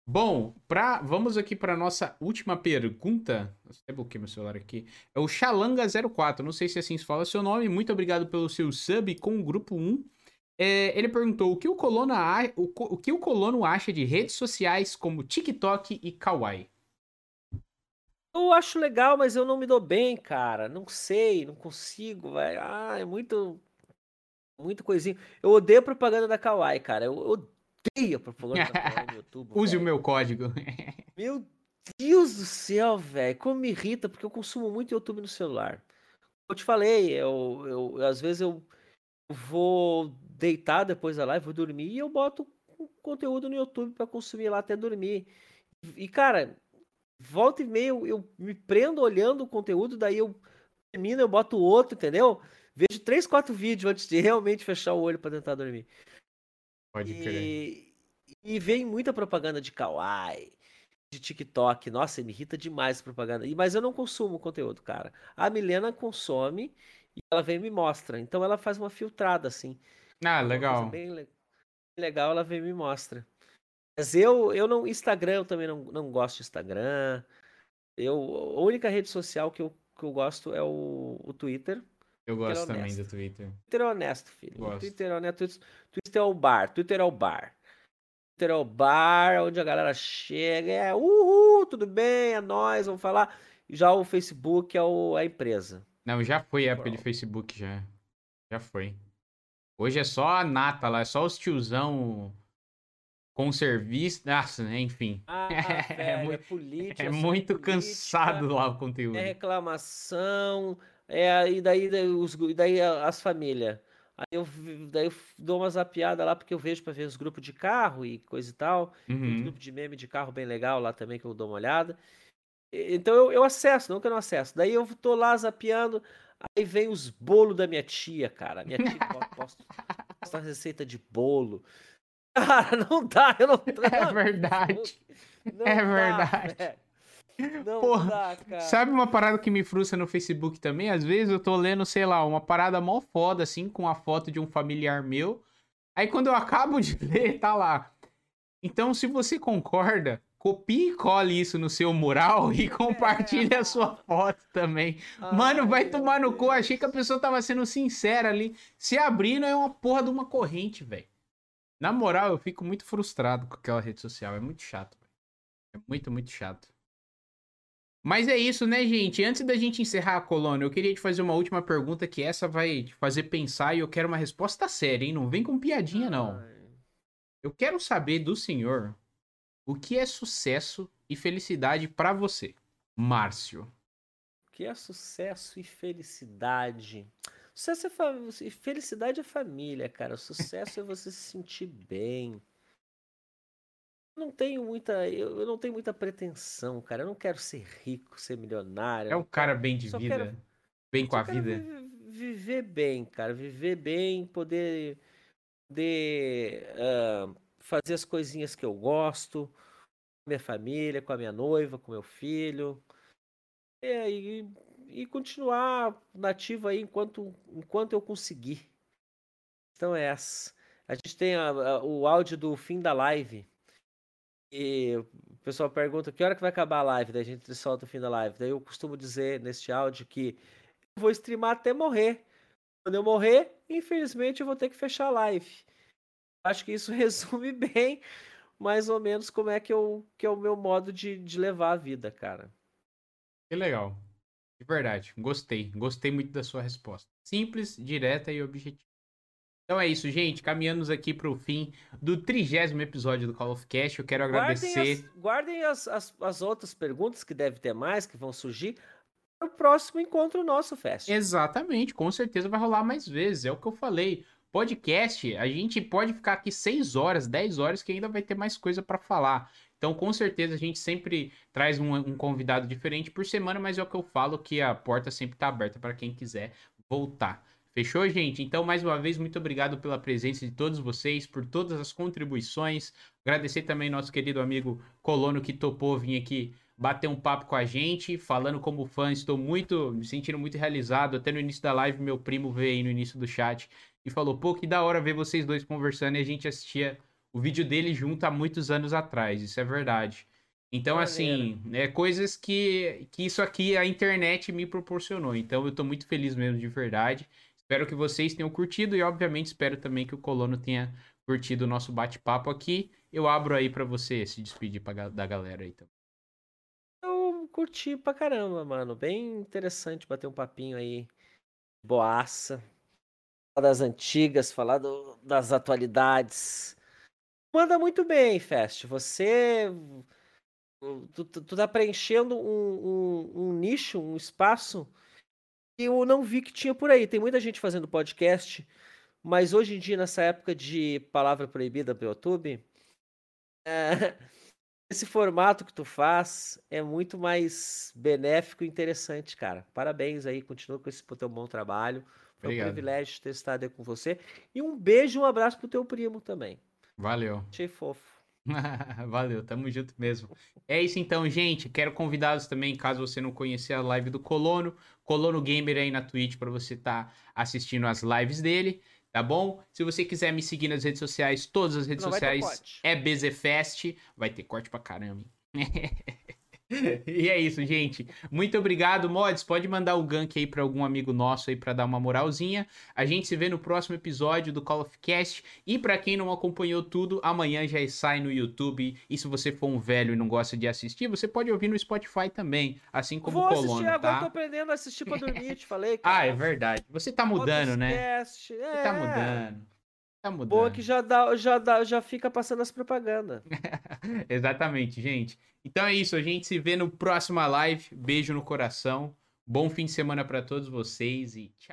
Bom, pra, vamos aqui para nossa última pergunta. Eu até bloqueei meu celular aqui. É o Xalanga04, não sei se assim se fala seu nome. Muito obrigado pelo seu sub com o grupo 1. É, ele perguntou o que o, colono, o, o que o colono acha de redes sociais como TikTok e Kawaii. Eu acho legal, mas eu não me dou bem, cara. Não sei, não consigo, velho. Ah, é muito. Muito coisinho. Eu odeio a propaganda da Kawaii, cara. Eu odeio a propaganda da Kawaii no YouTube. Use véio. o meu código. Meu Deus do céu, velho. Como me irrita, porque eu consumo muito YouTube no celular. Eu te falei, eu, eu às vezes eu vou deitar depois da live, vou dormir e eu boto conteúdo no YouTube para consumir lá até dormir. E, cara, volta e meia eu, eu, me prendo olhando o conteúdo, daí eu termino, eu boto outro, entendeu? Vejo três, quatro vídeos antes de realmente fechar o olho para tentar dormir. Pode e, crer. E vem muita propaganda de Kawaii, de TikTok. Nossa, me irrita demais essa propaganda. Mas eu não consumo conteúdo, cara. A Milena consome e ela vem e me mostra. Então ela faz uma filtrada, assim. Ah, legal. Bem legal, ela vem e me mostra. Mas eu, eu não. Instagram, eu também não, não gosto de Instagram. Eu, a única rede social que eu, que eu gosto é o, o Twitter. Eu gosto é também do Twitter. Twitter é honesto, filho. Gosto. Twitter é honesto. Twitter é o bar. Twitter é o bar. Twitter é o bar onde a galera chega. É uhul, tudo bem, é nós, vamos falar. Já o Facebook é o, a empresa. Não, já foi a época de Facebook, já. Já foi. Hoje é só a nata lá, é só os tiozão com serviço. Nossa, né, enfim. Ah, velho, é, é política. É muito política, cansado lá o conteúdo. É reclamação. É, e daí, os, daí as famílias. Aí eu, daí eu dou uma zapiada lá, porque eu vejo para ver os grupos de carro e coisa e tal. Uhum. Tem um grupo de meme de carro bem legal lá também, que eu dou uma olhada. Então eu, eu acesso, não que eu não acesso. Daí eu tô lá zapeando, aí vem os bolos da minha tia, cara. Minha tia posta, posta receita de bolo. Cara, não dá, eu não. É verdade. Não é dá, verdade. Véio. Não Porra, dá, cara. Sabe uma parada que me frustra no Facebook também? Às vezes eu tô lendo, sei lá, uma parada mó foda, assim, com a foto de um familiar meu. Aí quando eu acabo de ler, tá lá. Então, se você concorda, copie e cole isso no seu mural e compartilhe é. a sua foto também. Ai, Mano, vai tomar no cu. Achei que a pessoa tava sendo sincera ali. Se abrindo é uma porra de uma corrente, velho. Na moral, eu fico muito frustrado com aquela rede social. É muito chato. É muito, muito chato. Mas é isso, né, gente? Antes da gente encerrar a colônia, eu queria te fazer uma última pergunta que essa vai te fazer pensar e eu quero uma resposta séria, hein? Não vem com piadinha, não. Eu quero saber do senhor o que é sucesso e felicidade para você, Márcio. O que é sucesso e felicidade? Sucesso é felicidade é família, cara. Sucesso é você se sentir bem não tenho muita, eu, não tenho muita pretensão, cara. Eu não quero ser rico, ser milionário. É um cara bem de vida, quero, bem com a vida. Viver bem, cara, viver bem, poder, poder uh, fazer as coisinhas que eu gosto, com minha família, com a minha noiva, com meu filho, é, e, e continuar nativo aí enquanto, enquanto eu conseguir. Então é essa. A gente tem a, a, o áudio do fim da live e o pessoal pergunta que hora que vai acabar a live, daí a gente solta o fim da live. Daí eu costumo dizer neste áudio que eu vou streamar até morrer. Quando eu morrer, infelizmente eu vou ter que fechar a live. Acho que isso resume bem, mais ou menos, como é que, eu, que é o meu modo de, de levar a vida, cara. Que legal. De verdade, gostei. Gostei muito da sua resposta. Simples, direta e objetiva. Então é isso, gente. Caminhamos aqui para o fim do trigésimo episódio do Call of Cast. Eu quero agradecer. Guardem, as, guardem as, as, as, outras perguntas que deve ter mais, que vão surgir, para o próximo encontro nosso, Fest. Exatamente, com certeza vai rolar mais vezes. É o que eu falei. Podcast, a gente pode ficar aqui 6 horas, 10 horas, que ainda vai ter mais coisa para falar. Então, com certeza, a gente sempre traz um, um, convidado diferente por semana, mas é o que eu falo que a porta sempre está aberta para quem quiser voltar. Fechou, gente? Então, mais uma vez, muito obrigado pela presença de todos vocês, por todas as contribuições. Agradecer também nosso querido amigo Colono que topou vir aqui bater um papo com a gente, falando como fã. Estou muito, me sentindo muito realizado. Até no início da live, meu primo veio aí no início do chat e falou: pô, que da hora ver vocês dois conversando e a gente assistia o vídeo dele junto há muitos anos atrás. Isso é verdade. Então, assim, é coisas que, que isso aqui a internet me proporcionou. Então, eu tô muito feliz mesmo, de verdade. Espero que vocês tenham curtido e, obviamente, espero também que o Colono tenha curtido o nosso bate-papo aqui. Eu abro aí para você se despedir pra, da galera aí também. Eu curti pra caramba, mano. Bem interessante bater um papinho aí. Boaça. Falar das antigas, falar do, das atualidades. Manda muito bem, Fest. Você. Tu, tu, tu tá preenchendo um, um, um nicho, um espaço eu não vi que tinha por aí. Tem muita gente fazendo podcast, mas hoje em dia, nessa época de palavra proibida pro YouTube, é... esse formato que tu faz é muito mais benéfico e interessante, cara. Parabéns aí, continua com esse teu bom trabalho. Foi Obrigado. um privilégio ter estado aí com você. E um beijo e um abraço pro teu primo também. Valeu. Achei fofo. Valeu, tamo junto mesmo. É isso então, gente. Quero convidá-los também, caso você não conhecer a live do Colono, Colono Gamer aí na Twitch para você estar tá assistindo as lives dele, tá bom? Se você quiser me seguir nas redes sociais, todas as redes não sociais é BZFest. Vai ter corte pra caramba. e é isso, gente. Muito obrigado, mods. Pode mandar o gank aí para algum amigo nosso aí para dar uma moralzinha. A gente se vê no próximo episódio do Call of Cast. E para quem não acompanhou tudo, amanhã já sai no YouTube. E se você for um velho e não gosta de assistir, você pode ouvir no Spotify também, assim como Vou o Colono, assistir, tá? Agora tô aprendendo a assistir pra dormir, te falei, cara. ah, é verdade. Você tá mudando, né? Cast, é. Você tá é. mudando. Tá mudando. Boa que já dá, já dá, já fica passando as propagandas. Exatamente, gente. Então é isso, a gente se vê no próxima live. Beijo no coração. Bom fim de semana para todos vocês e tchau.